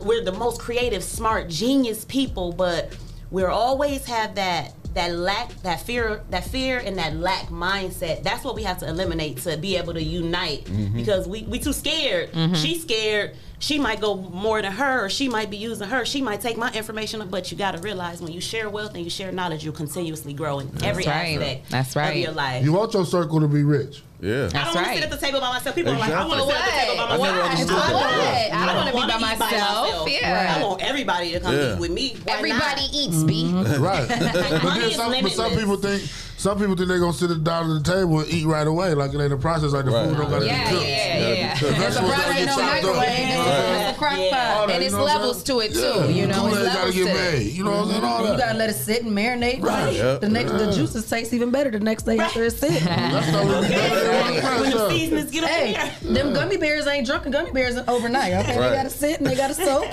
[SPEAKER 16] we're the most creative, smart, genius people, but we're always have that that lack, that fear, that fear and that lack mindset. That's what we have to eliminate to be able to unite
[SPEAKER 10] Mm-hmm.
[SPEAKER 16] because we we too scared. She's scared. She might go more than her. Or she might be using her. She might take my information. But you got to realize when you share wealth and you share knowledge, you'll continuously grow in every
[SPEAKER 10] right.
[SPEAKER 16] aspect
[SPEAKER 10] That's
[SPEAKER 16] of
[SPEAKER 10] right.
[SPEAKER 16] your life.
[SPEAKER 11] You want your circle to be rich.
[SPEAKER 12] Yeah.
[SPEAKER 16] I don't want to sit at the table by myself. People are like, I want to sit at the table by
[SPEAKER 12] I
[SPEAKER 16] myself.
[SPEAKER 12] never understood
[SPEAKER 10] For what? I don't wanna be
[SPEAKER 16] wanna
[SPEAKER 10] by
[SPEAKER 16] eat
[SPEAKER 10] myself. Yeah.
[SPEAKER 16] I want everybody to come
[SPEAKER 12] Yeah.
[SPEAKER 16] eat with me. Why
[SPEAKER 10] Everybody
[SPEAKER 16] not?
[SPEAKER 10] eats, B.
[SPEAKER 11] Right. but
[SPEAKER 16] money
[SPEAKER 11] then some, but some people think some people think they're gonna sit down at the table and eat right away, like it ain't a process, like the
[SPEAKER 12] Right.
[SPEAKER 11] food don't gotta
[SPEAKER 10] Yeah,
[SPEAKER 11] be cooked.
[SPEAKER 10] yeah, yeah. yeah.
[SPEAKER 12] Gotta be
[SPEAKER 10] There's a
[SPEAKER 11] Get
[SPEAKER 10] no
[SPEAKER 11] chopped up.
[SPEAKER 10] microwave.
[SPEAKER 16] Yeah.
[SPEAKER 10] It's a crock
[SPEAKER 16] Yeah.
[SPEAKER 10] pot.
[SPEAKER 11] All
[SPEAKER 10] And
[SPEAKER 11] you
[SPEAKER 10] it's
[SPEAKER 11] know what I'm
[SPEAKER 10] levels to
[SPEAKER 11] saying?
[SPEAKER 10] it
[SPEAKER 11] Yeah.
[SPEAKER 10] too. You know,
[SPEAKER 11] Kool-Aid
[SPEAKER 10] it's
[SPEAKER 11] gotta
[SPEAKER 10] levels
[SPEAKER 11] get
[SPEAKER 10] to
[SPEAKER 11] made.
[SPEAKER 10] it.
[SPEAKER 11] You know what I'm saying? All
[SPEAKER 9] You gotta let it sit and marinate. Right.
[SPEAKER 12] Yep.
[SPEAKER 9] The next, the juices taste even better the next day after it's sit.
[SPEAKER 11] That's how we get it.
[SPEAKER 16] When the seasonings get up in
[SPEAKER 9] Hey,
[SPEAKER 16] there.
[SPEAKER 9] them gummy bears ain't drunken gummy bears overnight. Okay,
[SPEAKER 12] Right.
[SPEAKER 9] they gotta sit and they gotta soak.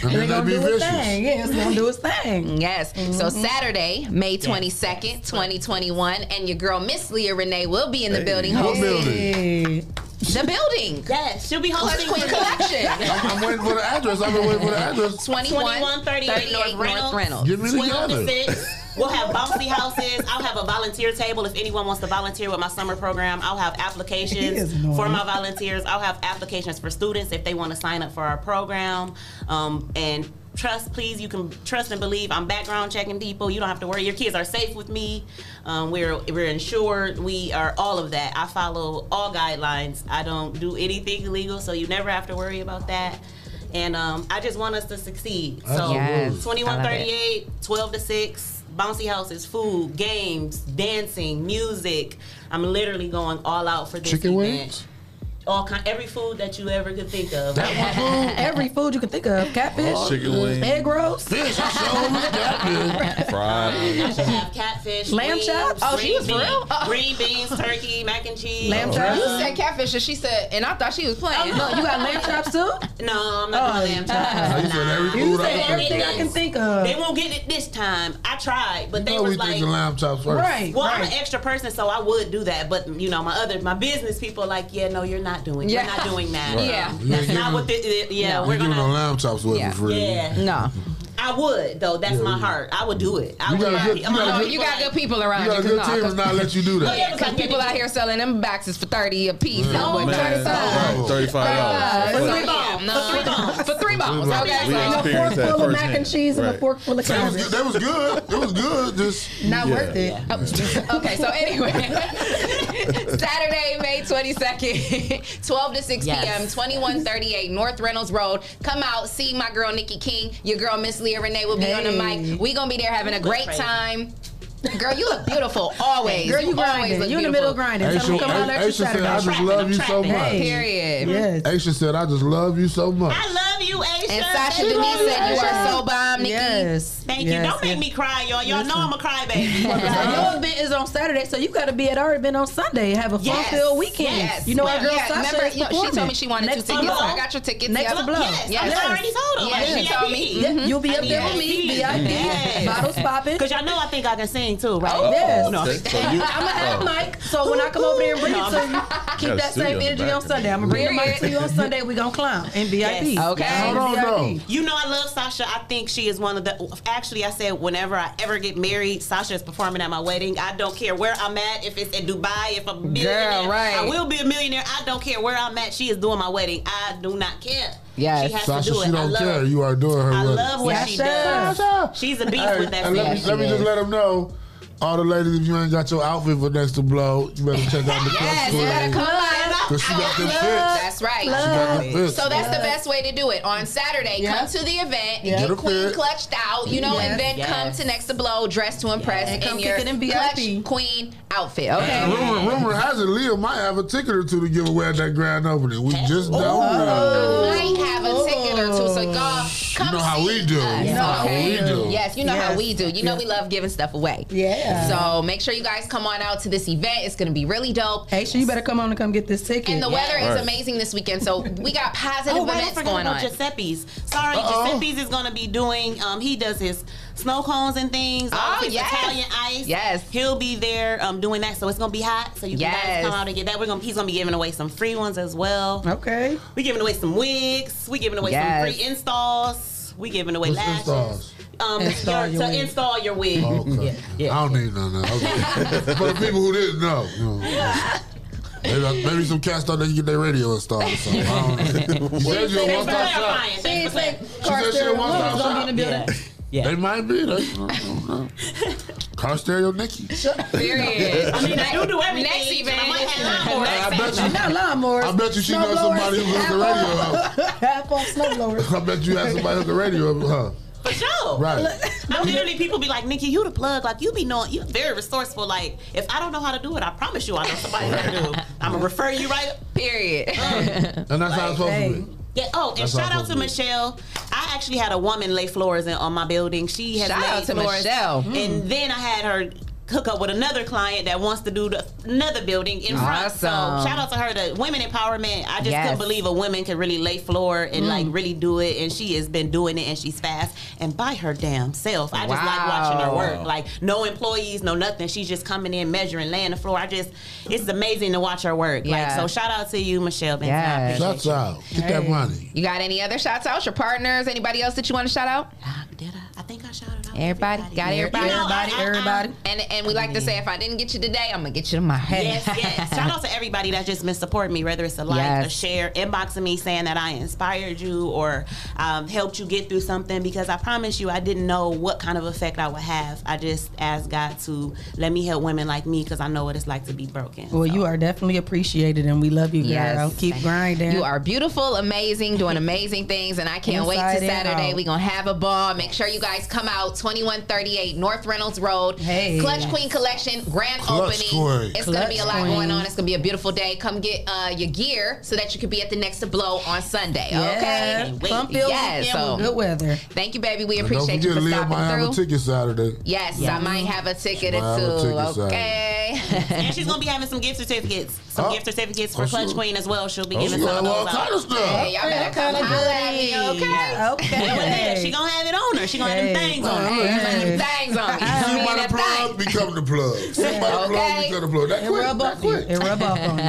[SPEAKER 11] And
[SPEAKER 9] And they
[SPEAKER 11] they
[SPEAKER 9] gonna do its thing. Yeah, it's gonna do its thing.
[SPEAKER 10] Yes. So mm-hmm. Saturday, May 22nd, 2021, and your girl Miss Leah Renee will be in the building hosting
[SPEAKER 11] building?
[SPEAKER 9] Hey.
[SPEAKER 10] the building.
[SPEAKER 16] Yes, she'll be
[SPEAKER 10] Clutch
[SPEAKER 16] hosting
[SPEAKER 10] Queen
[SPEAKER 16] for-
[SPEAKER 10] Collection.
[SPEAKER 11] I'm, I'm waiting for the address. I've been waiting for the address.
[SPEAKER 16] 2138
[SPEAKER 10] North Reynolds. Reynolds.
[SPEAKER 11] Get me
[SPEAKER 16] 12 to
[SPEAKER 11] together.
[SPEAKER 16] We'll have bouncy houses. I'll have a volunteer table if anyone wants to volunteer with my summer program. I'll have applications for my volunteers. I'll have applications for students if they want to sign up for our program. Um, and trust, please, you can trust and believe. I'm background checking people. You don't have to worry. Your kids are safe with me. Um, we're we're insured. We are all of that. I follow all guidelines. I don't do anything illegal, so you never have to worry about that. And um, I just want us to succeed. So
[SPEAKER 11] Yes.
[SPEAKER 16] 2138, 12 to 6, bouncy houses, food, games, dancing, music. I'm literally going all out for this
[SPEAKER 11] Chicken
[SPEAKER 16] event.
[SPEAKER 11] wings?
[SPEAKER 16] All kind, every food that you ever could think of.
[SPEAKER 9] Every food you can think of. Catfish.
[SPEAKER 12] Chicken wings.
[SPEAKER 9] Egg rolls.
[SPEAKER 11] Fish. catfish.
[SPEAKER 12] Fried.
[SPEAKER 16] I should have catfish,
[SPEAKER 9] Lamb
[SPEAKER 16] wings,
[SPEAKER 9] chops?
[SPEAKER 10] Oh, she
[SPEAKER 16] green
[SPEAKER 10] was
[SPEAKER 16] bean-
[SPEAKER 10] real? Oh.
[SPEAKER 16] Green beans, turkey, mac and cheese.
[SPEAKER 9] Lamb oh, chops?
[SPEAKER 10] You said catfish, and she said, and I thought she was playing.
[SPEAKER 9] Oh, no, you got lamb chops too?
[SPEAKER 16] No, I'm not doing oh, lamb chops.
[SPEAKER 11] You said every
[SPEAKER 9] You
[SPEAKER 11] food I
[SPEAKER 9] said
[SPEAKER 11] can
[SPEAKER 9] everything I can think of.
[SPEAKER 16] They won't get it this time. I tried, but
[SPEAKER 11] You
[SPEAKER 16] they
[SPEAKER 11] know
[SPEAKER 16] was
[SPEAKER 11] we
[SPEAKER 16] like,
[SPEAKER 11] thinking lamb chops first.
[SPEAKER 9] Right.
[SPEAKER 16] well, I'm an extra person, so I would do that. But you know, my other my business people are like, yeah, no, you're not doing.
[SPEAKER 10] Yeah.
[SPEAKER 16] You're not doing that.
[SPEAKER 10] Right. Yeah.
[SPEAKER 16] That's
[SPEAKER 11] ain't
[SPEAKER 16] not
[SPEAKER 11] giving-
[SPEAKER 16] what. The, the- yeah,
[SPEAKER 11] You
[SPEAKER 16] we're
[SPEAKER 11] giving no
[SPEAKER 16] gonna.
[SPEAKER 11] lamb chops away
[SPEAKER 10] Yeah.
[SPEAKER 11] for free.
[SPEAKER 16] Yeah,
[SPEAKER 10] No.
[SPEAKER 16] I would though. That's my heart. I would do it. I
[SPEAKER 11] You
[SPEAKER 16] would.
[SPEAKER 11] got good- you got a
[SPEAKER 16] not
[SPEAKER 10] No,
[SPEAKER 11] good-
[SPEAKER 10] you got good people around
[SPEAKER 11] You got a
[SPEAKER 10] you.
[SPEAKER 11] good
[SPEAKER 10] 'cause
[SPEAKER 11] team
[SPEAKER 10] no,
[SPEAKER 11] to not let you do that.
[SPEAKER 10] Yeah, because people out here selling them boxes for 30 a piece. No,
[SPEAKER 12] Man,
[SPEAKER 10] thirty-five.
[SPEAKER 12] thirty-five
[SPEAKER 10] Uh,
[SPEAKER 12] dollars.
[SPEAKER 10] for three bombs. No, for three bombs. For three bombs. Okay.
[SPEAKER 12] We
[SPEAKER 10] so-
[SPEAKER 9] And a fork full of mac
[SPEAKER 12] firsthand.
[SPEAKER 9] and cheese and a fork full of
[SPEAKER 11] That was,
[SPEAKER 9] cabbage.
[SPEAKER 11] good. that was good. It was good. Just
[SPEAKER 9] Not
[SPEAKER 12] Yeah.
[SPEAKER 9] worth it.
[SPEAKER 10] okay, so anyway, Saturday, May 22nd, 12 to 6
[SPEAKER 16] Yes.
[SPEAKER 10] p.m., 2138 North Reynolds Road. Come out, see my girl Nikki King. Your girl Miss Leah Renee will be on the mic. We gonna be there having a great time. Girl, you look beautiful always.
[SPEAKER 9] Girl, you
[SPEAKER 10] always
[SPEAKER 9] grinding.
[SPEAKER 10] look
[SPEAKER 9] You in the
[SPEAKER 10] beautiful.
[SPEAKER 9] middle grinding. Tell them
[SPEAKER 11] Aisha,
[SPEAKER 9] come out
[SPEAKER 11] Aisha
[SPEAKER 9] extra
[SPEAKER 11] said, I just love you so much.
[SPEAKER 9] Hey.
[SPEAKER 10] Period.
[SPEAKER 9] Yes.
[SPEAKER 11] Aisha said, I just love you so much.
[SPEAKER 16] I love you, Aisha.
[SPEAKER 10] And Sasha Denise
[SPEAKER 16] you.
[SPEAKER 10] said you are so bomb, Nikki.
[SPEAKER 9] Yes.
[SPEAKER 16] Thank you. Don't make me cry, y'all. Y'all know I'm a crybaby.
[SPEAKER 9] Your event is on Saturday, so you got to be at our event on Sunday. Have a
[SPEAKER 16] Yes.
[SPEAKER 9] fun-filled weekend.
[SPEAKER 10] Yes.
[SPEAKER 9] You know our girl
[SPEAKER 10] Yes.
[SPEAKER 9] Sasha
[SPEAKER 10] Remember,
[SPEAKER 9] is
[SPEAKER 10] you know, she told me she wanted
[SPEAKER 9] Next
[SPEAKER 10] two tickets.
[SPEAKER 9] blow.
[SPEAKER 10] I got your tickets.
[SPEAKER 9] Next
[SPEAKER 10] Yep.
[SPEAKER 9] blow.
[SPEAKER 16] Yes,
[SPEAKER 10] Yes.
[SPEAKER 16] I already told her.
[SPEAKER 10] Yeah,
[SPEAKER 16] Like,
[SPEAKER 10] she
[SPEAKER 16] VIP.
[SPEAKER 10] told me.
[SPEAKER 9] You'll be up there with me, VIP.
[SPEAKER 16] Yes.
[SPEAKER 9] Bottles popping.
[SPEAKER 16] Cause y'all know I think I can sing too, right?
[SPEAKER 9] Yes.
[SPEAKER 16] No.
[SPEAKER 12] Okay, so you,
[SPEAKER 9] I'm gonna have
[SPEAKER 12] oh.
[SPEAKER 9] a mic, so when I come over there and bring
[SPEAKER 16] No,
[SPEAKER 9] it to you, keep that same energy on Sunday. I'm gonna bring the mic to you on Sunday. We gonna clown in VIP.
[SPEAKER 16] Yes.
[SPEAKER 10] Okay.
[SPEAKER 9] In
[SPEAKER 11] Hold on,
[SPEAKER 9] VIP.
[SPEAKER 16] You know I love Sasha. I think she is one of the. Actually, I said whenever I ever get married, Sasha is performing at my wedding. I don't care where I'm at. If it's in Dubai, if I'm a millionaire,
[SPEAKER 10] right.
[SPEAKER 16] I will be a millionaire. I don't care where I'm at. She is doing my wedding. I do not care.
[SPEAKER 10] Yes.
[SPEAKER 16] she has
[SPEAKER 11] Sasha,
[SPEAKER 16] to do it.
[SPEAKER 11] she
[SPEAKER 16] I
[SPEAKER 11] don't
[SPEAKER 16] love,
[SPEAKER 11] care. You are doing her
[SPEAKER 16] I love what she does.
[SPEAKER 11] Sasha.
[SPEAKER 16] She's a beast
[SPEAKER 11] Hey,
[SPEAKER 16] with that.
[SPEAKER 11] and let me, let me just let them know. All the ladies, if you ain't got your outfit for next to blow, you better check out the
[SPEAKER 10] Yes, you better
[SPEAKER 11] club
[SPEAKER 10] come
[SPEAKER 11] tour.
[SPEAKER 10] live.
[SPEAKER 11] Cause she got them fits.
[SPEAKER 10] That's right.
[SPEAKER 11] She got them fits.
[SPEAKER 10] So that's the best way to do it. On Saturday,
[SPEAKER 9] Yeah.
[SPEAKER 10] come to the event,
[SPEAKER 9] Yeah.
[SPEAKER 10] get
[SPEAKER 11] Get
[SPEAKER 10] Queen
[SPEAKER 11] fit.
[SPEAKER 10] clutched out, you know, and
[SPEAKER 9] Yes.
[SPEAKER 10] then come to Next to Blow dressed to impress
[SPEAKER 9] And
[SPEAKER 10] in
[SPEAKER 9] come
[SPEAKER 10] your
[SPEAKER 9] kick it in
[SPEAKER 10] clutch
[SPEAKER 9] VIP.
[SPEAKER 10] Queen outfit.
[SPEAKER 11] And
[SPEAKER 10] Okay.
[SPEAKER 11] rumor, rumor has it, Leah might have a ticket or two to give away at that grand opening. We just don't oh. know.
[SPEAKER 10] I might have a ticket or so y'all come
[SPEAKER 11] You know how
[SPEAKER 10] see
[SPEAKER 11] we do.
[SPEAKER 10] us,
[SPEAKER 11] You know how we do.
[SPEAKER 10] Yes, you know how we do. You know
[SPEAKER 9] Yes.
[SPEAKER 10] we love giving stuff away.
[SPEAKER 9] Yeah.
[SPEAKER 10] So make sure you guys come on out to this event. It's going to be really dope.
[SPEAKER 9] Hey, so you better come on and come get this ticket.
[SPEAKER 10] And the weather
[SPEAKER 12] Right.
[SPEAKER 10] is amazing this weekend, so we got positive
[SPEAKER 16] Oh, right, I
[SPEAKER 10] events
[SPEAKER 16] forgot
[SPEAKER 10] going
[SPEAKER 16] about
[SPEAKER 10] on.
[SPEAKER 16] Giuseppe's. Sorry,
[SPEAKER 11] Uh-oh.
[SPEAKER 16] Giuseppe's is gonna be doing. Um, he does his snow cones and things.
[SPEAKER 10] Oh,
[SPEAKER 16] his
[SPEAKER 10] yes.
[SPEAKER 16] Italian ice.
[SPEAKER 10] Yes.
[SPEAKER 16] he'll be there um, doing that. So it's gonna be hot. So you can
[SPEAKER 10] Yes.
[SPEAKER 16] guys come out and get that. We're gonna. He's gonna be giving away some free ones as well.
[SPEAKER 9] Okay.
[SPEAKER 16] We giving away some wigs. We giving away
[SPEAKER 10] Yes.
[SPEAKER 16] some free installs. We giving away
[SPEAKER 11] What's
[SPEAKER 16] lashes.
[SPEAKER 11] installs?
[SPEAKER 16] Um,
[SPEAKER 9] Install
[SPEAKER 16] your-
[SPEAKER 9] your
[SPEAKER 16] to
[SPEAKER 9] wig.
[SPEAKER 16] install your wig.
[SPEAKER 11] Oh, Okay.
[SPEAKER 16] Yeah,
[SPEAKER 11] I don't need none of that. Okay. For the people who didn't know. You know. Maybe, maybe some cats thought they could get their radio installed or something. I don't know. You said you're a
[SPEAKER 16] Thanks
[SPEAKER 11] one
[SPEAKER 16] for
[SPEAKER 11] stop shop.
[SPEAKER 16] clarifying. Thanks for clarifying.
[SPEAKER 11] She said she a one stop
[SPEAKER 9] Gonna be in
[SPEAKER 11] shop.
[SPEAKER 9] Building.
[SPEAKER 16] Yeah.
[SPEAKER 11] They might be. They, I don't know. Car stereo Nikki.
[SPEAKER 10] Period.
[SPEAKER 16] I mean, I do do everything.
[SPEAKER 10] Next
[SPEAKER 16] and
[SPEAKER 10] event.
[SPEAKER 16] I might have lawnmowers.
[SPEAKER 11] I bet you.
[SPEAKER 9] Not lawnmowers.
[SPEAKER 11] I bet you she knows somebody who hooked the radio.
[SPEAKER 9] Half on snowblowers.
[SPEAKER 11] I bet you had somebody hook the radio huh?
[SPEAKER 16] For sure.
[SPEAKER 11] Right.
[SPEAKER 16] I literally people be like, Nikki, you the plug. Like you be knowing you very resourceful. Like if I don't know how to do it, I promise you I know somebody how to do. it. I'm gonna refer you right. Up.
[SPEAKER 10] Period.
[SPEAKER 11] And that's how it's supposed
[SPEAKER 9] Hey.
[SPEAKER 11] to be.
[SPEAKER 16] Yeah. Oh, and
[SPEAKER 11] That's
[SPEAKER 16] shout out to
[SPEAKER 11] be.
[SPEAKER 16] Michelle. I actually had a woman lay floors in, on my building. She had
[SPEAKER 10] Shout
[SPEAKER 16] laid
[SPEAKER 10] out to
[SPEAKER 16] floors.
[SPEAKER 10] Michelle.
[SPEAKER 16] And hmm. then I had her hook up with another client that wants to do the, another building in front. So shout out to her. The women empowerment. I just
[SPEAKER 10] Yes.
[SPEAKER 16] couldn't believe a woman could really lay floor and like really do it. And she has been doing it, and she's fast and by her damn self. I just like watching her work. Like no employees, no nothing. She's just coming in, measuring, laying the floor. I just, it's amazing to watch her work. Like so, shout out to you, Michelle. Benson. I
[SPEAKER 10] Yes.
[SPEAKER 11] Shouts
[SPEAKER 16] you.
[SPEAKER 11] out. Get that money.
[SPEAKER 10] You got any other shout outs? Your partners? Anybody else that you want to shout out?
[SPEAKER 16] Ah, Did I? I think I shouted out.
[SPEAKER 10] Everybody? Got everybody?
[SPEAKER 16] You know, I-
[SPEAKER 9] Everybody,
[SPEAKER 16] I- I-
[SPEAKER 9] everybody.
[SPEAKER 10] And and we like to say, if I didn't get you today, I'm gonna get you tomorrow.
[SPEAKER 16] Yes, yes. Shout out to everybody that's just been supporting me, whether it's a like,
[SPEAKER 10] Yes.
[SPEAKER 16] a share, inboxing me saying that I inspired you or um, helped you get through something. Because I promise you, I didn't know what kind of effect I would have. I just asked God to let me help women like me because I know what it's like to be broken.
[SPEAKER 9] Well, you are definitely appreciated, and we love you, girl.
[SPEAKER 10] Yes.
[SPEAKER 9] Keep grinding.
[SPEAKER 10] You are beautiful, amazing, doing amazing things, and I can't wait to Saturday. We're gonna have a ball. Make sure you guys guys, come out 2138 North Reynolds Road.
[SPEAKER 9] Hey.
[SPEAKER 10] Clutch Queen Collection grand
[SPEAKER 11] Clutch
[SPEAKER 10] opening.
[SPEAKER 11] Queen.
[SPEAKER 10] It's gonna be a lot
[SPEAKER 9] Queen.
[SPEAKER 10] going on. It's gonna be a beautiful day. Come get uh, your gear so that you can be at the next to blow on Sunday.
[SPEAKER 9] Yeah.
[SPEAKER 10] Okay.
[SPEAKER 9] Come feel
[SPEAKER 10] yes. So
[SPEAKER 9] good weather.
[SPEAKER 10] thank you, baby. We
[SPEAKER 11] And don't
[SPEAKER 10] appreciate you
[SPEAKER 11] forget,
[SPEAKER 10] for
[SPEAKER 11] Leah
[SPEAKER 10] stopping
[SPEAKER 11] might have a ticket Saturday.
[SPEAKER 10] Yes,
[SPEAKER 9] Yeah.
[SPEAKER 10] I might have a ticket or
[SPEAKER 11] Might have a
[SPEAKER 10] two.
[SPEAKER 11] ticket
[SPEAKER 10] Okay.
[SPEAKER 16] And she's gonna be having some gift certificates, some
[SPEAKER 11] Oh.
[SPEAKER 16] gift certificates for
[SPEAKER 11] Oh,
[SPEAKER 16] Clutch Queen as well. She'll be
[SPEAKER 11] Oh,
[SPEAKER 16] giving
[SPEAKER 11] she
[SPEAKER 16] some of
[SPEAKER 11] got all
[SPEAKER 16] those
[SPEAKER 11] kind
[SPEAKER 16] out.
[SPEAKER 11] of.
[SPEAKER 10] Hey, y'all better come
[SPEAKER 9] kinda
[SPEAKER 10] holler at me, okay?
[SPEAKER 9] Okay.
[SPEAKER 16] Well, there, she gonna have it on her. She gonna have them
[SPEAKER 9] Hey.
[SPEAKER 16] things on her.
[SPEAKER 11] Become the plug. By the plug,
[SPEAKER 10] Okay.
[SPEAKER 11] become the plug. That
[SPEAKER 9] It
[SPEAKER 11] quick,
[SPEAKER 9] rub
[SPEAKER 11] that
[SPEAKER 9] off you.
[SPEAKER 11] quick.
[SPEAKER 9] It rub off on you.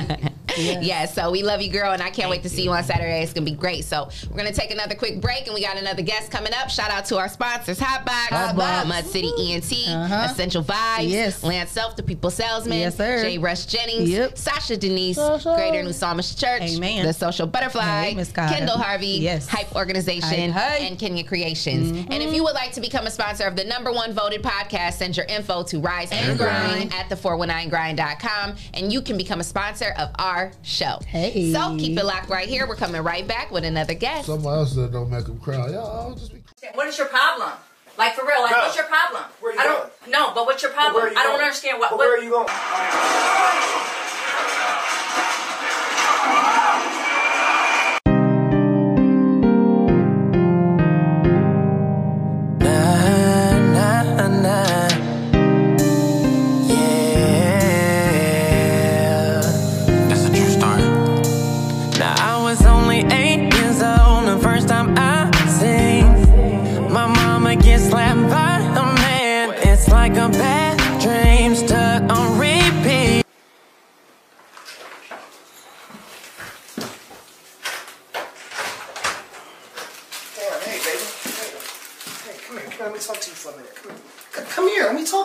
[SPEAKER 9] Yeah.
[SPEAKER 10] Yeah, so we love you, girl, and I can't wait to see you on Saturday. It's gonna be great. So we're gonna take another quick break, and we got another guest coming up. Shout out to our sponsors: Hotbox,
[SPEAKER 9] Hotbox.
[SPEAKER 10] Mud City ENT,
[SPEAKER 9] Uh-huh.
[SPEAKER 10] Essential Vibes,
[SPEAKER 9] Yes.
[SPEAKER 10] Lance Self, the People Salesman,
[SPEAKER 9] Yes, sir.
[SPEAKER 10] Jay Rush Jennings,
[SPEAKER 9] Yep.
[SPEAKER 10] Sasha Denise,
[SPEAKER 9] Sasha.
[SPEAKER 10] Greater New Psalmist Church,
[SPEAKER 9] Amen.
[SPEAKER 10] the Social Butterfly,
[SPEAKER 9] Hey,
[SPEAKER 10] Kendall Harvey,
[SPEAKER 9] Yes.
[SPEAKER 10] Hype Organization,
[SPEAKER 9] hype.
[SPEAKER 10] and Kenya Creations.
[SPEAKER 9] Mm-hmm.
[SPEAKER 10] And if you would like to become a sponsor of the number one voted podcast, send your info to Rise and
[SPEAKER 9] And
[SPEAKER 10] Grind
[SPEAKER 9] Grind.
[SPEAKER 10] at the419grind.com, and you can become a sponsor of our show.
[SPEAKER 9] Hey.
[SPEAKER 10] So keep it locked right here. We're coming right back with another guest.
[SPEAKER 11] Someone else said don't make them cry. Y'all just be
[SPEAKER 17] What is your problem? Like for real, like
[SPEAKER 18] No.
[SPEAKER 17] what's your problem?
[SPEAKER 18] Where you
[SPEAKER 17] I don't no, but what's your problem?
[SPEAKER 18] where you
[SPEAKER 17] I don't
[SPEAKER 18] going?
[SPEAKER 17] understand what.
[SPEAKER 18] But
[SPEAKER 17] what
[SPEAKER 18] where are you going?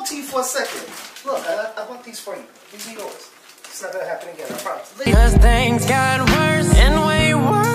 [SPEAKER 18] To you for a second. Look, I, I bought these for you. These are yours. It's not gonna happen again. I promise.
[SPEAKER 19] Cause things got worse and way worse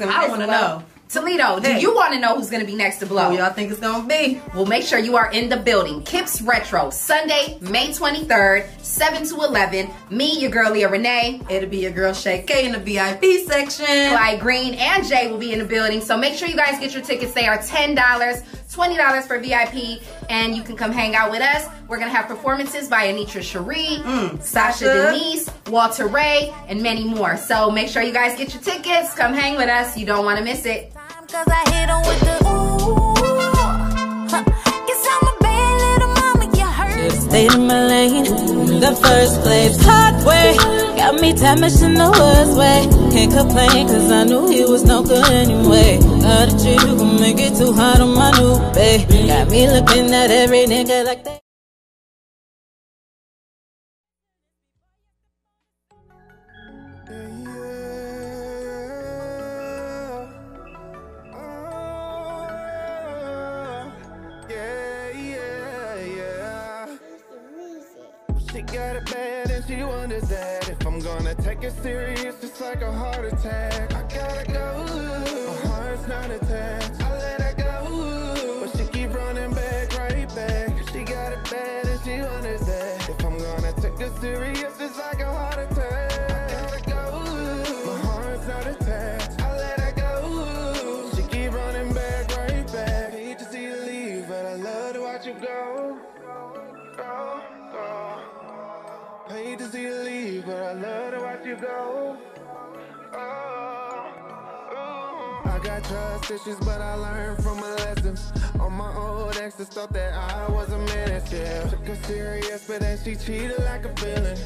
[SPEAKER 11] gonna be
[SPEAKER 10] I
[SPEAKER 9] wanna
[SPEAKER 10] Blow?
[SPEAKER 9] know.
[SPEAKER 10] Toledo, do you want to know who's gonna be next to Blow?
[SPEAKER 9] Who y'all think it's gonna be?
[SPEAKER 10] Well, make sure you are in the building. Kips Retro, Sunday, May 23rd, 7 to 11. Me, your girl Leah Renee.
[SPEAKER 9] It'll be your girl Shay K in the VIP section.
[SPEAKER 10] Clyde Green and Jay will be in the building. So make sure you guys get your tickets. They are $10, $20 for VIP, and you can come hang out with us. We're gonna have performances by Anitra Cherie,
[SPEAKER 9] Mm,
[SPEAKER 10] Sasha
[SPEAKER 9] Sasha.
[SPEAKER 10] Denise, Walter Ray, and many more. So make sure you guys get your tickets. Come hang with us. You don't want to miss it.
[SPEAKER 5] Stayed in my lane in the first place. Hard way got me damaged in the worst way. Can't complain cause I knew he was no good anyway. A G, you gon' make it too hard on my new babe. Got me looking at every nigga like that.
[SPEAKER 20] Got it bad and she wonders that if I'm gonna take it serious, it's like a heart attack. I gotta go. But I love to watch you go. I got trust issues, but I learned from my lessons. All my old exes thought that I was a menace, yeah. Took her serious, but then she cheated like a villain.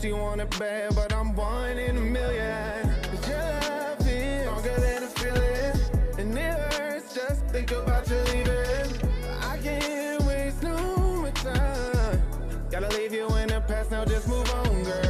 [SPEAKER 20] She wanted bad, but I'm one in a million. Cause your love is stronger than a feeling. And it hurts just think about you leaving. I can't waste no more time. Gotta leave you in the past, now just move on, girl.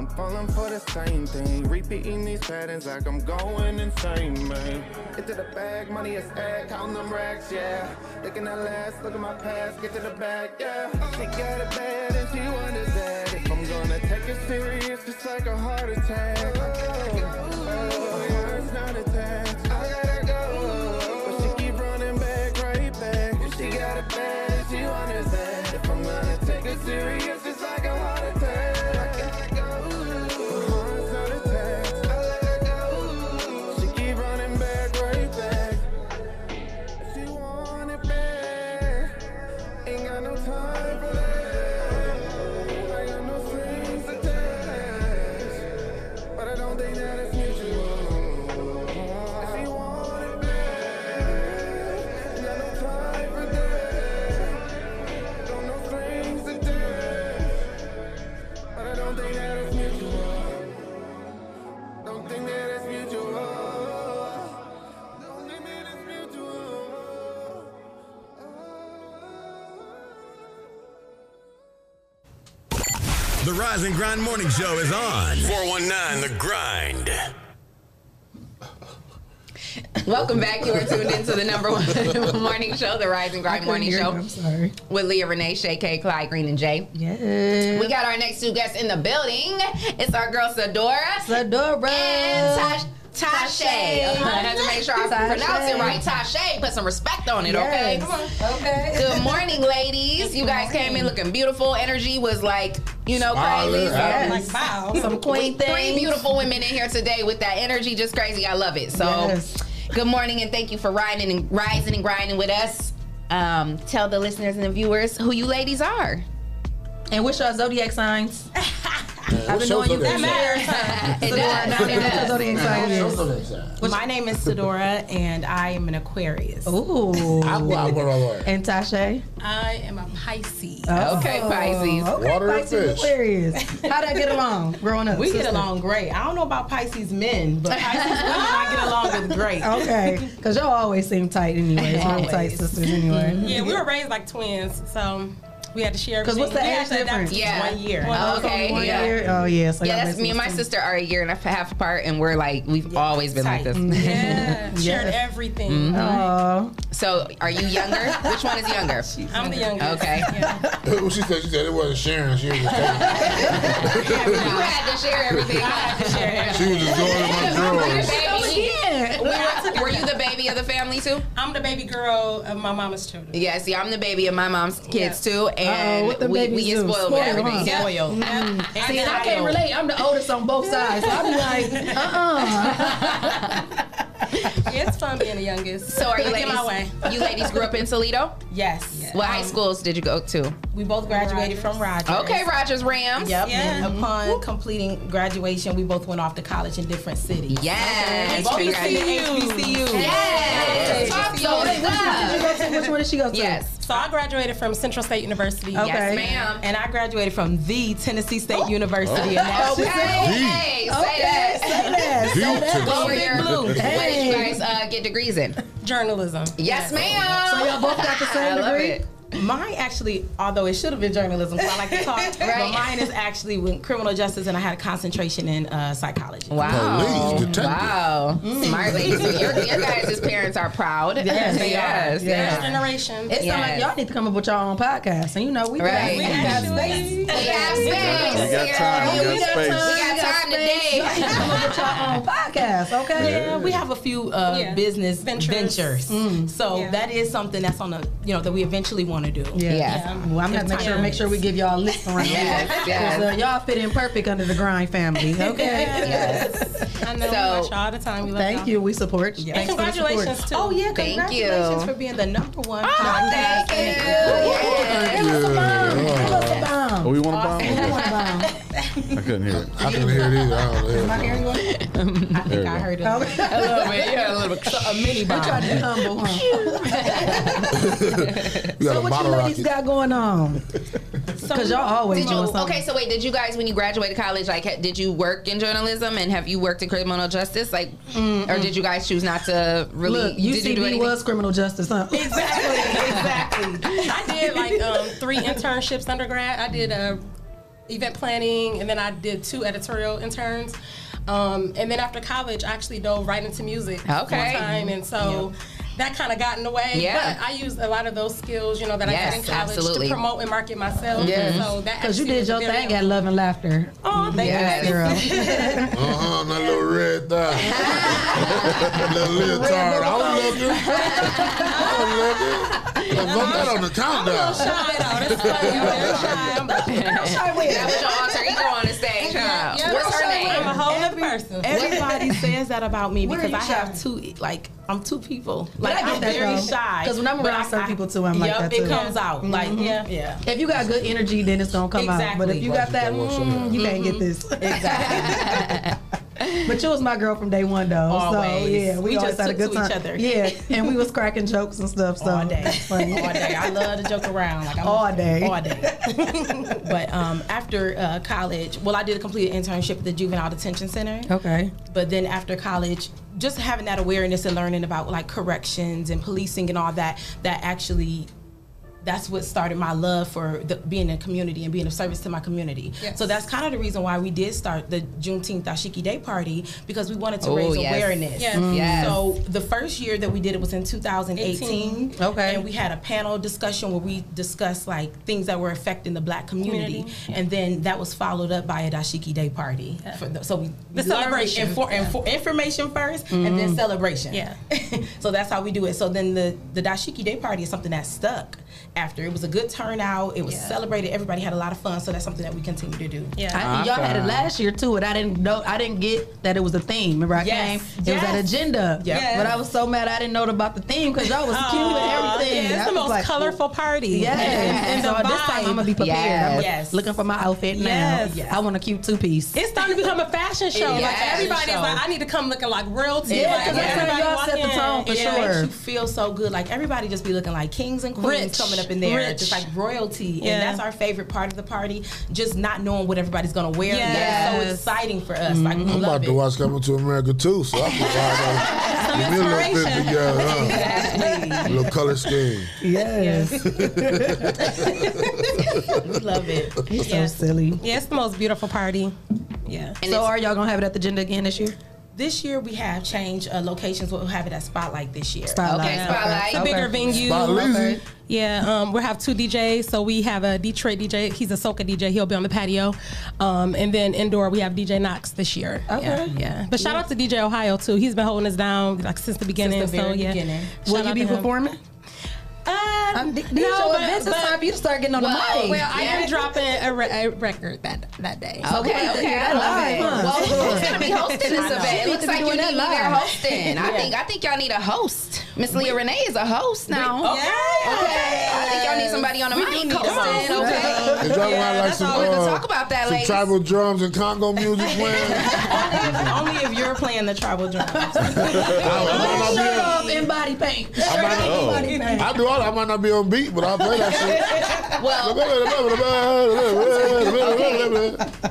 [SPEAKER 20] I'm falling for the same thing. Repeating these patterns like I'm going insane, man. Get to the bag, money is ag, counting them racks, yeah. Looking at last, look at my past, get to the bag, yeah. She got it bad and she wonders that if I'm gonna take it serious, it's like a heart attack.
[SPEAKER 1] The Rise and Grind Morning Show is on. 419 The Grind.
[SPEAKER 10] Welcome back. You are tuned into the number one morning show, the Rise and Grind Morning Show.
[SPEAKER 9] you. I'm sorry.
[SPEAKER 10] With Leah Renee, Shay K, Clyde Green, and Jay.
[SPEAKER 9] Yeah.
[SPEAKER 10] We got our next two guests in the building. It's our girl Sadora.
[SPEAKER 9] Sadora.
[SPEAKER 10] And Tash. Tashay.
[SPEAKER 9] Tashay.
[SPEAKER 10] I had to make sure I
[SPEAKER 9] Tashay.
[SPEAKER 10] pronounce it right. Tashay. Put some respect on it, okay?
[SPEAKER 9] Yes. Okay.
[SPEAKER 10] Good morning, ladies. You guys came in looking beautiful. Energy was like, you know, crazy.
[SPEAKER 9] Smiling, happy.
[SPEAKER 10] Like,
[SPEAKER 9] wow. Some queen
[SPEAKER 10] Three beautiful women in here today with that energy, just crazy. I love it. So,
[SPEAKER 9] Yes.
[SPEAKER 10] good morning and thank you for riding and rising and grinding with us. Um, tell the listeners and the viewers who you ladies are.
[SPEAKER 9] And what's your zodiac signs? I've been knowing you for
[SPEAKER 10] zodiac
[SPEAKER 9] years.
[SPEAKER 10] It does. It
[SPEAKER 9] you know
[SPEAKER 10] does.
[SPEAKER 9] your zodiac sign.
[SPEAKER 21] My name is Sedora, and I am an Aquarius.
[SPEAKER 9] Ooh. And Tashay?
[SPEAKER 21] I am a Pisces.
[SPEAKER 9] Oh, Okay, Pisces, water and fish. Aquarius. How'd I get along growing up?
[SPEAKER 21] We get along great. I don't know about Pisces men, but Pisces women I get along with great.
[SPEAKER 9] Okay, because y'all always seem tight anyway. Tight sisters anyway.
[SPEAKER 21] Yeah, we were raised like twins, so we had to share.
[SPEAKER 9] 'Cause what's the.
[SPEAKER 21] We
[SPEAKER 9] age
[SPEAKER 21] had
[SPEAKER 9] difference?
[SPEAKER 21] Yeah, One year.
[SPEAKER 10] Oh, okay.
[SPEAKER 9] One
[SPEAKER 10] yeah.
[SPEAKER 9] year? Oh, yeah, so
[SPEAKER 10] yeah, that's me and my sister are a year and a half apart, and we're like we've always been like this.
[SPEAKER 21] Yeah, shared everything.
[SPEAKER 10] Mhm.
[SPEAKER 9] Oh.
[SPEAKER 10] So, are you younger? Which one is younger?
[SPEAKER 21] I'm the youngest.
[SPEAKER 10] Okay.
[SPEAKER 11] What she said? She said it wasn't sharing. She was just
[SPEAKER 10] you had to share everything. I had to share
[SPEAKER 11] She was just going in my drawers.
[SPEAKER 10] Were, were you the baby of the family too?
[SPEAKER 21] I'm the baby girl of my mama's children.
[SPEAKER 10] Yeah, see, I'm the baby of my mom's kids too, and
[SPEAKER 9] Uh-oh, what the
[SPEAKER 10] we, we
[SPEAKER 9] babies
[SPEAKER 10] get
[SPEAKER 9] do?
[SPEAKER 10] spoiled with
[SPEAKER 9] Spoiled,
[SPEAKER 10] everything.
[SPEAKER 9] huh?
[SPEAKER 21] Spoiled.
[SPEAKER 9] Mm. See, and I can't relate. I'm the oldest on both sides, so I be like, uh-uh.
[SPEAKER 21] Yeah, it's fun being the youngest.
[SPEAKER 10] So, are you ladies?
[SPEAKER 21] my way.
[SPEAKER 10] You ladies grew up in Toledo.
[SPEAKER 21] Yes.
[SPEAKER 10] What high um, schools did you go to?
[SPEAKER 21] We both graduated from Rogers.
[SPEAKER 10] Okay, Rogers Rams.
[SPEAKER 21] Yep.
[SPEAKER 10] Yeah.
[SPEAKER 21] And mm-hmm. upon completing graduation, we both went off to college in different cities.
[SPEAKER 10] Yes.
[SPEAKER 21] Both
[SPEAKER 10] Congratulations.
[SPEAKER 21] HBCUs.
[SPEAKER 10] Yes. Talk
[SPEAKER 21] So
[SPEAKER 10] your
[SPEAKER 21] wait, which one did you go?
[SPEAKER 9] Which one did she go to?
[SPEAKER 21] Yes. So I graduated from Central State University.
[SPEAKER 9] Okay. Yes,
[SPEAKER 21] ma'am. And I graduated from the Tennessee State University.
[SPEAKER 10] Oh.
[SPEAKER 21] And that's
[SPEAKER 10] Okay. Hey, say that.
[SPEAKER 9] Say that. Say that.
[SPEAKER 21] Go
[SPEAKER 10] What
[SPEAKER 21] Big
[SPEAKER 10] your,
[SPEAKER 21] Blue.
[SPEAKER 10] what did you guys uh, get degrees in?
[SPEAKER 21] Journalism.
[SPEAKER 10] Yes, ma'am.
[SPEAKER 21] So y'all both got the same
[SPEAKER 10] I love
[SPEAKER 21] degree?
[SPEAKER 10] it.
[SPEAKER 21] Mine actually, although it should have been journalism, because I like to talk, but mine is actually with criminal justice, and I had a concentration in uh, psychology.
[SPEAKER 10] Wow. Wow. Smart ladies. So your, your guys' parents are proud.
[SPEAKER 9] Yes, they
[SPEAKER 10] yes.
[SPEAKER 9] are.
[SPEAKER 10] yes.
[SPEAKER 21] First generation.
[SPEAKER 9] It sounds like y'all need to come up with your own podcast. And you know, we
[SPEAKER 10] Right.
[SPEAKER 9] got, we got space.
[SPEAKER 10] We have space.
[SPEAKER 12] We got time. We got space.
[SPEAKER 10] We got time today.
[SPEAKER 9] Y'all need to come up with your own podcast, okay?
[SPEAKER 21] Yeah, we have a few uh, Yeah. business Ventures. ventures. So Yeah. that is something that's on the, you know, that we eventually want to do.
[SPEAKER 9] Yeah.
[SPEAKER 10] Yeah.
[SPEAKER 9] Well, I'm gonna make sure make sure we give y'all a list around
[SPEAKER 10] Yes,
[SPEAKER 9] here.
[SPEAKER 10] yes.
[SPEAKER 9] 'Cause, uh, y'all fit in perfect under the grind family. Okay.
[SPEAKER 21] Yes. I know.
[SPEAKER 10] So-
[SPEAKER 21] we watch y'all the time. We love
[SPEAKER 9] Thank
[SPEAKER 21] y'all.
[SPEAKER 9] you. We support you.
[SPEAKER 21] And
[SPEAKER 9] Thanks for support.
[SPEAKER 21] congratulations too. Oh yeah,
[SPEAKER 10] Thank
[SPEAKER 21] congratulations
[SPEAKER 10] you.
[SPEAKER 21] for being the number one.
[SPEAKER 10] Oh, thank you. Yes.
[SPEAKER 9] Give us a bomb. Give us a bomb.
[SPEAKER 12] Oh, we want a bomb?
[SPEAKER 9] Give us a bomb.
[SPEAKER 12] I couldn't hear it.
[SPEAKER 11] I couldn't hear it either. I don't
[SPEAKER 9] Am I hearing you?
[SPEAKER 21] I think I heard it.
[SPEAKER 9] A
[SPEAKER 21] little bit, yeah, a little bit. a mini
[SPEAKER 9] We
[SPEAKER 21] bomb.
[SPEAKER 9] tried to be humble, huh?
[SPEAKER 11] You got
[SPEAKER 9] So
[SPEAKER 11] a
[SPEAKER 9] what you
[SPEAKER 11] bottle
[SPEAKER 9] ladies
[SPEAKER 11] rocket.
[SPEAKER 9] got going on? Because y'all always
[SPEAKER 10] Did you
[SPEAKER 9] doing
[SPEAKER 10] okay? So wait, did you guys when you graduated college, like, did you work in journalism and have you worked in criminal justice, like, or did you guys choose not to really?
[SPEAKER 9] Look,
[SPEAKER 10] did you do
[SPEAKER 9] UCB was criminal justice, huh?
[SPEAKER 21] Exactly, exactly. I did like um, three internships undergrad. I did uh, event planning, and then I did two editorial interns. Um, and then after college, I actually dove right into music
[SPEAKER 10] Okay.
[SPEAKER 21] full time, and so. That kind of got in the way,
[SPEAKER 10] Yeah.
[SPEAKER 21] but I used a lot of those skills, you know, that I
[SPEAKER 10] Yes,
[SPEAKER 21] got in college
[SPEAKER 10] absolutely.
[SPEAKER 21] to promote and market myself.
[SPEAKER 9] Yes.
[SPEAKER 21] And so that
[SPEAKER 9] Because you did your thing at Love and Laughter.
[SPEAKER 21] Oh, thank
[SPEAKER 10] Yes.
[SPEAKER 21] you.
[SPEAKER 9] Girl.
[SPEAKER 11] Uh-huh, that little red thigh. little leotard. I was looking. I was looking. Now, Vote that on the countdown.
[SPEAKER 21] Shy though, that's funny. I'm very shy. I'm
[SPEAKER 10] That was your alter ego on the stage, huh?
[SPEAKER 21] Yeah,
[SPEAKER 10] What's her
[SPEAKER 21] I'm a
[SPEAKER 10] name?
[SPEAKER 21] whole other person. Everybody says that about me because I have two, like, I'm two people.
[SPEAKER 9] But I that,
[SPEAKER 21] very
[SPEAKER 9] though.
[SPEAKER 21] shy.
[SPEAKER 9] 'Cause when I'm around
[SPEAKER 21] I-
[SPEAKER 9] some people, too, I'm like
[SPEAKER 21] yep,
[SPEAKER 9] that,
[SPEAKER 21] it comes out. Like,
[SPEAKER 9] Mhm.
[SPEAKER 21] yeah, yeah.
[SPEAKER 9] If you got good energy, then it's gonna come out. But if you got that, mm, you can't get this.
[SPEAKER 21] Exactly.
[SPEAKER 9] But you was my girl from day one, though. So
[SPEAKER 21] Always.
[SPEAKER 9] yeah, we,
[SPEAKER 21] We
[SPEAKER 9] always
[SPEAKER 21] just
[SPEAKER 9] had a good
[SPEAKER 21] to
[SPEAKER 9] time.
[SPEAKER 21] each other.
[SPEAKER 9] Yeah, and we was cracking jokes and stuff. So
[SPEAKER 21] all day, all day. I love to joke around. Like I'm
[SPEAKER 9] All day.
[SPEAKER 21] all day. but um, after uh, college, well, I did a complete internship at the Juvenile Detention Center.
[SPEAKER 9] Okay.
[SPEAKER 21] But then after college, just having that awareness and learning about like corrections and policing and all that, that actually
[SPEAKER 9] that's what started my love for the, being in a community and being of service to my community.
[SPEAKER 21] Yes.
[SPEAKER 9] So that's kind of the reason why we did start the Juneteenth Dashiki Day Party because we wanted to
[SPEAKER 10] Oh,
[SPEAKER 9] raise
[SPEAKER 10] yes.
[SPEAKER 9] awareness.
[SPEAKER 21] Yes.
[SPEAKER 10] Mm. Yes.
[SPEAKER 9] So the first year that we did it was in 2018.
[SPEAKER 21] Okay.
[SPEAKER 9] And we had a panel discussion where we discussed like things that were affecting the black community,
[SPEAKER 21] Community.
[SPEAKER 9] and then that was followed up by a Dashiki Day party. For the, so we
[SPEAKER 21] The
[SPEAKER 9] we learned
[SPEAKER 21] celebration.
[SPEAKER 9] infor- infor- information 1st and then
[SPEAKER 21] Mhm.
[SPEAKER 9] celebration.
[SPEAKER 21] Yeah.
[SPEAKER 9] so that's how we do it. So then the the Dashiki Day party is something that stuck. After it was a good turnout, it was
[SPEAKER 21] Yeah.
[SPEAKER 9] celebrated. Everybody had a lot of fun. So that's something that we continue to do.
[SPEAKER 21] Yeah.
[SPEAKER 9] Ah, I- y'all had it last year too, and I didn't know. I didn't get that it was a theme. Remember, I
[SPEAKER 21] Yes.
[SPEAKER 9] came. It was
[SPEAKER 21] Yes.
[SPEAKER 9] that agenda.
[SPEAKER 21] Yes.
[SPEAKER 9] But I was so mad I didn't know about the theme because y'all was cute and everything.
[SPEAKER 21] yeah, it's
[SPEAKER 9] I
[SPEAKER 21] the most
[SPEAKER 9] like,
[SPEAKER 21] colorful party.
[SPEAKER 9] Yes.
[SPEAKER 21] And, and
[SPEAKER 9] so this time I'm gonna be
[SPEAKER 21] vibe.
[SPEAKER 9] prepared. I'm
[SPEAKER 21] Yes.
[SPEAKER 9] looking for my outfit now.
[SPEAKER 21] Yes.
[SPEAKER 9] I want a cute two piece.
[SPEAKER 21] It's starting to become a fashion show. Like
[SPEAKER 9] Yes.
[SPEAKER 21] everybody's
[SPEAKER 9] Show.
[SPEAKER 21] like, I need to come looking like royalty.
[SPEAKER 9] Yeah, because that's how
[SPEAKER 21] everybody
[SPEAKER 9] y'all set the tone for
[SPEAKER 21] Yeah.
[SPEAKER 9] sure. Makes you feel so good. Like everybody just be looking like kings and queens coming up in there,
[SPEAKER 21] Rich.
[SPEAKER 9] just like royalty.
[SPEAKER 21] Yeah.
[SPEAKER 9] And that's our favorite part of the party. Just not knowing what everybody's gonna wear.
[SPEAKER 21] Yes.
[SPEAKER 9] That is so exciting for us. Like mm-hmm.
[SPEAKER 11] I'm about
[SPEAKER 9] it.
[SPEAKER 11] to watch Coming to America too, so I can ride Give me a little fit together, huh? A little color scheme.
[SPEAKER 9] Yes. we love it. It's
[SPEAKER 21] Yeah.
[SPEAKER 9] so silly.
[SPEAKER 21] Yeah, it's the most beautiful party. Yeah.
[SPEAKER 9] so are y'all gonna have it at the agenda again this year? This year we have changed uh, locations. We'll have it at Spotlight this year.
[SPEAKER 21] Spotlight. Okay, Spotlight. It's a bigger venue. Okay. Yeah, um, we'll have two DJs. So we have a Detroit DJ. He's a soca DJ. He'll be on the patio. Um, and then indoor, we have DJ Knox this year.
[SPEAKER 9] Okay.
[SPEAKER 21] Yeah. yeah. But shout out to DJ Ohio too. He's been holding us down like since the beginning.
[SPEAKER 9] Since the very
[SPEAKER 21] so yeah.
[SPEAKER 9] beginning.
[SPEAKER 21] Shout
[SPEAKER 9] Will you
[SPEAKER 21] out
[SPEAKER 9] be
[SPEAKER 21] to him.
[SPEAKER 9] performing?
[SPEAKER 21] Uh,
[SPEAKER 9] these
[SPEAKER 21] no,
[SPEAKER 9] your
[SPEAKER 21] but-
[SPEAKER 9] events. It's
[SPEAKER 21] but-
[SPEAKER 9] time for you to start getting on
[SPEAKER 21] well,
[SPEAKER 9] the mic.
[SPEAKER 21] Well, I
[SPEAKER 9] Yeah.
[SPEAKER 21] am dropping a, re- a record that that day.
[SPEAKER 10] Okay, okay, I love it. Well, who's gonna be hosting this event? It looks like you
[SPEAKER 21] doing
[SPEAKER 10] need
[SPEAKER 21] that
[SPEAKER 10] there
[SPEAKER 21] live.
[SPEAKER 10] hosting. I think I think y'all need a host. Miss Leah Renee is a host now.
[SPEAKER 21] Okay.
[SPEAKER 10] Okay. I think y'all need somebody on the
[SPEAKER 21] We
[SPEAKER 10] mic
[SPEAKER 21] do need a
[SPEAKER 10] hosting.
[SPEAKER 21] host.
[SPEAKER 10] Okay.
[SPEAKER 11] Is that why like some, uh,
[SPEAKER 10] talk about that,
[SPEAKER 11] some
[SPEAKER 10] ladies.
[SPEAKER 11] tribal drums and Congo music playing?
[SPEAKER 9] Only if you're playing the tribal drums.
[SPEAKER 11] I
[SPEAKER 9] Shirt off in body paint.
[SPEAKER 11] might not,
[SPEAKER 9] Shirt in body paint.
[SPEAKER 11] I do all. I might not be on beat, but I'll play that shit.
[SPEAKER 10] Well,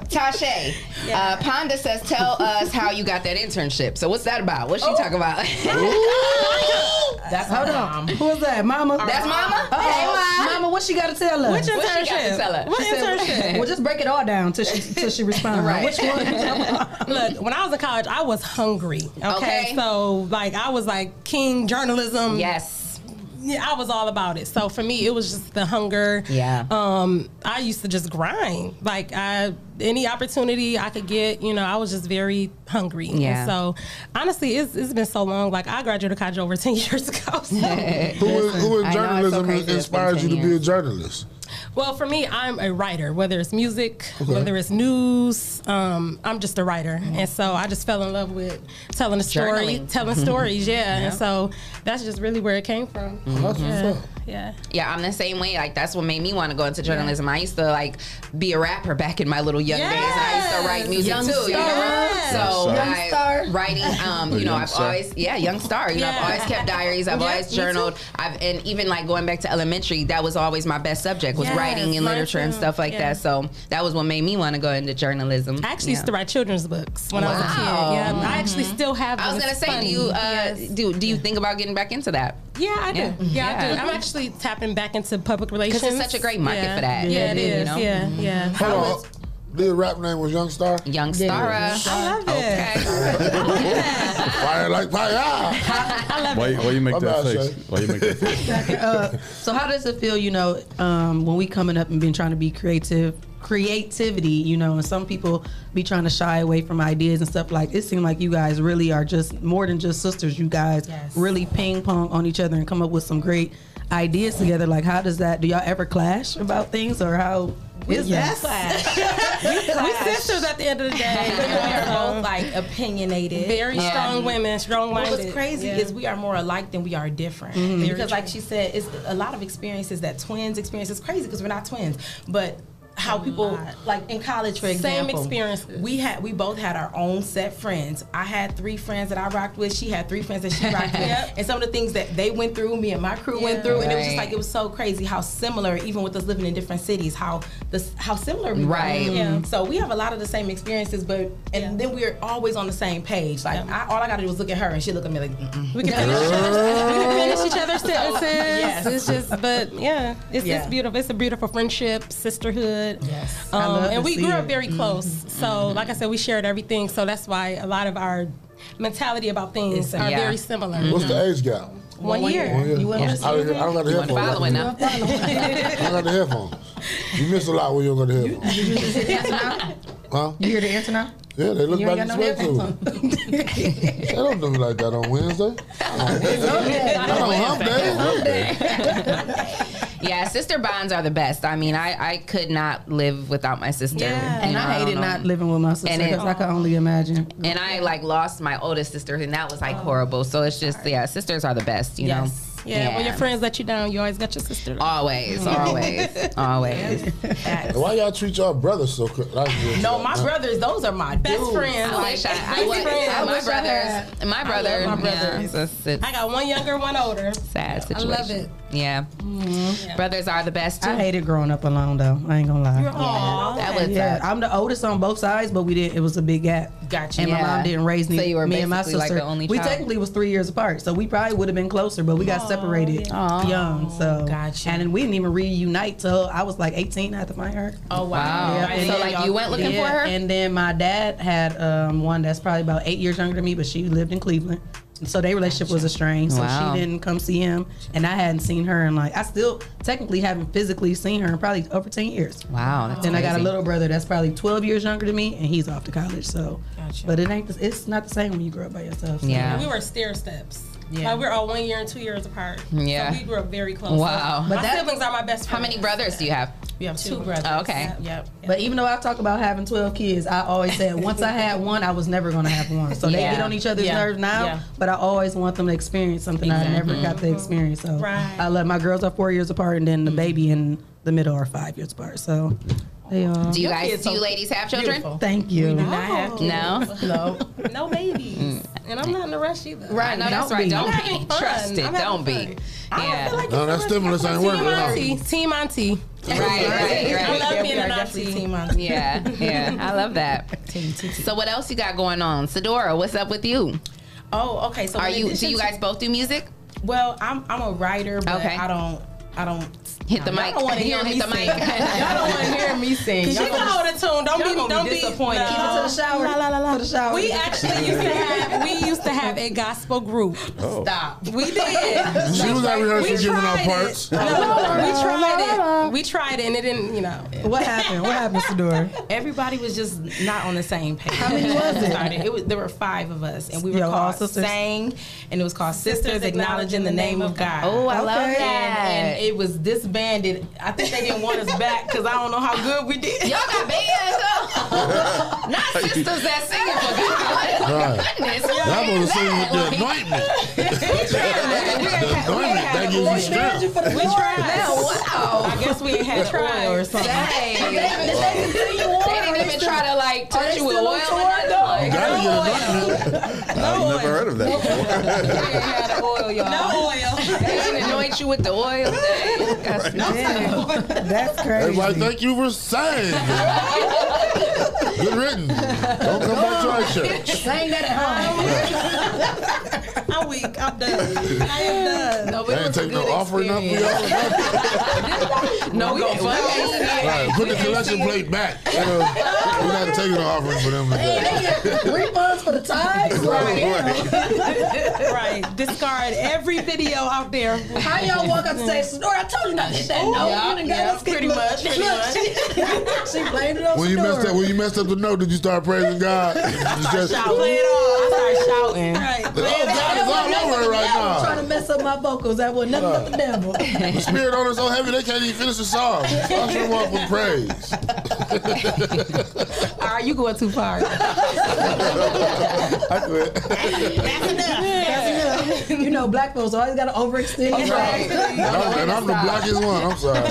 [SPEAKER 10] Tasha, uh, Ponda says, tell us how you got that internship. So what's that about? What's she talking about?
[SPEAKER 9] That's hold on. Who was that, Mama?
[SPEAKER 10] That's Mama?
[SPEAKER 9] Oh,
[SPEAKER 10] Hey, Ma.
[SPEAKER 9] Mama, what she got to tell us?
[SPEAKER 21] Which
[SPEAKER 10] What she got to
[SPEAKER 21] internship?
[SPEAKER 10] tell us?
[SPEAKER 21] What
[SPEAKER 9] She said-
[SPEAKER 21] internship?
[SPEAKER 9] well, just break it all down till she till she responds.
[SPEAKER 21] Right.
[SPEAKER 9] Which one?
[SPEAKER 21] Look, when I was in college, I was hungry. Okay?
[SPEAKER 10] Okay.
[SPEAKER 21] so like I was like king journalism.
[SPEAKER 10] Yes.
[SPEAKER 21] Yeah, I was all about it. So for me, it was just the hunger.
[SPEAKER 10] Yeah.
[SPEAKER 21] Um, I used to just grind. Like I, any opportunity I could get, you know, I was just very hungry.
[SPEAKER 10] Yeah.
[SPEAKER 21] And so honestly, it's, it's been so long. Like I graduated college over ten years ago. So.
[SPEAKER 11] Who in, who in
[SPEAKER 10] I know, so
[SPEAKER 11] journalism
[SPEAKER 10] crazy
[SPEAKER 11] inspired you to
[SPEAKER 10] 10
[SPEAKER 11] be a journalist?
[SPEAKER 21] Well, for me, I'm a writer. Whether it's music, whether it's news, um, I'm just a writer, and so I just fell in love with telling a story,
[SPEAKER 10] Journaling.
[SPEAKER 21] telling stories. Yeah,
[SPEAKER 10] Yeah.
[SPEAKER 21] and so that's just really where it came from.
[SPEAKER 11] That's
[SPEAKER 21] Yeah.
[SPEAKER 11] What's up.
[SPEAKER 21] yeah.
[SPEAKER 10] Yeah, I'm the same way. Like that's what made me want to go into journalism. I used to like be a rapper back in my little young days. And I used to write music
[SPEAKER 9] Young
[SPEAKER 10] too. You know?
[SPEAKER 21] Star.
[SPEAKER 10] So
[SPEAKER 9] Young
[SPEAKER 10] I,
[SPEAKER 9] Star.
[SPEAKER 10] writing. Um, you know, I've
[SPEAKER 12] Star.
[SPEAKER 10] always yeah, young star. You know, I've always kept diaries. I've
[SPEAKER 21] Yeah,
[SPEAKER 10] always journaled. I've and even like going back to elementary, that was always my best subject was
[SPEAKER 21] Yes,
[SPEAKER 10] writing and
[SPEAKER 21] mine
[SPEAKER 10] literature and stuff like
[SPEAKER 21] Yeah.
[SPEAKER 10] that. So that was what made me want to go into journalism.
[SPEAKER 21] I actually
[SPEAKER 10] yeah.
[SPEAKER 21] used to write children's books when I was a kid.
[SPEAKER 10] Wow.
[SPEAKER 21] Yeah, I actually still have.
[SPEAKER 10] I was gonna
[SPEAKER 21] It's
[SPEAKER 10] say, do you uh,
[SPEAKER 21] Yes.
[SPEAKER 10] do do you think about getting back into that?
[SPEAKER 21] Yeah, I do.
[SPEAKER 10] Yeah.
[SPEAKER 21] Yeah, I do. I'm actually tapping back into public relations.
[SPEAKER 10] Because it's such a great market
[SPEAKER 21] yeah.
[SPEAKER 10] for that.
[SPEAKER 21] Yeah, it
[SPEAKER 10] You
[SPEAKER 21] is.
[SPEAKER 10] know?
[SPEAKER 21] Yeah, yeah.
[SPEAKER 11] Hold on. The rap name was Young Star?
[SPEAKER 10] Young Stara.
[SPEAKER 21] I love it.
[SPEAKER 10] Okay.
[SPEAKER 11] Fire like fire.
[SPEAKER 21] I love
[SPEAKER 12] Why,
[SPEAKER 21] it.
[SPEAKER 12] why you make
[SPEAKER 11] My
[SPEAKER 12] that face?
[SPEAKER 11] Shay.
[SPEAKER 12] Why you make that face?
[SPEAKER 9] uh, so how does it feel? You know, um, when we coming up and been trying to be creative, creativity. You know, and some people be trying to shy away from ideas and stuff. Like it seemed like you guys really are just more than just sisters. You guys
[SPEAKER 21] Yes.
[SPEAKER 9] really ping pong on each other and come up with some great ideas together. Like how does that? Do y'all ever clash about things or how? is
[SPEAKER 21] Yes.
[SPEAKER 9] that?
[SPEAKER 21] We sisters at the end of the day.
[SPEAKER 9] we are both like opinionated,
[SPEAKER 21] Very
[SPEAKER 9] Um,
[SPEAKER 21] strong women, strong minded.
[SPEAKER 9] What's crazy
[SPEAKER 21] Yeah.
[SPEAKER 9] is we are more alike than we are different.
[SPEAKER 21] Very
[SPEAKER 9] Because, like she said, it's a lot of experiences that twins experience. It's crazy because we're not twins, but
[SPEAKER 22] how people like in college, for example,
[SPEAKER 21] Same
[SPEAKER 22] example.
[SPEAKER 21] experiences.
[SPEAKER 22] We had we both had our own set friends. I had three friends that I rocked with. She had three friends that she rocked with.
[SPEAKER 21] Yep.
[SPEAKER 22] And some of the things that they went through, me and my crew went
[SPEAKER 21] Yeah.
[SPEAKER 22] through, and it was just like it was so crazy how similar, even with us living in different cities, how this how similar we
[SPEAKER 10] Right.
[SPEAKER 22] were.
[SPEAKER 10] Yeah.
[SPEAKER 22] So we have a lot of the same experiences, but and then we're always on the same page. Like I, all I got to do is look at her, and she look at me like, Mm-mm.
[SPEAKER 21] We can finish, we can finish each other's sentences.
[SPEAKER 22] Yes.
[SPEAKER 21] It's just, but yeah, it's,
[SPEAKER 22] Yeah.
[SPEAKER 21] it's beautiful. It's a beautiful friendship, sisterhood.
[SPEAKER 22] Yes. I
[SPEAKER 21] Um,
[SPEAKER 22] love
[SPEAKER 21] and
[SPEAKER 22] to
[SPEAKER 21] we
[SPEAKER 22] see
[SPEAKER 21] grew
[SPEAKER 22] it.
[SPEAKER 21] up very mm-hmm. close. So, mm-hmm. like I said, we shared everything. So that's why a lot of our mentality about things
[SPEAKER 22] It's-
[SPEAKER 21] are
[SPEAKER 22] yeah.
[SPEAKER 21] very similar.
[SPEAKER 11] What's the mm-hmm. age gap?
[SPEAKER 21] One year.
[SPEAKER 11] One year.
[SPEAKER 21] You wanna
[SPEAKER 11] I, don't hear-
[SPEAKER 21] it?
[SPEAKER 11] I don't got the
[SPEAKER 21] You wanna
[SPEAKER 11] headphones.
[SPEAKER 21] follow it now?
[SPEAKER 11] I don't got the headphones. You miss a lot when you don't got the headphones.
[SPEAKER 9] Did you just hear the answer now?
[SPEAKER 11] Huh?
[SPEAKER 9] You hear the answer now?
[SPEAKER 11] Yeah, they look
[SPEAKER 9] You
[SPEAKER 11] back and
[SPEAKER 9] got
[SPEAKER 11] sweat
[SPEAKER 9] no
[SPEAKER 11] to. They don't do me like that on Wednesday. Not on hump day.
[SPEAKER 10] Yeah, sister bonds are the best. I mean, I, I could not live without my sister.
[SPEAKER 9] Yeah.
[SPEAKER 10] And know,
[SPEAKER 9] I hated
[SPEAKER 10] don't
[SPEAKER 9] living with my sister
[SPEAKER 10] And it-
[SPEAKER 9] because I could only imagine.
[SPEAKER 10] And I like lost my oldest sister, and that was like oh. horrible. So it's just yeah, sisters are the best. You know.
[SPEAKER 21] Yeah, when your friends let you down, you always got your sister.
[SPEAKER 10] Always, always, always.
[SPEAKER 11] Why y'all treat y'all brothers so? cra- good.
[SPEAKER 22] No, my brothers, those are my
[SPEAKER 21] Best
[SPEAKER 22] dudes.
[SPEAKER 21] friends.
[SPEAKER 10] I wish I, I
[SPEAKER 21] Best
[SPEAKER 10] would.
[SPEAKER 21] friends.
[SPEAKER 10] my
[SPEAKER 21] wish I
[SPEAKER 10] brothers,
[SPEAKER 21] had.
[SPEAKER 10] my
[SPEAKER 21] I
[SPEAKER 10] brother,
[SPEAKER 21] love my
[SPEAKER 10] yeah,
[SPEAKER 21] brothers.
[SPEAKER 10] it's, it's
[SPEAKER 21] I got one younger, one older.
[SPEAKER 10] sad situation.
[SPEAKER 21] I love it.
[SPEAKER 10] Yeah. Mm-hmm. brothers are the best too.
[SPEAKER 9] I hated growing up alone though. I ain't gonna lie.
[SPEAKER 21] You're- Aw.
[SPEAKER 10] that was
[SPEAKER 9] yeah,
[SPEAKER 10] tough.
[SPEAKER 9] I'm the oldest on both sides, but we did. It was a big gap.
[SPEAKER 22] Gotcha.
[SPEAKER 9] And my mom didn't raise me.
[SPEAKER 10] So you were
[SPEAKER 9] me and my
[SPEAKER 10] basically, like,
[SPEAKER 9] sister.
[SPEAKER 10] the only
[SPEAKER 9] we technically was three years apart, so we probably would have been closer, but we got separated young. So
[SPEAKER 22] Gotcha.
[SPEAKER 9] and then we didn't even reunite till I was like 18. I had to find her.
[SPEAKER 22] Oh wow.
[SPEAKER 10] Wow.
[SPEAKER 9] and
[SPEAKER 10] So,
[SPEAKER 9] then
[SPEAKER 10] like,
[SPEAKER 9] y'all-
[SPEAKER 10] went looking for her?
[SPEAKER 9] And then my dad had um, one that's probably about eight years younger than me, but she lived in Cleveland. So their relationship was a estranged. So
[SPEAKER 10] Wow.
[SPEAKER 9] she didn't come see him, and I hadn't seen her and like I still technically haven't physically seen her in probably over 10 years.
[SPEAKER 10] Wow, that's
[SPEAKER 9] Then I got a little brother that's probably 12 years younger than me, and he's off to college. So,
[SPEAKER 22] Gotcha.
[SPEAKER 9] but it ain't. the- It's not the same when you grow up by yourself. So.
[SPEAKER 10] Yeah.
[SPEAKER 21] We were stair steps.
[SPEAKER 22] Yeah.
[SPEAKER 21] Like we're all one year and two years apart.
[SPEAKER 10] Yeah.
[SPEAKER 21] So we grew up very close.
[SPEAKER 10] Wow. But
[SPEAKER 21] my
[SPEAKER 9] that-
[SPEAKER 21] siblings are my best friends.
[SPEAKER 10] How many brothers do you have?
[SPEAKER 22] We have two brothers.
[SPEAKER 10] Oh, okay.
[SPEAKER 22] Yep.
[SPEAKER 9] But even though I talk about having 12 kids, I always said once I had one, I was never going to have one. So they get on each other's
[SPEAKER 22] Yeah.
[SPEAKER 9] nerves now,
[SPEAKER 22] Yeah.
[SPEAKER 9] but I always want them to experience something I never got to experience. So
[SPEAKER 21] Right.
[SPEAKER 9] I love my girls are four years apart, and then the mm-hmm. baby in the middle are five years apart. So they are.
[SPEAKER 10] Do you
[SPEAKER 22] Your
[SPEAKER 10] guys?
[SPEAKER 22] kids
[SPEAKER 10] Do you
[SPEAKER 22] so
[SPEAKER 10] ladies have children?
[SPEAKER 22] beautiful.
[SPEAKER 9] Thank you.
[SPEAKER 22] We do not have kids.
[SPEAKER 10] No.
[SPEAKER 22] No.
[SPEAKER 21] No babies. And I'm not in a rush either.
[SPEAKER 10] Right. No, that's
[SPEAKER 9] don't
[SPEAKER 10] right.
[SPEAKER 9] be.
[SPEAKER 10] Don't
[SPEAKER 21] I'm
[SPEAKER 10] be. Trust it. Don't be.
[SPEAKER 21] fun.
[SPEAKER 10] Yeah.
[SPEAKER 11] No, that stimulus ain't working.
[SPEAKER 21] Team
[SPEAKER 11] huh?
[SPEAKER 21] auntie. Team auntie.
[SPEAKER 10] Right, right,
[SPEAKER 21] I
[SPEAKER 10] right.
[SPEAKER 21] love
[SPEAKER 22] Yeah,
[SPEAKER 21] being
[SPEAKER 22] we are
[SPEAKER 21] an auntie.
[SPEAKER 22] team auntie.
[SPEAKER 10] Yeah, yeah. I love that.
[SPEAKER 22] Team TT.
[SPEAKER 10] So what else you got going on? Sadora, what's up with you?
[SPEAKER 22] Oh, okay. So
[SPEAKER 10] Are you do you guys both do music?
[SPEAKER 22] Well, I'm I'm a writer, but
[SPEAKER 10] Okay.
[SPEAKER 22] I don't I don't
[SPEAKER 10] Hit the
[SPEAKER 22] y'all
[SPEAKER 10] mic.
[SPEAKER 22] Don't want to hear
[SPEAKER 10] don't
[SPEAKER 22] me
[SPEAKER 10] hit the
[SPEAKER 22] sing.
[SPEAKER 10] mic.
[SPEAKER 22] y'all don't want to hear me sing.
[SPEAKER 21] Cause you
[SPEAKER 22] Y'all
[SPEAKER 21] can
[SPEAKER 22] gonna-
[SPEAKER 21] hold a tune. Don't be
[SPEAKER 22] gonna
[SPEAKER 21] don't
[SPEAKER 22] be
[SPEAKER 21] be
[SPEAKER 22] disappointed.
[SPEAKER 21] No.
[SPEAKER 22] Keep it to the
[SPEAKER 9] shower.
[SPEAKER 21] La, la, la, la.
[SPEAKER 9] To the shower.
[SPEAKER 21] We actually used to have we used to have a gospel group.
[SPEAKER 11] Oh.
[SPEAKER 22] Stop.
[SPEAKER 21] We did.
[SPEAKER 11] She was at rehearsal
[SPEAKER 21] We
[SPEAKER 11] giving out
[SPEAKER 21] tried
[SPEAKER 11] parts.
[SPEAKER 21] it. No, we tried it. We tried it and it didn't, you know.
[SPEAKER 9] What happened? What happened, Sadora?
[SPEAKER 22] Everybody was just not on the same page.
[SPEAKER 9] How many was it?
[SPEAKER 22] Started. It was there were five of us, and we were
[SPEAKER 9] Yo, all
[SPEAKER 22] called? Sang, and it was called Sisters Acknowledging the Name of God.
[SPEAKER 10] Oh, I love that.
[SPEAKER 22] And, and it was disbanded. I think they didn't want us back because I don't know how good we did.
[SPEAKER 10] Y'all got bands up. Not sisters that singing for God.
[SPEAKER 11] Right.
[SPEAKER 10] Goodness.
[SPEAKER 11] Y'all supposed to with the anointment. the anointment that gives you strength.
[SPEAKER 21] We tried.
[SPEAKER 10] Wow.
[SPEAKER 22] I guess we had oil or something.
[SPEAKER 10] Dang. They didn't even try to like touch you with oil or nothing.
[SPEAKER 11] You gotta get anointment.
[SPEAKER 12] I've never heard of that before.
[SPEAKER 22] We had oil, y'all.
[SPEAKER 21] No oil.
[SPEAKER 10] they didn't anoint you with the oil. Dang. That's-
[SPEAKER 9] That's crazy.
[SPEAKER 11] Everybody, thank you for saying. Good written. Don't come back to our church.
[SPEAKER 9] Saying that at home.
[SPEAKER 21] I'm weak. I'm done. I am done.
[SPEAKER 10] No,
[SPEAKER 11] They
[SPEAKER 10] it
[SPEAKER 11] ain't
[SPEAKER 10] was a
[SPEAKER 11] take no offering up for
[SPEAKER 10] experience.
[SPEAKER 11] y'all.
[SPEAKER 10] No
[SPEAKER 11] All
[SPEAKER 10] GoFundMe.
[SPEAKER 11] right, put the collection plate back. You know, We're not taking no offering for them today.
[SPEAKER 9] Refunds for the tithes.
[SPEAKER 21] Right. right. Discard every video out there.
[SPEAKER 9] How y'all walk up and say, Sadora, I told you not to hit that note.
[SPEAKER 21] Yeah,
[SPEAKER 9] You done got
[SPEAKER 21] yeah,
[SPEAKER 9] us
[SPEAKER 21] pretty
[SPEAKER 9] look,
[SPEAKER 21] much, pretty much.
[SPEAKER 9] She, she blamed it on
[SPEAKER 11] When you messed up, when you messed up the note, did you start praising God? You just,
[SPEAKER 21] Shout.
[SPEAKER 11] oh,
[SPEAKER 21] Play it all.
[SPEAKER 22] I started shouting.
[SPEAKER 21] Right.
[SPEAKER 11] God is all over it right
[SPEAKER 9] Trying to mess up my vocals. That was nothing but the devil.
[SPEAKER 11] The spirit on is so heavy they can't even finish the song. Usher them up with praise.
[SPEAKER 22] All right, you going too far.
[SPEAKER 11] I quit.
[SPEAKER 9] you know, black folks always got to overextend.
[SPEAKER 11] I'm sorry. And I'm, and I'm the blackest one. I'm sorry.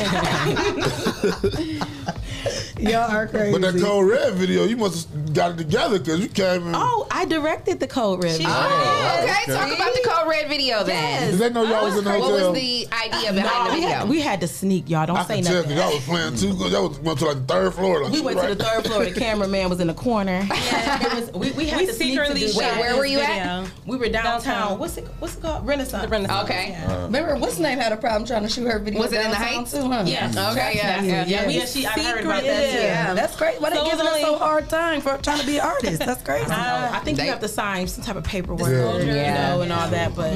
[SPEAKER 9] Y'all are crazy.
[SPEAKER 11] But that Code Red video, you must have got it together because you came in.
[SPEAKER 9] Oh, I directed the Code Red. video.
[SPEAKER 10] Oh, okay. Talk about the Code Red video then.
[SPEAKER 9] Yes.
[SPEAKER 11] Did they know y'all was in the
[SPEAKER 10] What was the idea behind
[SPEAKER 9] No,
[SPEAKER 10] the
[SPEAKER 9] we
[SPEAKER 10] video?
[SPEAKER 9] had, we had to sneak, y'all. Don't
[SPEAKER 11] I
[SPEAKER 9] say
[SPEAKER 11] can tell
[SPEAKER 9] nothing.
[SPEAKER 11] because y'all was playing too good. Y'all was went to like the third floor. Like,
[SPEAKER 9] We went to the third floor. The cameraman was in the corner. It was, we, we had
[SPEAKER 21] We
[SPEAKER 9] to sneak
[SPEAKER 21] secretly
[SPEAKER 9] to do
[SPEAKER 21] shot. Wait, where were you at?
[SPEAKER 9] We were downtown.
[SPEAKER 21] Downtown.
[SPEAKER 9] What's it? What's it called? Renaissance.
[SPEAKER 21] The Renaissance.
[SPEAKER 10] Okay.
[SPEAKER 21] Yeah.
[SPEAKER 9] Remember, what's name had a problem trying to shoot her video.
[SPEAKER 10] Was it in the
[SPEAKER 9] downtown
[SPEAKER 10] Heights?
[SPEAKER 9] Too, huh?
[SPEAKER 21] Yes.
[SPEAKER 10] Okay, yeah, yeah.
[SPEAKER 9] yeah.
[SPEAKER 21] We
[SPEAKER 9] yeah she, I heard about that.
[SPEAKER 21] Secret- yeah.
[SPEAKER 9] that's great. Why they
[SPEAKER 21] So
[SPEAKER 9] giving us so hard time for trying to be an artist? That's crazy.
[SPEAKER 21] Uh,
[SPEAKER 9] I think
[SPEAKER 10] They-
[SPEAKER 9] you have to sign some type of paperwork,
[SPEAKER 11] Yeah.
[SPEAKER 9] you know, and all that. But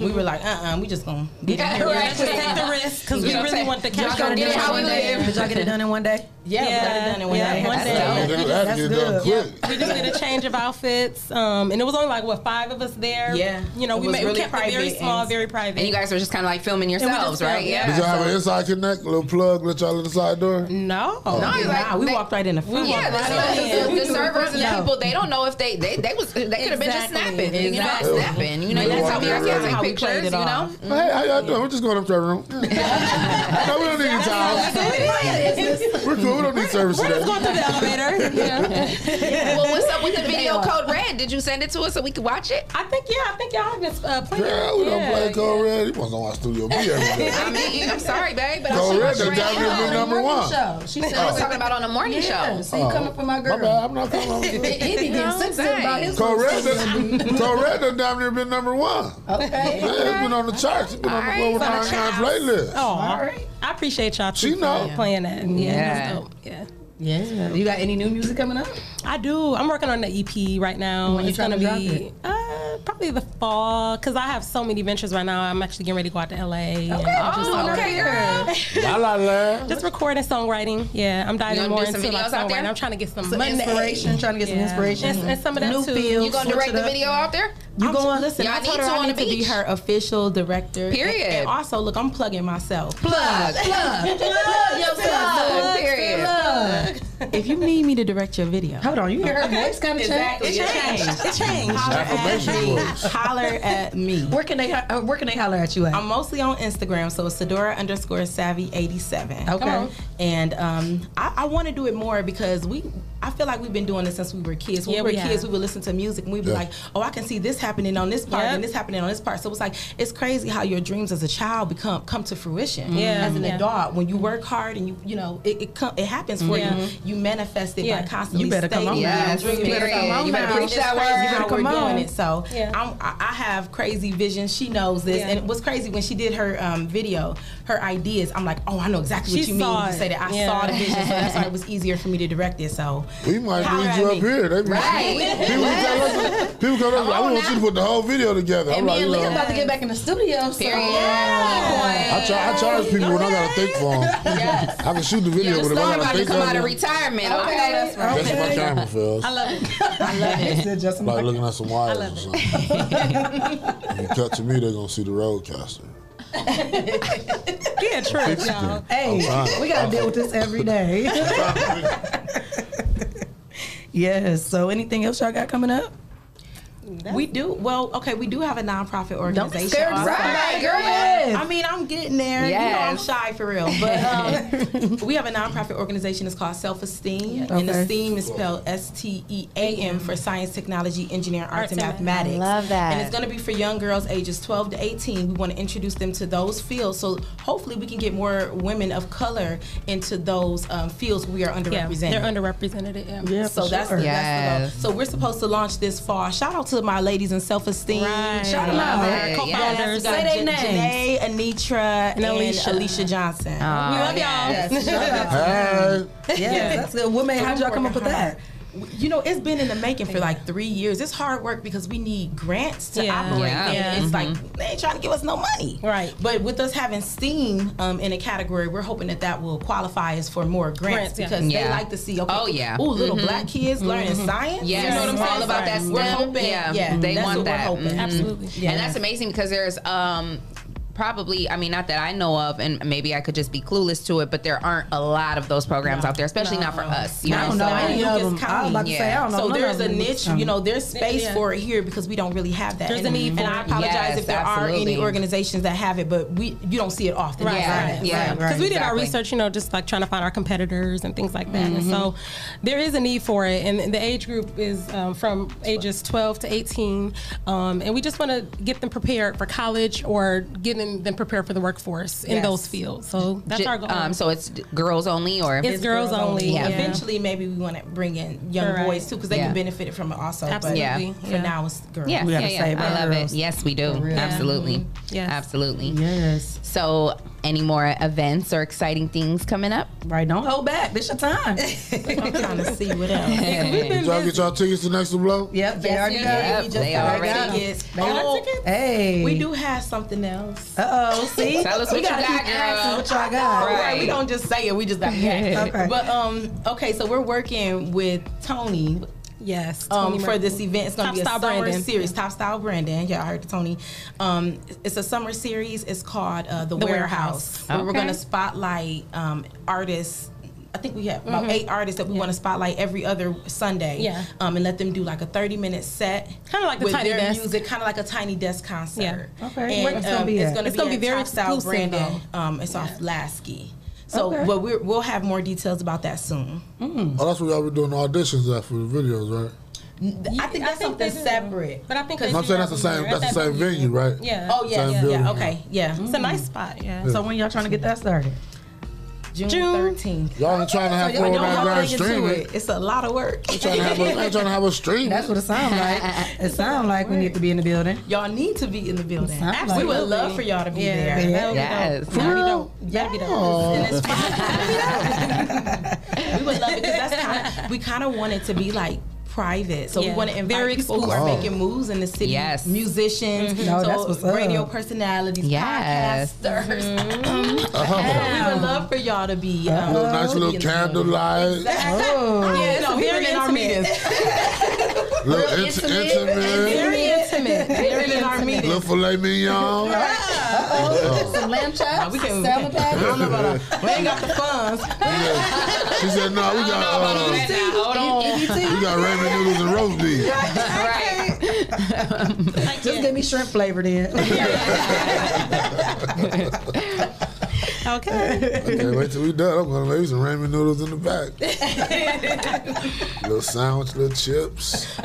[SPEAKER 9] we were like, uh, uh we just gonna get
[SPEAKER 10] Yeah,
[SPEAKER 9] it. here.
[SPEAKER 10] right.
[SPEAKER 21] Let's just take the risk because we really want the
[SPEAKER 9] Y'all
[SPEAKER 21] cash.
[SPEAKER 10] get it how we live.
[SPEAKER 9] Did y'all get it done in one day? Yeah, we got it done in one
[SPEAKER 21] Yeah,
[SPEAKER 9] day.
[SPEAKER 21] one day.
[SPEAKER 9] dope.
[SPEAKER 11] They had to
[SPEAKER 9] That's
[SPEAKER 11] get it done
[SPEAKER 9] good.
[SPEAKER 21] We just did a change of outfits, um, and it was only like what five of us there.
[SPEAKER 9] Yeah.
[SPEAKER 21] you know,
[SPEAKER 9] It
[SPEAKER 21] we, made,
[SPEAKER 9] really
[SPEAKER 21] we kept it very small, very private.
[SPEAKER 10] And you guys were just kind of like filming yourselves, right?
[SPEAKER 21] yeah.
[SPEAKER 11] Did y'all have an inside connect, a little plug, let y'all in the side door?
[SPEAKER 21] no,
[SPEAKER 10] No, it's like
[SPEAKER 9] Nah, we
[SPEAKER 10] they-
[SPEAKER 9] walked right in the front.
[SPEAKER 10] Yeah, the,
[SPEAKER 21] right
[SPEAKER 10] the-
[SPEAKER 21] in.
[SPEAKER 10] the servers and the
[SPEAKER 9] Yeah.
[SPEAKER 10] people, they don't know if they they they was they could have been just
[SPEAKER 21] Exactly.
[SPEAKER 10] snapping, you know, snapping. You know,
[SPEAKER 11] They
[SPEAKER 10] that's how
[SPEAKER 11] walked
[SPEAKER 10] we
[SPEAKER 11] in
[SPEAKER 10] are
[SPEAKER 11] ready.
[SPEAKER 10] taking
[SPEAKER 9] How we played
[SPEAKER 10] pictures,
[SPEAKER 9] it
[SPEAKER 10] you know.
[SPEAKER 9] off.
[SPEAKER 11] Hey, how y'all doing? We're just going up to our room. no, we don't need any towels. We're cool. We don't need service
[SPEAKER 21] We're just going through the elevator. Yeah.
[SPEAKER 10] Well, what's up with the video code red? Did you send it to us so we could watch it?
[SPEAKER 21] I think yeah, I think y'all have been uh, playing.
[SPEAKER 11] Girl, we don't
[SPEAKER 21] yeah,
[SPEAKER 11] play Code Red. He wasn't on our studio B every day.
[SPEAKER 10] I mean, I'm sorry, babe, but
[SPEAKER 11] Cold
[SPEAKER 10] I'm
[SPEAKER 11] Red,
[SPEAKER 10] sure
[SPEAKER 11] the W be number one.
[SPEAKER 9] She said,
[SPEAKER 10] I was talking about on the morning show.
[SPEAKER 9] So you coming for my girl?
[SPEAKER 11] My bad. I'm not coming.
[SPEAKER 9] He be getting
[SPEAKER 10] know,
[SPEAKER 9] sensitive about his
[SPEAKER 11] Code Red,
[SPEAKER 9] little sister.
[SPEAKER 11] done- Cold Red done damn near been number one.
[SPEAKER 9] Okay.
[SPEAKER 11] Yeah, it's been on the charts. It's been on the
[SPEAKER 10] Alright,
[SPEAKER 11] Global
[SPEAKER 10] it's on the
[SPEAKER 11] 99 playlist.
[SPEAKER 21] Oh,
[SPEAKER 9] All right.
[SPEAKER 21] I appreciate y'all
[SPEAKER 11] She
[SPEAKER 21] too for
[SPEAKER 11] know.
[SPEAKER 21] playing that. Yeah,
[SPEAKER 10] Yeah.
[SPEAKER 21] That's dope. Yeah.
[SPEAKER 9] Yeah. You got any new music coming up?
[SPEAKER 21] I do. I'm working on the EP right now.
[SPEAKER 9] When you
[SPEAKER 21] it's gonna
[SPEAKER 9] tryna
[SPEAKER 21] be
[SPEAKER 9] it?
[SPEAKER 21] uh, probably the fall because I have so many ventures right now. I'm actually getting ready to go out to LA. and just,
[SPEAKER 10] Oh, okay, girl.
[SPEAKER 11] La la la.
[SPEAKER 21] just recording songwriting. Yeah, I'm diving
[SPEAKER 10] gonna
[SPEAKER 21] more
[SPEAKER 10] do some
[SPEAKER 21] into like
[SPEAKER 10] videos out there?
[SPEAKER 21] songwriting. I'm trying to get some,
[SPEAKER 9] Some
[SPEAKER 21] money.
[SPEAKER 9] inspiration, trying to get some
[SPEAKER 21] Yeah.
[SPEAKER 9] inspiration.
[SPEAKER 21] And, and some of that
[SPEAKER 9] New
[SPEAKER 21] too.
[SPEAKER 9] feel.
[SPEAKER 10] You gonna direct the video out there?
[SPEAKER 9] You
[SPEAKER 22] I'm
[SPEAKER 9] going?
[SPEAKER 22] Listen,
[SPEAKER 10] Y'all
[SPEAKER 22] I told
[SPEAKER 10] need
[SPEAKER 22] her
[SPEAKER 10] to
[SPEAKER 22] I need
[SPEAKER 10] the
[SPEAKER 22] to be her official director.
[SPEAKER 10] Period.
[SPEAKER 22] And, also, look, I'm plugging myself.
[SPEAKER 10] Plug, plug, plug yourself. Period.
[SPEAKER 22] If you need me to direct your video,
[SPEAKER 9] Hold on, you hear her voice kind of
[SPEAKER 22] Exactly.
[SPEAKER 9] change?
[SPEAKER 22] It changed.
[SPEAKER 21] It changed.
[SPEAKER 22] holler at me. Holler at me.
[SPEAKER 9] Where can they uh, Where can they holler at you at?
[SPEAKER 22] I'm mostly on Instagram, so it's Sedora underscore Savvy 87.
[SPEAKER 9] Okay.
[SPEAKER 22] And um, I, I want to do it more because we, I feel like we've been doing this since we were kids. When
[SPEAKER 21] Yeah,
[SPEAKER 22] we
[SPEAKER 21] we
[SPEAKER 22] were kids,
[SPEAKER 21] have.
[SPEAKER 22] we would listen to music and we'd be
[SPEAKER 11] Yeah.
[SPEAKER 22] like, oh, I can see this happening on this part
[SPEAKER 21] Yep.
[SPEAKER 22] and this happening on this part. So it's like it's crazy how your dreams as a child become come to fruition.
[SPEAKER 21] Yeah,
[SPEAKER 22] As an
[SPEAKER 21] yeah.
[SPEAKER 22] adult, when you work hard and you you know it it, come, it happens for
[SPEAKER 21] Yeah.
[SPEAKER 22] you. You manifest it
[SPEAKER 21] Yeah.
[SPEAKER 22] by constantly
[SPEAKER 9] You better come on
[SPEAKER 22] stating
[SPEAKER 9] now.
[SPEAKER 22] your
[SPEAKER 10] Yes,
[SPEAKER 22] dreams.
[SPEAKER 10] you better come on
[SPEAKER 22] You better
[SPEAKER 10] now.
[SPEAKER 22] preach that word.
[SPEAKER 10] crazy
[SPEAKER 22] how
[SPEAKER 9] how
[SPEAKER 22] we're
[SPEAKER 9] come
[SPEAKER 22] doing
[SPEAKER 9] on.
[SPEAKER 22] it. So
[SPEAKER 21] Yeah.
[SPEAKER 22] I'm, I I have crazy visions. She knows this,
[SPEAKER 21] Yeah.
[SPEAKER 22] and it was crazy when she did her um, video, her ideas. I'm like, oh, I know exactly what
[SPEAKER 21] She
[SPEAKER 22] you mean.
[SPEAKER 21] saw
[SPEAKER 22] You say
[SPEAKER 21] it.
[SPEAKER 22] That I
[SPEAKER 21] Yeah.
[SPEAKER 22] saw the vision, so that's why it was easier for me to direct it. So
[SPEAKER 11] We might
[SPEAKER 22] Holler
[SPEAKER 11] need you up
[SPEAKER 22] me.
[SPEAKER 11] here. They be,
[SPEAKER 10] Right.
[SPEAKER 11] People tell us, people come up, I want you to put the whole video together. I'm
[SPEAKER 9] me
[SPEAKER 11] like,
[SPEAKER 9] and
[SPEAKER 11] you
[SPEAKER 9] Leah
[SPEAKER 11] know,
[SPEAKER 9] about to get back in the studio. So.
[SPEAKER 10] Period.
[SPEAKER 11] I, char- I charge people when I gotta think for them. I can shoot the video,
[SPEAKER 10] Your
[SPEAKER 11] but if I
[SPEAKER 10] story
[SPEAKER 11] gotta
[SPEAKER 10] about to come out of retirement, okay?
[SPEAKER 22] that's right.
[SPEAKER 11] that's what my camera feels.
[SPEAKER 21] I love it.
[SPEAKER 22] I love it.
[SPEAKER 9] Just
[SPEAKER 11] Like looking at some wires or something. if you cut to me, they're gonna see the RODECaster.
[SPEAKER 21] Yeah, true, y'all.
[SPEAKER 9] Hey,
[SPEAKER 11] I'm
[SPEAKER 9] we gotta deal with this every day. yes. So, anything else y'all got coming up?
[SPEAKER 22] We do well. Okay, we do have a nonprofit organization.
[SPEAKER 9] scared to
[SPEAKER 22] also.
[SPEAKER 9] say
[SPEAKER 10] Right, girl.
[SPEAKER 22] I mean, I'm getting there. You know, I'm shy for real. But um, we have a nonprofit organization. It's called Self Esteem, and
[SPEAKER 9] Okay.
[SPEAKER 22] Esteem is spelled S T E A M for Science, Technology, Engineering, Arts,
[SPEAKER 21] Arts
[SPEAKER 22] and
[SPEAKER 21] and
[SPEAKER 22] Mathematics.
[SPEAKER 10] Love that.
[SPEAKER 22] And it's going to be for young girls ages 12 to 18. We want to introduce them to those fields, so hopefully we can get more women of color into those um, fields we are
[SPEAKER 21] Yeah,
[SPEAKER 22] underrepresented.
[SPEAKER 21] they're underrepresented. Yeah.
[SPEAKER 9] Yeah,
[SPEAKER 22] So
[SPEAKER 9] for
[SPEAKER 22] that's,
[SPEAKER 9] sure.
[SPEAKER 22] the, that's
[SPEAKER 10] Yes.
[SPEAKER 22] the goal. So we're supposed to launch this fall. Shout out to my ladies in self esteem.
[SPEAKER 21] Right.
[SPEAKER 9] Shout 'em out.
[SPEAKER 10] Right,
[SPEAKER 21] Co-founders.
[SPEAKER 22] Yes,
[SPEAKER 9] Say they
[SPEAKER 22] Janae, Anitra, and,
[SPEAKER 21] Alicia.
[SPEAKER 22] Alicia. Johnson.
[SPEAKER 10] Oh,
[SPEAKER 21] We love y'all.
[SPEAKER 22] Yes, shout out to
[SPEAKER 11] Hey,
[SPEAKER 9] Yeah, that's good. What made? How'd y'all come up with that?
[SPEAKER 22] You know, it's been in the making for like three years. It's hard work because we need grants to
[SPEAKER 21] Yeah.
[SPEAKER 22] operate.
[SPEAKER 10] Yeah.
[SPEAKER 22] And
[SPEAKER 21] Yeah.
[SPEAKER 22] it's like they ain't trying to give us no money.
[SPEAKER 21] Right.
[SPEAKER 22] But with us having STEAM um, in a category, we're hoping that that will qualify us for more grants
[SPEAKER 21] Grants,
[SPEAKER 22] because
[SPEAKER 10] Yeah.
[SPEAKER 22] they like to see. Okay,
[SPEAKER 10] Oh, yeah.
[SPEAKER 22] Ooh, little
[SPEAKER 10] Mhm.
[SPEAKER 22] black kids learning science.
[SPEAKER 10] Yes,
[SPEAKER 22] You know what I'm
[SPEAKER 10] all
[SPEAKER 22] saying?
[SPEAKER 10] about that
[SPEAKER 22] We're hoping.
[SPEAKER 10] Yeah,
[SPEAKER 22] Yeah,
[SPEAKER 10] they
[SPEAKER 22] that's
[SPEAKER 10] want
[SPEAKER 22] what
[SPEAKER 10] that.
[SPEAKER 22] We're hoping.
[SPEAKER 10] Mhm.
[SPEAKER 21] Absolutely.
[SPEAKER 22] Yeah.
[SPEAKER 10] And that's amazing because there's um probably, I mean, not that I know of, and maybe I could just be clueless to it, but there aren't a lot of those programs out there, especially not for us. You
[SPEAKER 9] I don't know
[SPEAKER 10] so-
[SPEAKER 9] any of them. I was about to say, I don't know
[SPEAKER 22] So
[SPEAKER 9] none
[SPEAKER 22] there's a niche, you know, there's space
[SPEAKER 21] Yeah.
[SPEAKER 22] for it here because we don't really have that.
[SPEAKER 21] There's a
[SPEAKER 22] and,
[SPEAKER 21] need
[SPEAKER 22] and
[SPEAKER 21] for
[SPEAKER 22] I apologize
[SPEAKER 10] Yes,
[SPEAKER 22] if there are any organizations that have it, but we you don't see it often.
[SPEAKER 21] Right,
[SPEAKER 22] Yeah.
[SPEAKER 21] right,
[SPEAKER 10] Yeah,
[SPEAKER 21] Because we did our research, you know, just like trying to find our competitors and things like that.
[SPEAKER 22] Mm-hmm.
[SPEAKER 21] so there is a need for it. And the age group is um, from ages 12 to 18. Um, and we just want to get them prepared for college or getting them prepare for the workforce in
[SPEAKER 10] Yes.
[SPEAKER 21] those fields. So that's
[SPEAKER 10] J-
[SPEAKER 21] our goal.
[SPEAKER 10] Um, so it's girls only, or
[SPEAKER 21] It's girls only, yeah.
[SPEAKER 22] Eventually, maybe we want to bring in young
[SPEAKER 21] Right.
[SPEAKER 22] boys too because they
[SPEAKER 10] Yeah.
[SPEAKER 22] can benefit from it also.
[SPEAKER 21] Absolutely,
[SPEAKER 22] But for
[SPEAKER 21] yeah.
[SPEAKER 22] now, it's girls.
[SPEAKER 10] Yeah,
[SPEAKER 9] We
[SPEAKER 10] yeah,
[SPEAKER 9] gotta
[SPEAKER 10] yeah.
[SPEAKER 9] save
[SPEAKER 10] I love
[SPEAKER 9] girls.
[SPEAKER 10] it. Yes, we do.
[SPEAKER 9] real.
[SPEAKER 10] Absolutely.
[SPEAKER 21] Yes.
[SPEAKER 10] Absolutely.
[SPEAKER 9] Yes.
[SPEAKER 10] So, any more events or exciting things coming up?
[SPEAKER 9] Right. Don't hold back. This your time.
[SPEAKER 22] I'm trying to see what else.
[SPEAKER 11] Did y'all get y'all tickets to Next to Blow?
[SPEAKER 9] Yep. They
[SPEAKER 22] Yes,
[SPEAKER 9] already got
[SPEAKER 22] did.
[SPEAKER 9] it.
[SPEAKER 22] We
[SPEAKER 10] they
[SPEAKER 22] got
[SPEAKER 10] already-
[SPEAKER 22] tickets.
[SPEAKER 9] They got
[SPEAKER 22] Oh,
[SPEAKER 9] tickets? Hey.
[SPEAKER 22] We do have something else.
[SPEAKER 9] Uh oh. See.
[SPEAKER 10] Tell us
[SPEAKER 9] we
[SPEAKER 10] what you
[SPEAKER 9] gotta
[SPEAKER 10] got,
[SPEAKER 9] keep
[SPEAKER 10] girl.
[SPEAKER 9] asking What y'all got?
[SPEAKER 22] Right.
[SPEAKER 10] Right.
[SPEAKER 22] We don't just say it. We just got to
[SPEAKER 9] Okay.
[SPEAKER 22] But um, okay. So we're working with Tony.
[SPEAKER 21] Yes.
[SPEAKER 22] Um, for this event, it's gonna be a summer
[SPEAKER 21] Brandon.
[SPEAKER 22] series, Top Style Brandon. Yeah, I heard Tony. Um, it's a summer series. It's called uh, the,
[SPEAKER 21] The
[SPEAKER 22] Warehouse.
[SPEAKER 21] Warehouse.
[SPEAKER 22] Where we're gonna spotlight um, artists. I think we have about
[SPEAKER 21] Mhm.
[SPEAKER 22] eight artists that we want to spotlight every other Sunday.
[SPEAKER 21] Yeah.
[SPEAKER 22] Um, and let them do like a thirty minute set.
[SPEAKER 21] Kinda like the
[SPEAKER 22] with
[SPEAKER 21] Tiny
[SPEAKER 22] their
[SPEAKER 21] Desk.
[SPEAKER 22] music, kind of like a tiny desk concert.
[SPEAKER 21] Yeah.
[SPEAKER 9] Okay.
[SPEAKER 22] And,
[SPEAKER 9] Where it's gonna
[SPEAKER 22] um,
[SPEAKER 9] be
[SPEAKER 22] it's gonna
[SPEAKER 21] It's
[SPEAKER 22] be
[SPEAKER 21] gonna be very
[SPEAKER 22] Top Style
[SPEAKER 21] exclusive,
[SPEAKER 22] Brandon. Um, it's off Laskey. So,
[SPEAKER 9] Okay.
[SPEAKER 22] but we're, we'll have more details about that soon. Mm.
[SPEAKER 11] Oh, that's what y'all be doing auditions at for the videos, right?
[SPEAKER 22] I think that's something separate.
[SPEAKER 21] But I think
[SPEAKER 11] I'm saying that's the same. That's the same venue, right?
[SPEAKER 21] Yeah.
[SPEAKER 22] Oh yeah,
[SPEAKER 11] Same
[SPEAKER 22] yeah,
[SPEAKER 11] building,
[SPEAKER 22] yeah. Okay, yeah.
[SPEAKER 21] It's a mm-hmm. nice spot. Yeah.
[SPEAKER 9] So when y'all trying to get that started?
[SPEAKER 22] June
[SPEAKER 21] June.
[SPEAKER 22] thirteenth.
[SPEAKER 11] Y'all ain't trying to have
[SPEAKER 22] So y'all
[SPEAKER 11] 409
[SPEAKER 22] y'all
[SPEAKER 11] grand
[SPEAKER 22] dig into
[SPEAKER 11] streaming.
[SPEAKER 22] it. It's a lot of work.
[SPEAKER 11] Ain't trying to have a, trying to have a stream.
[SPEAKER 9] That's what it sounds like. It sounds like we need to be in the building.
[SPEAKER 22] Y'all need to be in the building.
[SPEAKER 9] Sounds
[SPEAKER 22] we would love for y'all to be
[SPEAKER 21] Yeah.
[SPEAKER 22] there.
[SPEAKER 21] That would be
[SPEAKER 10] Yes.
[SPEAKER 21] dope. That'd be dope. That'd be dope.
[SPEAKER 11] Oh.
[SPEAKER 22] And it's we would love it because that's kind of we kind of want it to be like private. So we want to invite
[SPEAKER 21] Very
[SPEAKER 22] people who are
[SPEAKER 11] exclusive.
[SPEAKER 22] making moves in the city.
[SPEAKER 10] Yes.
[SPEAKER 22] Musicians,
[SPEAKER 9] No,
[SPEAKER 22] so
[SPEAKER 9] that's what's up.
[SPEAKER 22] radio personalities,
[SPEAKER 10] Yes.
[SPEAKER 22] podcasters.
[SPEAKER 11] Uh-huh.
[SPEAKER 22] we would love for y'all to be
[SPEAKER 11] A
[SPEAKER 22] um,
[SPEAKER 11] little nice
[SPEAKER 22] to be
[SPEAKER 11] little
[SPEAKER 22] in the building.
[SPEAKER 11] candlelight,
[SPEAKER 9] Oh.
[SPEAKER 22] Yeah, no,
[SPEAKER 21] very
[SPEAKER 22] very in our
[SPEAKER 21] intimate.
[SPEAKER 22] meetings.
[SPEAKER 11] little
[SPEAKER 10] intimate.
[SPEAKER 11] intimate,
[SPEAKER 21] Very intimate.
[SPEAKER 22] Very in our meetings.
[SPEAKER 11] little filet mignon.
[SPEAKER 9] Some lamb chops.
[SPEAKER 22] We can,
[SPEAKER 9] salmon
[SPEAKER 22] I don't know about
[SPEAKER 9] patties.
[SPEAKER 22] a, we ain't got the funds.
[SPEAKER 11] She said, "No, we got uh,
[SPEAKER 10] Hold on.
[SPEAKER 11] we got ramen noodles and roast beef."
[SPEAKER 10] Right.
[SPEAKER 9] Just give me shrimp flavor then.
[SPEAKER 21] Okay.
[SPEAKER 11] Okay, wait till we done. I'm gonna make some ramen noodles in the back. little sandwich, little chips.
[SPEAKER 21] Too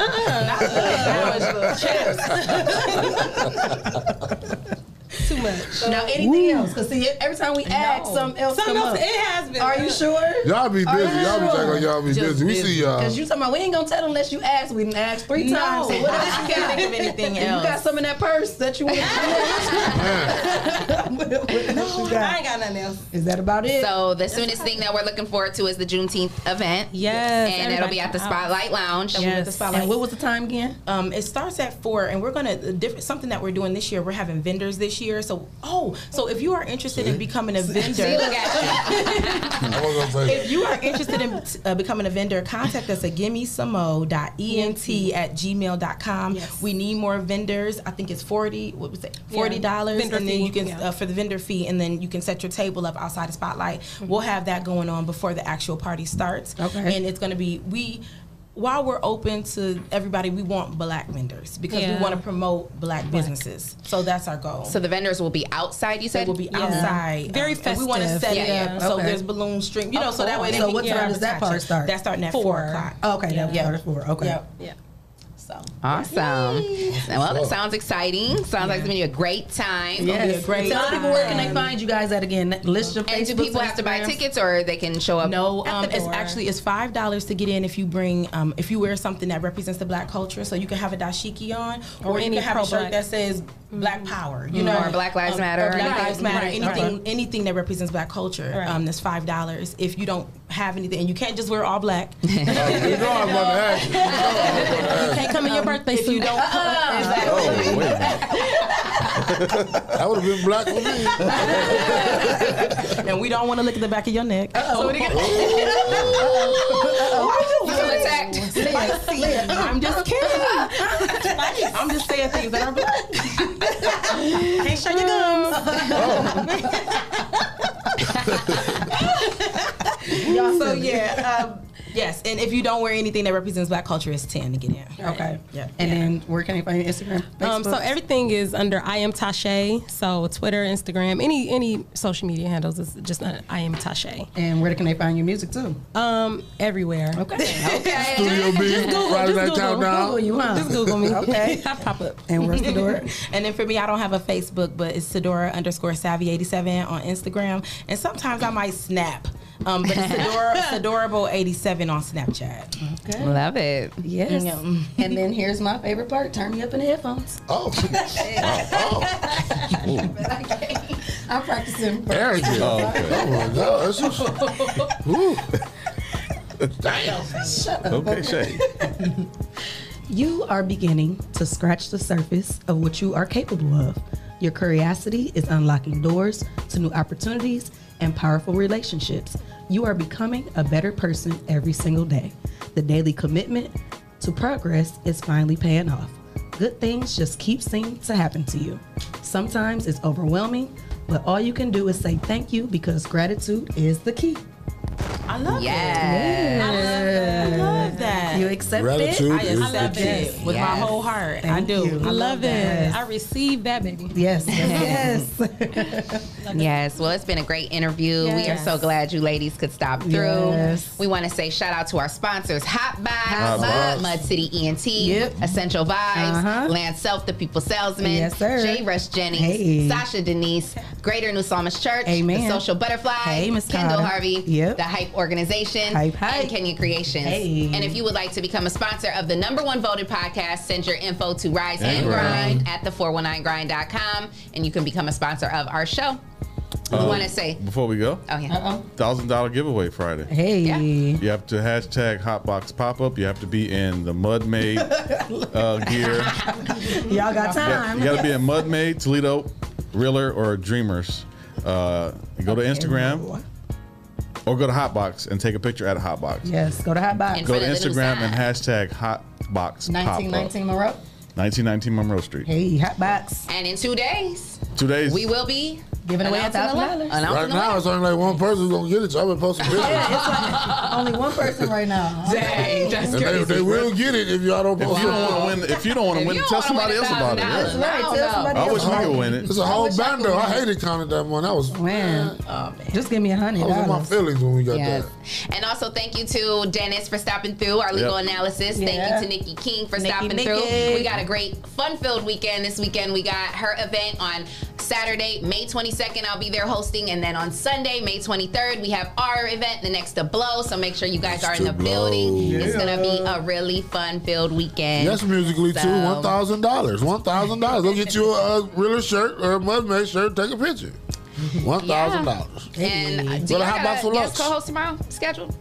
[SPEAKER 21] much.
[SPEAKER 9] now anything else? Cause see, every time we ask, something else
[SPEAKER 21] Something
[SPEAKER 9] come
[SPEAKER 21] else.
[SPEAKER 9] up.
[SPEAKER 21] It has been.
[SPEAKER 9] Are you sure?
[SPEAKER 11] Y'all be busy.
[SPEAKER 9] Are you
[SPEAKER 11] Y'all be
[SPEAKER 9] sure?
[SPEAKER 11] talking. Y'all be
[SPEAKER 22] Just
[SPEAKER 11] busy. We see y'all.
[SPEAKER 9] Cause you talking about we ain't gonna tell them unless you ask. We didn't ask three
[SPEAKER 22] No.
[SPEAKER 9] times. So what else you
[SPEAKER 22] can't
[SPEAKER 9] got?
[SPEAKER 22] think of anything else.
[SPEAKER 9] You got some in that purse that you want
[SPEAKER 21] No, I ain't got nothing else.
[SPEAKER 9] Is that about it?
[SPEAKER 10] So the soonest thing that we're looking forward to is the Juneteenth event.
[SPEAKER 21] Yes.
[SPEAKER 10] And it'll be at the Spotlight Lounge.
[SPEAKER 22] Yes. The spotlight.
[SPEAKER 9] and what was the time again?
[SPEAKER 22] Um, it starts at four, and we're gonna different something that we're doing this year. We're having vendors this year. So, oh, so if you are interested in becoming a vendor,
[SPEAKER 10] See, look at
[SPEAKER 11] I was gonna say.
[SPEAKER 22] if you are interested in uh, becoming a vendor, contact us at gimmesamo.ent at gmail.com.
[SPEAKER 21] Yes.
[SPEAKER 22] We need more vendors. I think it's 40, what was it? $40.
[SPEAKER 21] vendor
[SPEAKER 22] and then
[SPEAKER 21] fee,
[SPEAKER 22] you can,
[SPEAKER 21] yeah.
[SPEAKER 22] uh, for the vendor fee, and then you can set your table up outside the spotlight. We'll have that going on before the actual party starts.
[SPEAKER 9] Okay.
[SPEAKER 22] And it's going to be, we, while we're open to everybody, we want black vendors because we want to promote black businesses. So that's our goal.
[SPEAKER 10] So the vendors will be outside, you
[SPEAKER 22] They
[SPEAKER 10] said?
[SPEAKER 22] will be
[SPEAKER 21] Yeah.
[SPEAKER 22] outside.
[SPEAKER 21] Very
[SPEAKER 22] um, and We want to set
[SPEAKER 10] Yeah,
[SPEAKER 22] it
[SPEAKER 10] yeah.
[SPEAKER 22] up so
[SPEAKER 9] Okay.
[SPEAKER 22] there's balloon string, you know, so that way they
[SPEAKER 9] So what time does that part start?
[SPEAKER 22] That's starting at
[SPEAKER 21] Four.
[SPEAKER 22] four o'clock.
[SPEAKER 9] Oh, okay, that
[SPEAKER 22] Yeah.
[SPEAKER 9] started four. Okay.
[SPEAKER 22] Yep.
[SPEAKER 21] Yeah.
[SPEAKER 22] So
[SPEAKER 10] Awesome. Well, that sounds exciting. Sounds like it's going to be a great time.
[SPEAKER 22] gonna be a
[SPEAKER 9] Yes.
[SPEAKER 22] great
[SPEAKER 9] Tell people where can they find you guys at again? List your
[SPEAKER 10] And do people have to buy tickets or they can show up?
[SPEAKER 22] No, um, it's actually it's five dollars to get in if you bring um, if you wear something that represents the black culture. So you can have a dashiki on, or,
[SPEAKER 21] Or
[SPEAKER 22] you
[SPEAKER 21] any
[SPEAKER 22] can have a shirt
[SPEAKER 21] pro-black.
[SPEAKER 22] that says Black Power. You know,
[SPEAKER 10] Or Black Lives
[SPEAKER 22] um,
[SPEAKER 10] Matter
[SPEAKER 22] or
[SPEAKER 10] or
[SPEAKER 22] Black
[SPEAKER 10] anything.
[SPEAKER 22] Lives Matter.
[SPEAKER 21] Right,
[SPEAKER 22] anything
[SPEAKER 21] right.
[SPEAKER 22] anything that represents black culture.
[SPEAKER 21] Right.
[SPEAKER 22] Um, that's five dollars. If you don't have anything, and you can't just wear all black.
[SPEAKER 11] You know I'm about to ask. you. You know I'm about to ask.
[SPEAKER 21] Can't come in your birthday
[SPEAKER 22] if you don't, uh-uh.
[SPEAKER 11] Oh, wait a minute. That would have been black for me.
[SPEAKER 22] and we don't want to look at the back of your neck. So it-
[SPEAKER 10] You feel attacked?
[SPEAKER 22] I'm just kidding. I'm just saying things that are black.
[SPEAKER 21] Can't show your gums. Oh.
[SPEAKER 22] So yeah, um, yes. And if you don't wear anything that represents Black culture, it's ten to get in.
[SPEAKER 9] Okay.
[SPEAKER 22] Yeah.
[SPEAKER 9] And then where can you find your Instagram?
[SPEAKER 21] Um, so everything is under I am Tashay. So Twitter, Instagram, any any social media handles is just uh, I am Tashay.
[SPEAKER 9] And where can they find your music too?
[SPEAKER 21] Um, everywhere.
[SPEAKER 9] Okay.
[SPEAKER 21] Okay.
[SPEAKER 9] Studio B,
[SPEAKER 21] Just Google.
[SPEAKER 9] Friday
[SPEAKER 21] Just
[SPEAKER 9] Night
[SPEAKER 21] Google.
[SPEAKER 9] Countdown. Google you, huh?
[SPEAKER 21] Just Google me.
[SPEAKER 9] Okay.
[SPEAKER 21] I pop up.
[SPEAKER 9] And where's the door?
[SPEAKER 22] and then for me, I don't have a Facebook, but it's Sedora underscore Savvy eighty seven on Instagram, and sometimes I might snap. Um, but it's Sedora, Sedorable eighty seven on Snapchat.
[SPEAKER 9] Okay.
[SPEAKER 10] Love it.
[SPEAKER 9] Yes.
[SPEAKER 22] Yeah.
[SPEAKER 9] and then here's my favorite part: turn me up in the headphones.
[SPEAKER 11] Oh.
[SPEAKER 9] I'm practicing.
[SPEAKER 11] Arrogant.
[SPEAKER 12] Oh, okay.
[SPEAKER 11] Oh my God. That's just, whew. Damn.
[SPEAKER 9] Shut up.
[SPEAKER 12] Okay, Shay.
[SPEAKER 9] You are beginning to scratch the surface of what you are capable of. Your curiosity is unlocking doors to new opportunities and powerful relationships. You are becoming a better person every single day. The daily commitment to progress is finally paying off. Good things just keep seeming to happen to you. Sometimes it's overwhelming, but all you can do is say thank you because gratitude is the key.
[SPEAKER 22] I love
[SPEAKER 10] Yes.
[SPEAKER 22] it. I love that. I love that.
[SPEAKER 9] You accept
[SPEAKER 11] Gratitude
[SPEAKER 9] it?
[SPEAKER 22] I accept
[SPEAKER 11] key.
[SPEAKER 22] it with my whole heart. I do.
[SPEAKER 9] you.
[SPEAKER 21] I love it. I received that, baby.
[SPEAKER 9] Yes, yes, yes.
[SPEAKER 10] Yes, well, it's been a great interview. We are so glad you ladies could stop through.
[SPEAKER 9] Yes.
[SPEAKER 10] We want to say shout out to our sponsors Hot Box, Mud City ENT,
[SPEAKER 9] Yep.
[SPEAKER 10] Essential Vibes,
[SPEAKER 9] Uh-huh.
[SPEAKER 10] Lance Self, the People Salesman,
[SPEAKER 9] Yes, sir.
[SPEAKER 10] J. Rush Jennings,
[SPEAKER 9] Hey.
[SPEAKER 10] Sasha Denise, Greater New Psalmist Church,
[SPEAKER 9] Amen.
[SPEAKER 10] The Social Butterfly,
[SPEAKER 9] Hey,
[SPEAKER 10] Kendall
[SPEAKER 9] Carter.
[SPEAKER 10] Harvey,
[SPEAKER 9] Yep.
[SPEAKER 10] The Hype Organization,
[SPEAKER 9] Hype, hype.
[SPEAKER 10] and Kenya Creations.
[SPEAKER 9] Hey.
[SPEAKER 10] And if you would like to become a sponsor of the number one voted podcast, send your info to Rise
[SPEAKER 12] And
[SPEAKER 10] and
[SPEAKER 12] Grind.
[SPEAKER 10] Grind at the419grind.com and you can become a sponsor of our show. We
[SPEAKER 12] Uh,
[SPEAKER 10] want to say,
[SPEAKER 12] Before we go,
[SPEAKER 10] oh yeah,
[SPEAKER 9] Uh-oh.
[SPEAKER 12] thousand dollar giveaway Friday.
[SPEAKER 9] Hey.
[SPEAKER 12] You have to hashtag Hotbox Pop Up. You have to be in the Mud Maid uh, gear.
[SPEAKER 9] Y'all got time.
[SPEAKER 12] You
[SPEAKER 9] time.
[SPEAKER 12] got to be in Mud Maid, Toledo, Reeler, or Dreamers. Uh, you go to Instagram or go to Hotbox and take a picture at a Hotbox.
[SPEAKER 9] Yes, go to Hotbox.
[SPEAKER 10] In
[SPEAKER 12] Go to
[SPEAKER 10] front of the new
[SPEAKER 12] Instagram and hashtag Hotbox Pop Up.
[SPEAKER 9] 1919 Monroe.
[SPEAKER 12] 1919 Monroe Street.
[SPEAKER 9] Hey, Hotbox.
[SPEAKER 10] and in two days
[SPEAKER 12] Two days.
[SPEAKER 10] we will be
[SPEAKER 9] Giving away
[SPEAKER 10] announcing the
[SPEAKER 9] $1,000.
[SPEAKER 11] Right now, it's only like one person gonna get it. So I've been posting pictures.
[SPEAKER 9] Yeah, it's like only one person right now.
[SPEAKER 10] Dang, that's
[SPEAKER 11] And they,
[SPEAKER 10] crazy.
[SPEAKER 11] they will get it if y'all don't
[SPEAKER 12] If you don't want to win, if you don't want to win, tell somebody else about it.
[SPEAKER 9] That's right.
[SPEAKER 10] I
[SPEAKER 9] Tell
[SPEAKER 10] know.
[SPEAKER 9] somebody
[SPEAKER 12] I wish we could win it.
[SPEAKER 11] It's a whole
[SPEAKER 9] wish I
[SPEAKER 11] bando. I hated counting that one. That was oh,
[SPEAKER 9] Man, just give me a hundred
[SPEAKER 11] I was in my feelings when we got that.
[SPEAKER 10] And also thank you to Dennis for stopping through our legal analysis. Thank you to Nikki King for stopping through. We got a great fun-filled weekend this weekend. We got her event on Saturday, May 22nd. I'll be there hosting, and then on Sunday, May 23rd, we have our event, the next to blow. So make sure you guys
[SPEAKER 11] Next
[SPEAKER 10] are in the
[SPEAKER 11] Blow.
[SPEAKER 10] building. It's gonna be a really fun-filled weekend.
[SPEAKER 11] Yes, musically too. One thousand dollars. One thousand dollars. They'll get you a, a shirt or a mudmade shirt. Take a picture. One thousand dollars.
[SPEAKER 10] And uh, do
[SPEAKER 11] to
[SPEAKER 10] y'all
[SPEAKER 11] Hot for lunch.
[SPEAKER 10] co-host tomorrow scheduled?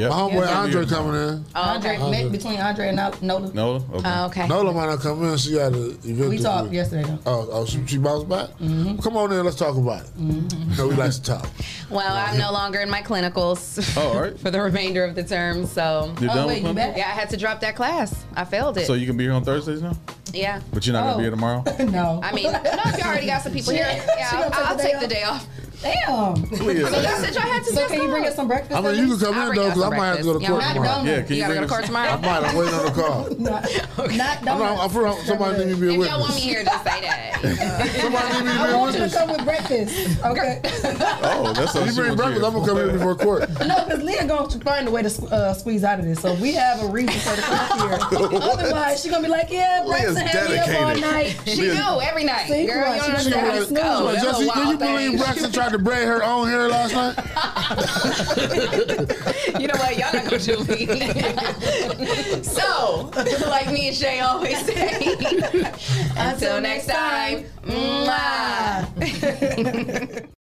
[SPEAKER 12] Yep.
[SPEAKER 11] My homeboy
[SPEAKER 12] Yeah.
[SPEAKER 11] Andre coming in.
[SPEAKER 10] Oh, okay.
[SPEAKER 9] Andre, met between Andre and Nola.
[SPEAKER 12] Nola? Okay.
[SPEAKER 10] Oh, okay.
[SPEAKER 11] Nola might not come in. She had an event.
[SPEAKER 9] We talked
[SPEAKER 11] week.
[SPEAKER 9] yesterday though.
[SPEAKER 11] Oh, oh, she, she bounced back. Mm-hmm. Come on in. Let's talk about it. Mm-hmm. No, we like to talk.
[SPEAKER 10] Well, I'm no longer in my clinicals
[SPEAKER 12] Oh, all right.
[SPEAKER 10] for the remainder of the term, so
[SPEAKER 12] You're
[SPEAKER 9] Oh,
[SPEAKER 12] done
[SPEAKER 9] wait,
[SPEAKER 12] with
[SPEAKER 9] you
[SPEAKER 12] them?
[SPEAKER 10] yeah, I had to drop that class. I failed it.
[SPEAKER 12] So you can be here on Thursdays now?
[SPEAKER 10] yeah.
[SPEAKER 12] But you're not going to be here oh. tomorrow?
[SPEAKER 9] no.
[SPEAKER 10] I mean, no, if you already got some people here, yeah, I'll,
[SPEAKER 9] gonna take
[SPEAKER 10] I'll
[SPEAKER 9] the
[SPEAKER 10] take the day off.
[SPEAKER 9] Damn.
[SPEAKER 12] Leah.
[SPEAKER 10] So y'all said y'all had to
[SPEAKER 9] So can you bring us some breakfast?
[SPEAKER 11] I mean, you can come
[SPEAKER 10] I'll
[SPEAKER 11] in though, because I might have to go to court tomorrow.
[SPEAKER 12] Yeah, can
[SPEAKER 10] You
[SPEAKER 12] you
[SPEAKER 10] gotta
[SPEAKER 12] bring
[SPEAKER 10] go to
[SPEAKER 12] us?
[SPEAKER 10] court tomorrow?
[SPEAKER 11] I might. I'm waiting on the call.
[SPEAKER 9] Not, not
[SPEAKER 11] I'm,
[SPEAKER 9] donuts.
[SPEAKER 11] I'm for somebody need me to be a witness.
[SPEAKER 10] If y'all want me here, just say that.
[SPEAKER 11] Somebody need me to be a witness.
[SPEAKER 9] I want you to come with breakfast. Okay.
[SPEAKER 12] Oh, that's
[SPEAKER 11] If you bring breakfast, I'm gonna come in before court.
[SPEAKER 9] no, because Leah going to find a way to uh, squeeze out of this. So we have a reason for her to come here. Otherwise, she's gonna be like, yeah,
[SPEAKER 12] Leah's
[SPEAKER 9] Braxton had me up all
[SPEAKER 12] dedicated.
[SPEAKER 9] night.
[SPEAKER 10] She knew every night. Girl, you
[SPEAKER 9] she
[SPEAKER 10] don't
[SPEAKER 9] gonna
[SPEAKER 10] understand. Let's go.
[SPEAKER 9] "Snooze."
[SPEAKER 10] That's a
[SPEAKER 11] Jesse, can you
[SPEAKER 10] wild
[SPEAKER 11] believe
[SPEAKER 10] thing.
[SPEAKER 11] Braxton tried to braid her own hair last night?
[SPEAKER 10] You know what? Y'all not gonna do me. so, like me and Shay always say, until next time, mwah.